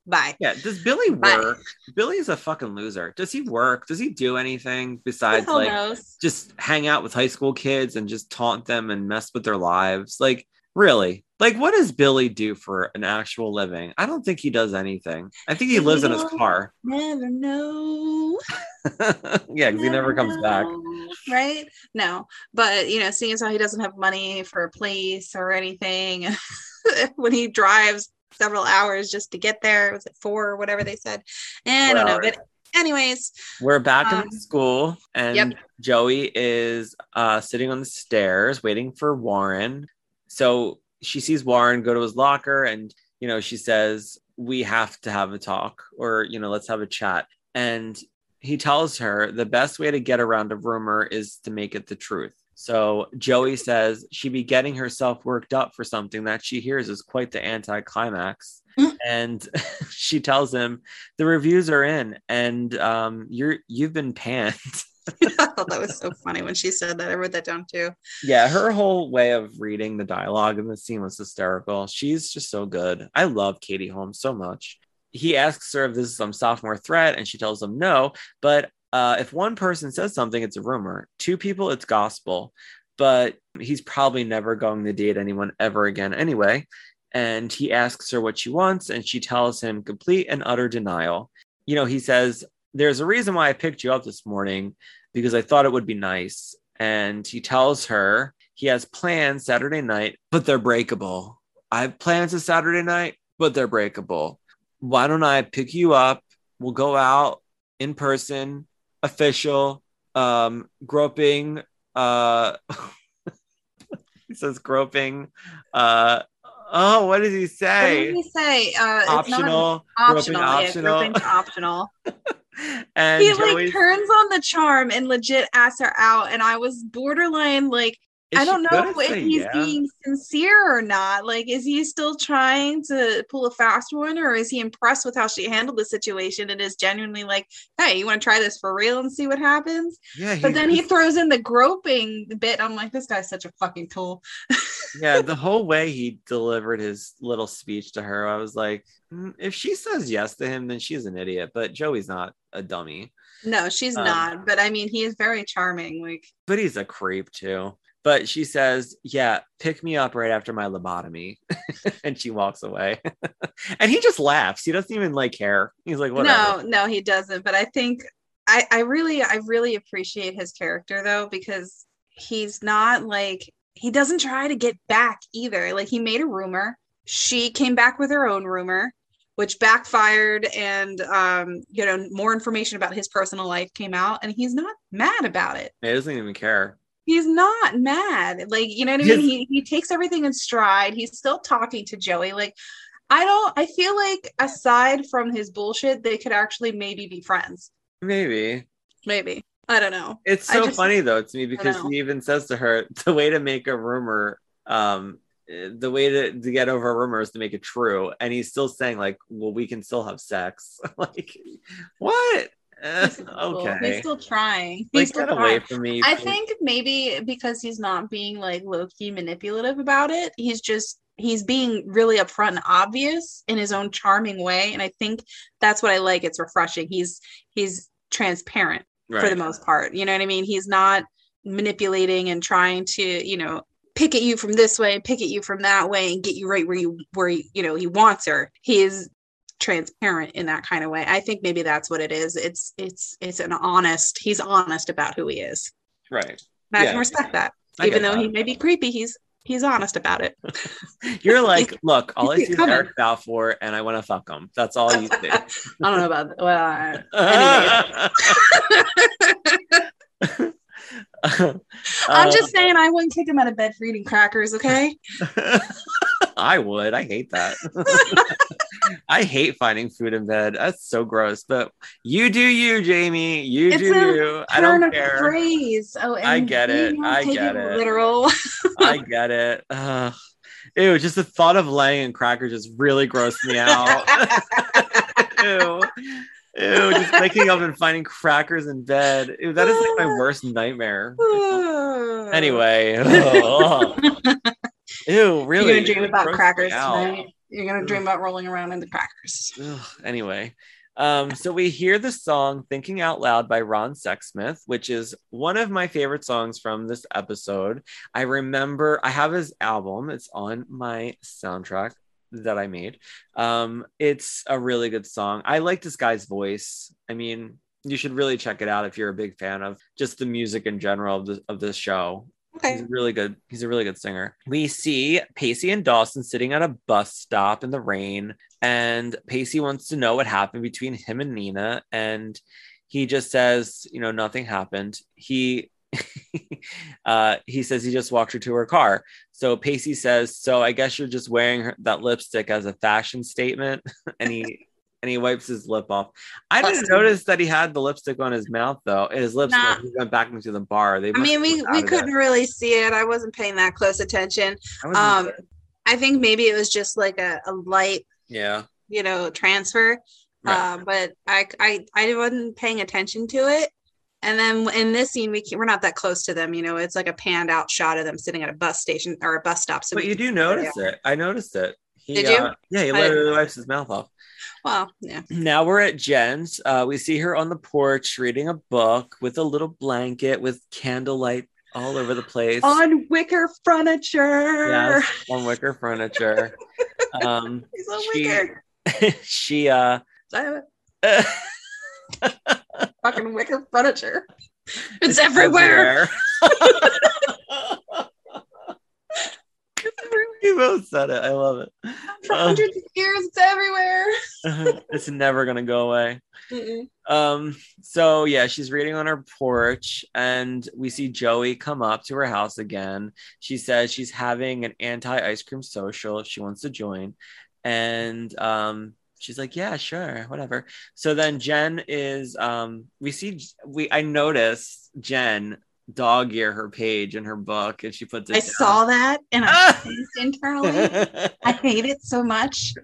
bye. Yeah. Does Billy work? Billy's a fucking loser. Does he work? Does he do anything besides like knows? just hang out with high school kids and just taunt them and mess with their lives. Like, really? Like, what does Billy do for an actual living? I don't think he does anything. I think he lives in his car. Never know. yeah, because he never comes back. Right? No. But you know, seeing as how he doesn't have money for a place or anything, when he drives several hours just to get there, was it four or whatever they said? And I don't know. But anyways, We're back Um, in school, and yep. Joey is uh, sitting on the stairs waiting for Warren. So she sees Warren go to his locker, and you know she says, "We have to have a talk, or you know, let's have a chat." And he tells her the best way to get around a rumor is to make it the truth. So Joey says she'd be getting herself worked up for something that she hears is quite the anticlimax. Mm. and she tells him the reviews are in and um you're you've been panned. I thought that was so funny when she said that. I wrote that down too. yeah, her whole way of reading the dialogue in the scene was hysterical. She's just so good. I love Katie Holmes so much. He asks her if this is some sophomore threat, and she tells him no. But uh, if one person says something, it's a rumor. Two people, it's gospel. But he's probably never going to date anyone ever again anyway. And he asks her what she wants, and she tells him complete and utter denial. You know, he says, There's a reason why I picked you up this morning because I thought it would be nice. And he tells her he has plans Saturday night, but they're breakable. I have plans a Saturday night, but they're breakable. Why don't I pick you up? We'll go out in person, official, um, groping. Uh, he says groping. Uh, oh, what does he What did say? he say? Uh, it's not Optional, optional. groping Yeah, optional. optional. and he Joey's- like turns on the charm and legit asks her out and i was borderline like Is I don't know if say he's yeah? being sincere or not. Like, is he still trying to pull a fast one, or is he impressed with how she handled the situation and is genuinely like, "Hey, you want to try this for real and see what happens?" Yeah, But then he throws in the groping bit. I'm like, this guy's such a fucking tool. yeah, the whole way he delivered his little speech to her, I was like, "Mm, if she says yes to him, then she's an idiot. But Joey's not a dummy, No, she's Um, not. But I mean, he is very charming. Like, but he's a creep too. But she says, "Yeah, pick me up right after my lobotomy," and she walks away. and he just laughs. He doesn't even like care. He's like, "Whatever." no, no, he doesn't. But I think I, I really, I really appreciate his character though because he's not like he doesn't try to get back either. Like he made a rumor. She came back with her own rumor, which backfired, and um, you know, more information about his personal life came out, and he's not mad about it. He doesn't even care. He's not mad. Like, you know what I mean? He he takes everything in stride. He's still talking to Joey. Like, I don't I feel like aside from his bullshit, they could actually maybe be friends. Maybe Maybe. I don't know. it's so just- funny though to me because he even says to her, "The way to make a rumor." um the way to, to get over a rumor is to make it true and he's still saying like well we can still have sex like what Uh, still- okay He's still trying. He's like still get away from me I please. think maybe because he's not being like low key manipulative about it, he's just he's being really upfront and obvious in his own charming way. And I think that's what I like. It's refreshing. He's he's transparent for the most part. You know what I mean? He's not manipulating and trying to, you know, pick at you from this way, pick at you from that way, and get you right where you where you know he wants her. He is transparent in that kind of way. I think maybe that's what it is. It's it's it's an honest. He's honest about who he is. right And I Yeah. can respect that, I even though that. he may be creepy. He's he's honest about it. you're like look all i see is eric balfour and i want to fuck him that's all you see I don't know about that. Well, anyway. I'm Uh, just saying I wouldn't kick him out of bed for eating crackers. Okay. I would. I hate that. I hate finding food in bed. That's so gross. But you do you, Jamie. You It's do you. I don't care. phrase. Oh, I get it. I get it. Literal. I get it. Ugh. Ew, just the thought of laying in crackers just really grossed me out. Ew. Ew, just waking up and finding crackers in bed. Ew, that is like my worst nightmare. Anyway. Ew, really? You're gonna dream about crackers tonight. You're gonna dream about rolling around in the crackers. Ugh, anyway, um, so we hear the song Thinking Out Loud by Ron Sexsmith, which is one of my favorite songs from this episode. I remember I have his album, it's on my soundtrack that I made. Um, it's a really good song. I like this guy's voice. I mean, you should really check it out if you're a big fan of just the music in general of the of this show. He's Okay. really good. He's a really good singer. We see Pacey and Dawson sitting at a bus stop in the rain, and Pacey wants to know what happened between him and Nina, and he just says, you know, nothing happened. He uh he says he just walked her to her car. So Pacey says, "So I guess you're just wearing her, that lipstick as a fashion statement." and he and he wipes his lip off. I didn't Busted. notice that he had the lipstick on his mouth though. His lips. Nah. He went back into the bar. They I mean, we we couldn't really see it. I wasn't paying that close attention. I Um, sure. I think maybe it was just like a, a light, yeah. you know, transfer. Right. Uh, but I, I I wasn't paying attention to it. And then in this scene, we can, we're not that close to them. You know, it's like a panned out shot of them sitting at a bus station or a bus stop. So but you do notice it. I noticed it. He, Did you? Uh, yeah, he literally wipes his mouth off. Well, yeah. Now we're at Jen's. Uh, we see her on the porch reading a book with a little blanket with candlelight all over the place. On wicker furniture. yes, on wicker furniture. Um, He's on She- wicker. she uh, I fucking wicker furniture. It's, it's everywhere. everywhere. you both said it. I love it. For Uh, hundreds of years, it's everywhere. it's never gonna go away. Mm-mm. Um, so yeah, she's reading on her porch, and we see Joey come up to her house again. She says she's having an anti-ice cream social if she wants to join. And um she's like, Yeah, sure, whatever. So then Jen is um we see we I notice Jen dog ear her page in her book, and she puts it. I down. saw that and I internally. I hate it so much.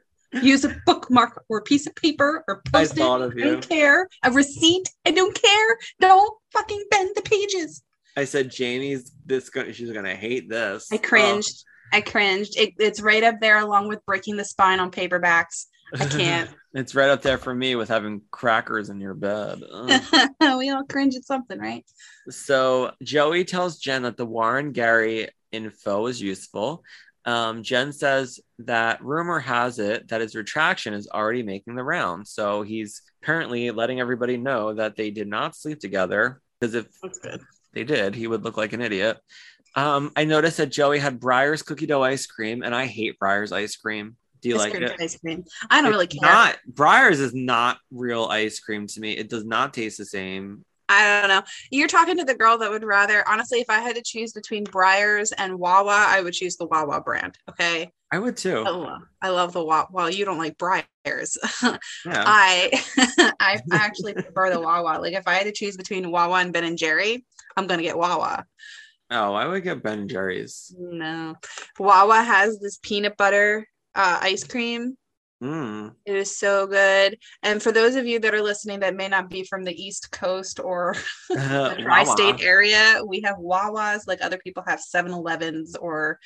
Use a bookmark or a piece of paper or I post it. I don't care. A receipt. I don't care. Don't fucking bend the pages. I said Jamie's this. Go- she's gonna hate this. I cringed. I cringed. It, it's right up there along with breaking the spine on paperbacks. I can't. it's right up there for me with having crackers in your bed. We all cringe at something, right? so Joey tells Jen that the Warren Gary info is useful. Um, Jen says that rumor has it that his retraction is already making the round. So he's apparently letting everybody know that they did not sleep together because if That's good. they did, he would look like an idiot. Um, I noticed that Joey had Breyers cookie dough ice cream, and I hate Breyers ice cream. Do you like it? Ice cream. I don't really care. Not Breyers is not real ice cream to me. It does not taste the same. I don't know. You're talking to the girl that would rather, honestly, if I had to choose between Breyers and Wawa, I would choose the Wawa brand. Okay. I would too. Oh, I love the Wawa. Well, you don't like Breyers. Yeah. I I actually prefer the Wawa. Like if I had to choose between Wawa and Ben and Jerry, I'm gonna get Wawa. Oh, I would get Ben and Jerry's. No, Wawa has this peanut butter uh, ice cream. Mm. It is so good. And for those of you that are listening that may not be from the East Coast or the tri-state area, we have Wawas like other people have 7-Elevens or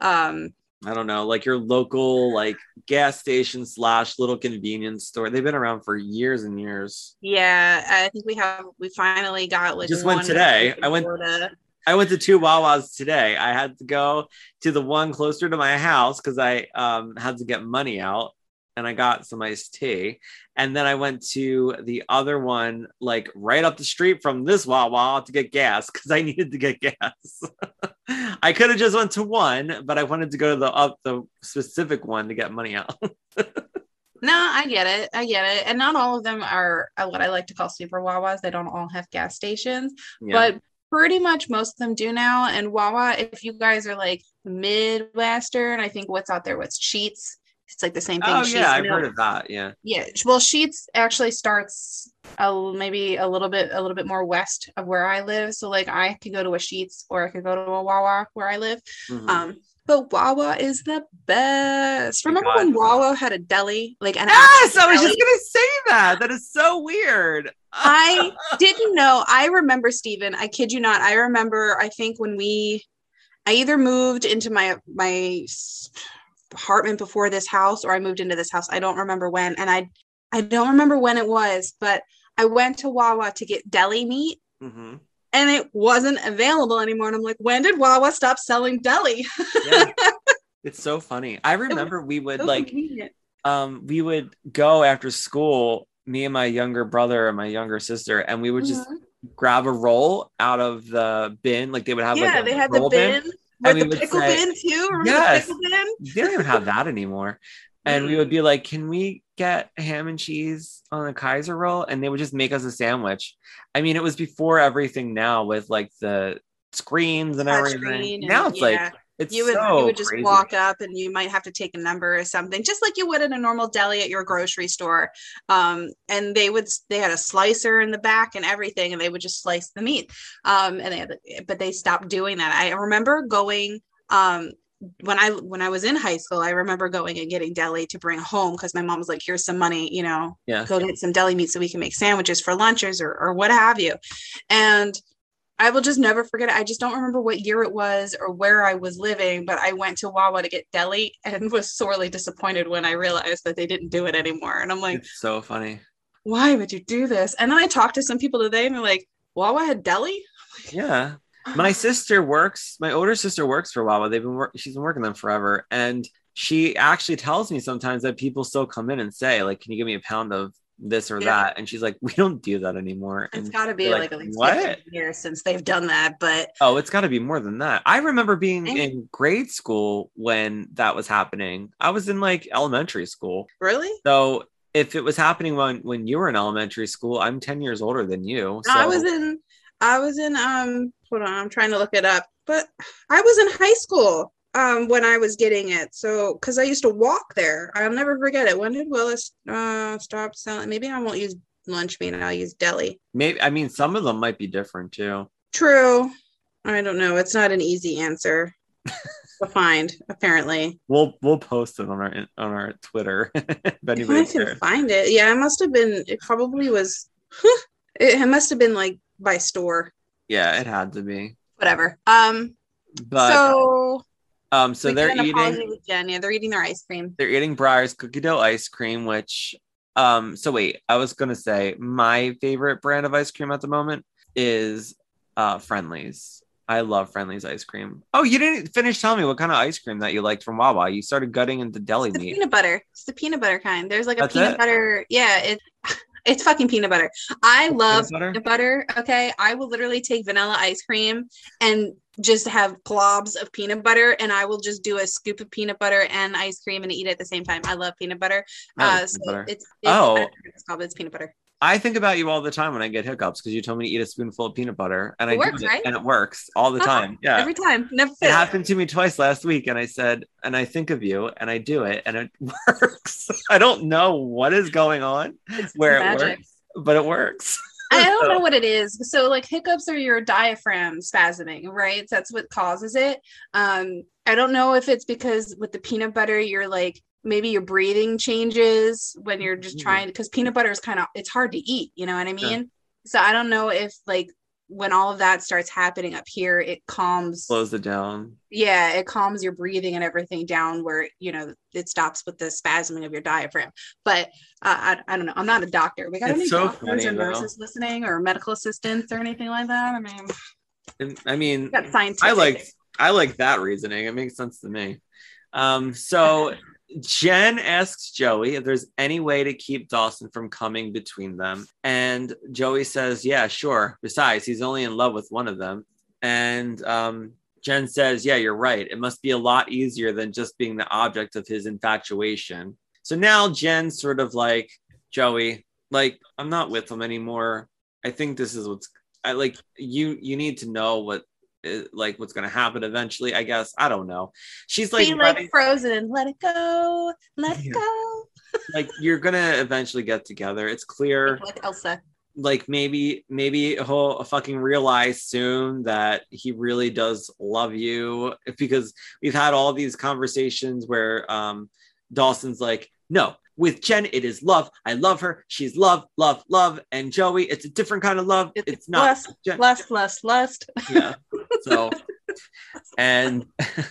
um I don't know, like your local like gas station slash little convenience store. They've been around for years and years. yeah, I think we have we finally got like Just went today. I went- Florida. I went to two Wawas today. I had to go to the one closer to my house because I um, had to get money out and I got some iced tea. And then I went to the other one, like right up the street from this Wawa to get gas because I needed to get gas. I could have just went to one, but I wanted to go to the up the specific one to get money out. No, I get it. I get it. And not all of them are uh, what I like to call super Wawas. They don't all have gas stations, Yeah. but pretty much most of them do now. And Wawa, if you guys are like Midwestern, I think what's out there, what's Sheetz. It's like the same thing. oh Sheetz yeah, I've milk. heard of that. Yeah. Yeah, well, Sheetz actually starts a, maybe a little bit a little bit more west of where I live. So like I could go to a Sheetz or I could go to a Wawa where I live. Mhm. Um, but Wawa is the best. Remember God. when Wawa had a deli, like an yes, I was deli? just gonna say that. That is so weird. I didn't know. I remember Stephen. I kid you not. I remember. I think when we, I either moved into my my apartment before this house, or I moved into this house. I don't remember when, and I I don't remember when it was, but I went to Wawa to get deli meat. Mhm. And it wasn't available anymore. And I'm like, when did Wawa stop selling deli? Yeah. it's so funny. I remember we would So like convenient. um we would go after school, me and my younger brother and my younger sister, and we would just Mhm. grab a roll out of the bin. Like they would have yeah, like a they had the bin, and with the pickle say- bin too. Remember Yes. the pickle bin? They don't even have that anymore. And we would be like, "Can we get ham and cheese on a Kaiser roll?" And they would just make us a sandwich. I mean, it was before everything now with like the screens and everything. Touchscreen and- now it's yeah. like it's you would so you would just crazy. walk up and you might have to take a number or something just like you would at a normal deli at your grocery store um, and they would they had a slicer in the back and everything and they would just slice the meat um, and they had, but they stopped doing that i remember going um, when i when i was in high school i remember going and getting deli to bring home because my mom was like here's some money you know Yeah. go get some deli meat so we can make sandwiches for lunches or, or what have you and I will just never forget it. I just don't remember what year it was or where I was living, but I went to Wawa to get deli and was sorely disappointed when I realized that they didn't do it anymore. And I'm like, It's so funny. why would you do this? And then I talked to some people today and they're like, Wawa had deli? Yeah. My sister works, my older sister works for Wawa. They've been she's been working them forever. And she actually tells me sometimes that people still come in and say, like, can you give me a pound of this or Yeah. that? And she's like, we don't do that anymore. It's got to be like, like, at least what? 15 years since they've done that. But oh, it's gotta be more than that. I remember being in grade school when that was happening. I was in like elementary school. really? So if it was happening when when you were in elementary school, I'm 10 years older than you. So I was in, I was in, um, hold on, I'm trying to look it up, but I was in high school um when I was getting it. So, because I used to walk there, I'll never forget it. When did Willis uh stop selling? Maybe I won't use lunch meat I'll use deli. maybe I mean some of them might be different too. True. I don't know. It's not an easy answer to find, apparently. We'll we'll post it on our on our Twitter if If I can find it. Yeah, it must have been, it probably was, it must have been like by store. Yeah, it had to be. Whatever. Um, But so, um, so they're get an apology eating Jen. Yeah, they're eating their ice cream. they're eating Breyers cookie dough ice cream, which um. So wait, I was gonna say my favorite brand of ice cream at the moment is uh Friendly's. I love Friendly's ice cream. Oh, you didn't finish telling me what kind of ice cream that you liked from Wawa. You started gutting into deli meat. peanut butter. It's the peanut butter kind. There's like a That's peanut it? butter. Yeah, it, it's fucking peanut butter. I love Peanut butter? peanut butter. Okay, I will literally take vanilla ice cream and just have globs of peanut butter, and I will just do a scoop of peanut butter and ice cream and eat it at the same time. I love peanut butter. Love Uh, peanut butter. it's, it's Oh. I don't know what it's called, it's peanut butter. I think about you all the time when I get hiccups because you told me to eat a spoonful of peanut butter, and It I works, do it, right? and it works all the Uh-huh. time. Yeah, Every time, never it happened to me twice last week, and I said, and I think of you, and I do it, and it works. I don't know what is going on It's where it works, but it works. I don't know what it is. So like hiccups are your diaphragm spasming, right? That's what causes it. Um, I don't know if it's because with the peanut butter, you're like maybe your breathing changes when you're just trying because peanut butter is kind of it's hard to eat, you know what I mean? So I don't know if like when all of that starts happening up here, it calms Slows it down. yeah, it calms your breathing and everything down where you know it stops with the spasming of your diaphragm. But uh, I, I don't know. I'm not a doctor. We got It's any so doctors funny, or though. nurses listening or medical assistants or anything like that? I mean, And- I mean. I like I like that reasoning. It makes sense to me. Um, so Jen asks Joey if there's any way to keep Dawson from coming between them. And Joey says, Yeah, sure. Besides, he's only in love with one of them. And um, Jen says, Yeah, you're right. It must be a lot easier than just being the object of his infatuation. So now Jen's sort of like, Joey, like, I'm not with him anymore. I think this is what's I like you you need to know what like what's going to happen eventually i guess. I don't know. She's like be like frozen. And let it go, let it go. like you're gonna eventually get together. It's clear Like Elsa. like maybe maybe he'll fucking realize soon that he really does love you because we've had all these conversations where um dawson's like no with jen it is love. I love her. She's love love love. And joey it's a different kind of love. It's, it's, not lust, Jen- lust, lust, lust. yeah. So, and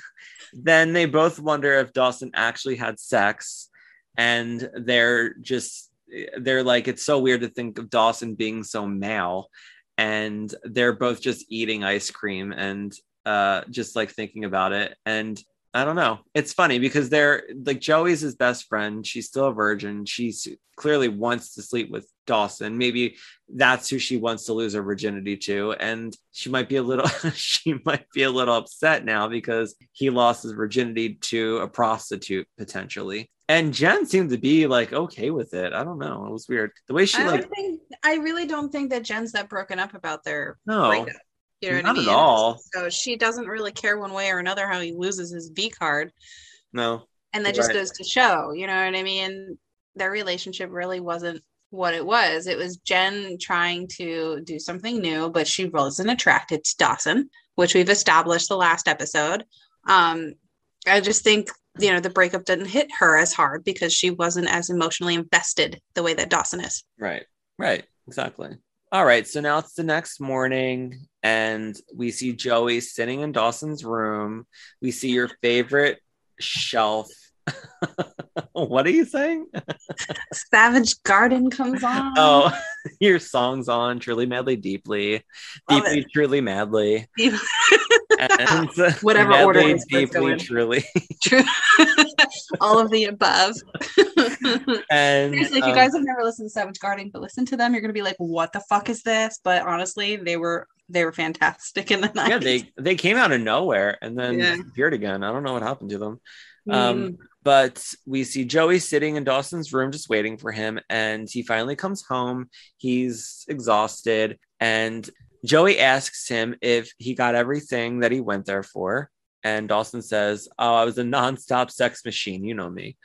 then they both wonder if Dawson actually had sex, and they're just they're like, it's so weird to think of Dawson being so male, and they're both just eating ice cream and uh just like thinking about it and I don't know. It's funny because they're like Joey's his best friend. She's still a virgin. She's clearly wants to sleep with Dawson. Maybe that's who she wants to lose her virginity to. And she might be a little she might be a little upset now because he lost his virginity to a prostitute potentially. And Jen seemed to be like okay with it. I don't know. It was weird. The way she I like think I really don't think that Jen's that broken up about their no. breakup. You know what Not I at all. So she doesn't really care one way or another how he loses his V card. No. And that just Right. goes to show, you know what I mean? Their relationship really wasn't what it was. It was Jen trying to do something new, but she wasn't attracted to Dawson, which we've established the last episode. Um, I just think, you know, the breakup didn't hit her as hard because she wasn't as emotionally invested the way that Dawson is. Right. Right. Exactly. All right. So now it's the next morning, and we see Joey sitting in Dawson's room. We see your favorite shelf. what are you saying? Savage Garden comes on. Oh, your song's on Truly Madly Deeply. Love Deeply, truly, madly. Deep- And uh, Whatever madly, order it's supposed to deeply, truly. True. All of the above. And Seriously, if um, you guys have never listened to Savage Garden, but listen to them, you're gonna be like, "What the fuck is this?" But honestly, they were they were fantastic in the night. yeah, they they came out of nowhere and then Yeah. disappeared again. I don't know what happened to them. Um, Mm. but we see Joey sitting in Dawson's room just waiting for him, and he finally comes home. He's exhausted, and Joey asks him if he got everything that he went there for. And Dawson says, "Oh, I was a nonstop sex machine. You know me."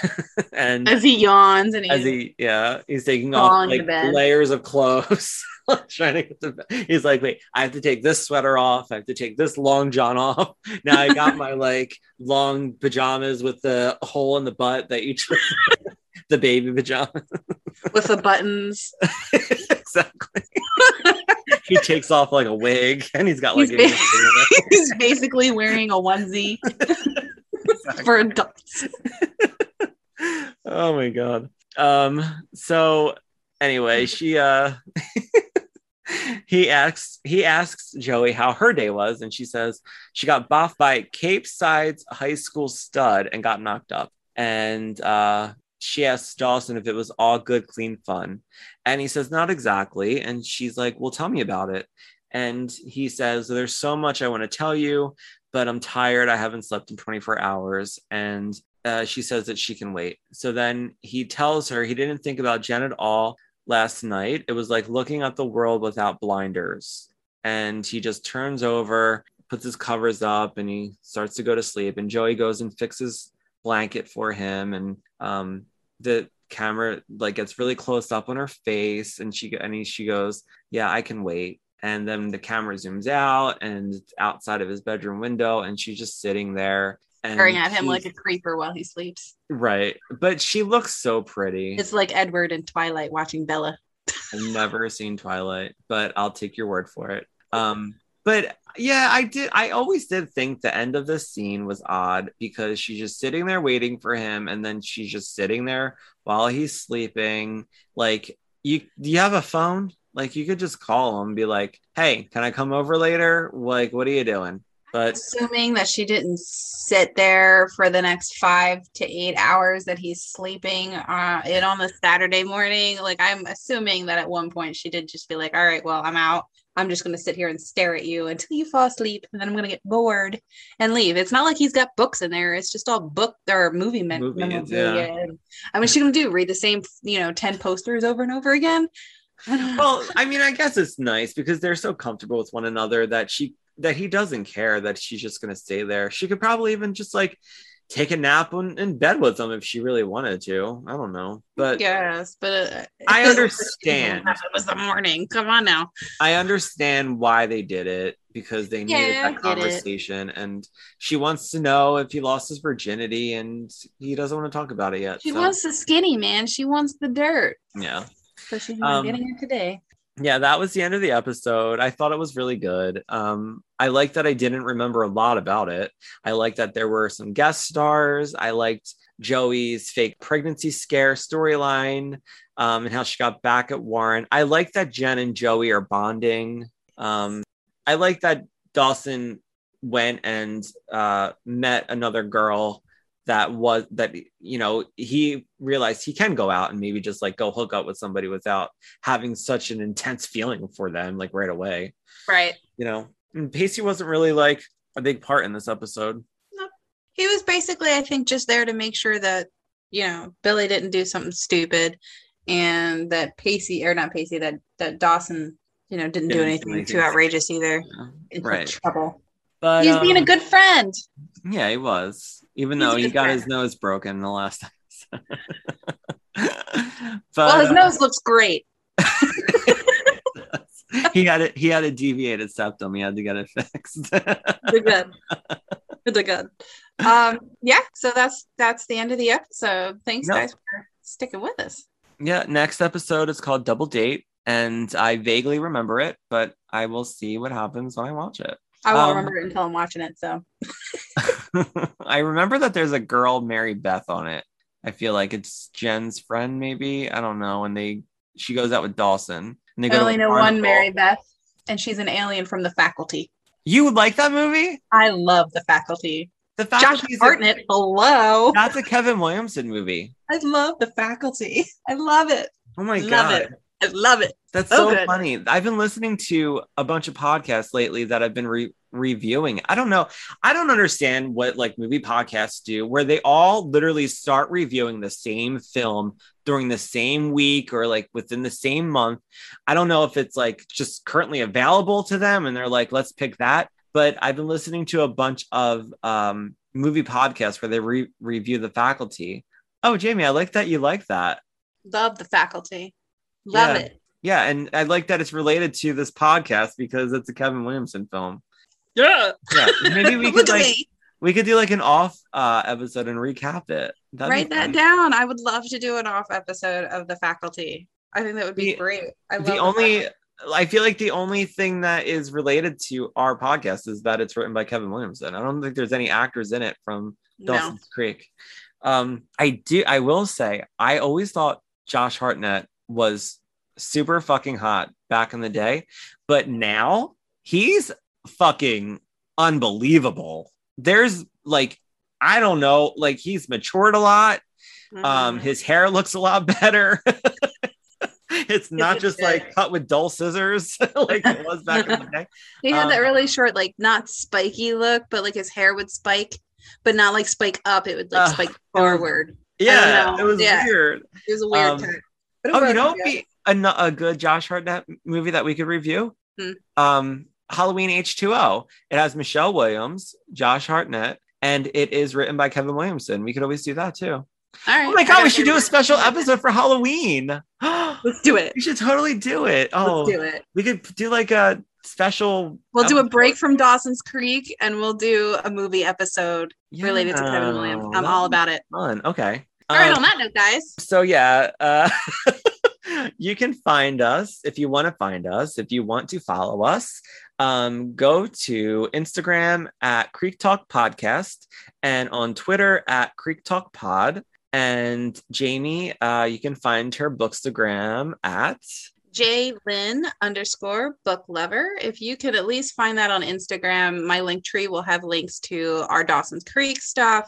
and As he yawns and as he, yeah, he's taking off like layers of clothes, trying to get to bed. He's like, "Wait, I have to take this sweater off. I have to take this long john off. Now I got my like long pajamas with the hole in the butt that you." the baby pajamas. with the buttons. exactly. He takes off like a wig and he's got like He's a- he's basically wearing a onesie for adults. oh my god. Um so anyway, she uh he asks he asks Joey how her day was and she says she got boffed by Capeside's high school stud and got knocked up. And uh she asks Dawson if it was all good, clean fun. And he says, Not exactly. And she's like, Well, tell me about it. And he says, There's so much I want to tell you, but I'm tired. I haven't slept in 24 hours. And uh, she says that she can wait. So then he tells her he didn't think about Jen at all last night. It was like looking at the world without blinders. And he just turns over, puts his covers up, and he starts to go to sleep. And Joey goes and fixes blanket for him and um the camera like gets really close up on her face and she and he, she goes yeah i can wait and then the camera zooms out and it's outside of his bedroom window and she's just sitting there and Staring at him like a creeper while he sleeps. right but she looks so pretty It's like Edward in Twilight watching Bella. I've never seen Twilight, but I'll take your word for it. Um, but yeah, I did. I always did think the end of the scene was odd because she's just sitting there waiting for him, and then she's just sitting there while he's sleeping. Like, you do you have a phone? Like, you could just call him be like, "Hey, can I come over later? Like, what are you doing?" But Assuming that she didn't sit there for the next five to eight hours that he's sleeping uh, in on the Saturday morning. Like, I'm assuming that at one point she did just be like, all right, well, I'm out. I'm just going to sit here and stare at you until you fall asleep. And then I'm going to get bored and leave. It's not like he's got books in there. It's just all book or movie me- Movies, memorabilia. I mean, she going to do read the same, you know, 10 posters over and over again. I well, I mean, I guess it's nice because they're so comfortable with one another that she that he doesn't care that she's just gonna stay there. She could probably even just like take a nap on, in bed with him if she really wanted to. I don't know, but yes, but uh, I understand. it was the morning. Come on now. I understand why they did it because they needed Yeah, that conversation, and she wants to know if he lost his virginity, and he doesn't want to talk about it yet. She so, wants the skinny man. She wants the dirt. yeah. So she's not Um, getting it today. Yeah that was the end of the episode. I thought it was really good. Um i like that i didn't remember a lot about it. I like that there were some guest stars. I liked joey's fake pregnancy scare storyline um and how she got back at warren. I like that jen and joey are bonding. Um i like that dawson went and uh met another girl that was that you know he realized he can go out and maybe just like go hook up with somebody without having such an intense feeling for them like right away Right. you know and pacey wasn't really like a big part in this episode He was basically, I think, just there to make sure that, you know, Billy didn't do something stupid and that Pacey or not Pacey, that that Dawson, you know, didn't do Didn't do anything anything too outrageous either. Yeah. Right. trouble. But He's being a um, good friend. yeah he was even He's though he got friend. his nose broken in the last episode but well, his uh, nose looks great. he had it he had a deviated septum he had to get it fixed They're good. They're good. Um, yeah, so that's that's the end of the episode. Thanks Yep. guys for sticking with us. Yeah, next episode is called Double Date, and I vaguely remember it, but I will see what happens when I watch it. I won't Um, remember it until I'm watching it. So I remember that there's a girl, Mary Beth, on it. I feel like it's Jen's friend, maybe. I don't know. And they she goes out with Dawson, and they I go. only know one. Mary Beth, and she's an alien from the faculty. You would like that movie? I love the faculty. The faculty Josh. Hartnett, hello. That's a Kevin Williamson movie. I love the faculty. I love it. Oh my Love god. it. I love it. That's So so good. funny. I've been listening to a bunch of podcasts lately that I've been re- reviewing. I don't know. I don't understand what like movie podcasts do where they all literally start reviewing the same film during the same week or like within the same month. I don't know if it's like just currently available to them and they're like, let's pick that. but I've been listening to a bunch of um, movie podcasts where they re- review the faculty. Oh, Jamie, I like that you like that. Love the faculty. Love Yeah. it. Yeah, and I like that it's related to this podcast because it's a Kevin Williamson film. Yeah. Yeah, maybe we could like me. we could do like an off uh, episode and recap it. That'd Write that down. I would love to do an off episode of the faculty. I think that would be The- great. I love the only faculty. I feel like the only thing that is related to our podcast is that it's written by Kevin Williamson. I don't think there's any actors in it from No. Dawson's Creek. Um, I do. I will say, I always thought Josh Hartnett was super fucking hot back in the day, but now he's fucking unbelievable. There's like, I don't know, like he's matured a lot. Um, Mhm. his hair looks a lot better. it's not just like cut with dull scissors like it was back in the day. he had um, that really short, like not spiky look, but like his hair would spike, but not like spike up. It would like Ugh. spike forward. Yeah, it was Yeah. weird. It was a weird Um, cut. Oh, you know, be a, a good Josh Hartnett movie that we could review. Hmm. Um, Halloween H2O. It has Michelle Williams, Josh Hartnett, and it is written by Kevin Williamson. We could always do that too. All right. Oh my god, we should do a special episode for Halloween. Let's do it. we should totally do it. Oh, Let's do it. we could do like a special. We'll do a break from Dawson's Creek and we'll do a movie episode related to Kevin Yeah, Williams. I'm all about it. Fun. Okay. All right, Um, on that note, guys. so yeah uh you can find us if you want to find us if you want to follow us um go to instagram at creek talk podcast and on twitter at creek talk pod and jamie uh you can find her bookstagram at J Lynn underscore book lover. If you could at least find that on Instagram, my link tree will have links to our Dawson's Creek stuff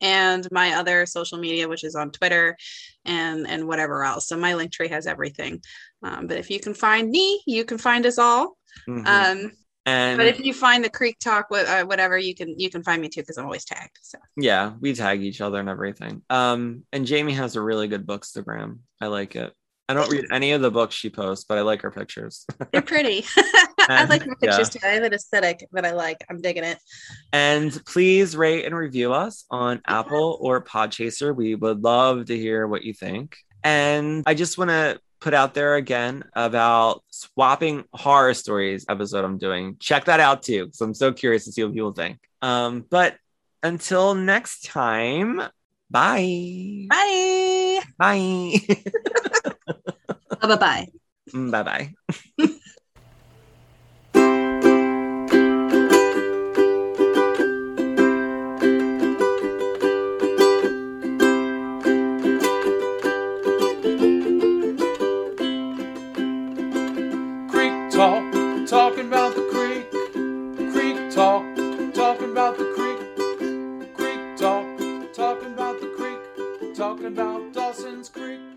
and my other social media, which is on Twitter and and whatever else. So my link tree has everything. Um, but if you can find me, you can find us all. Mhm. Um, and but if you find the Creek Talk, uh, whatever, you can you can find me too because I'm always tagged. So yeah we tag each other and everything um and jamie has a really good bookstagram i like it i don't read any of the books she posts but i like her pictures they're pretty. I like Yeah. pictures too. I have an aesthetic that I like. I'm digging it. And please rate and review us on Apple or Podchaser. We would love to hear what you think. And I just want to put out there again about swapping horror stories episode I'm doing. Check that out too, because I'm so curious to see what people think. Um, but until next time, bye. Bye. Bye. Bye bye. Bye bye. talking about the creek. Creek talk, talking about the creek. Creek talk, talking about the creek. Talking about Dawson's Creek.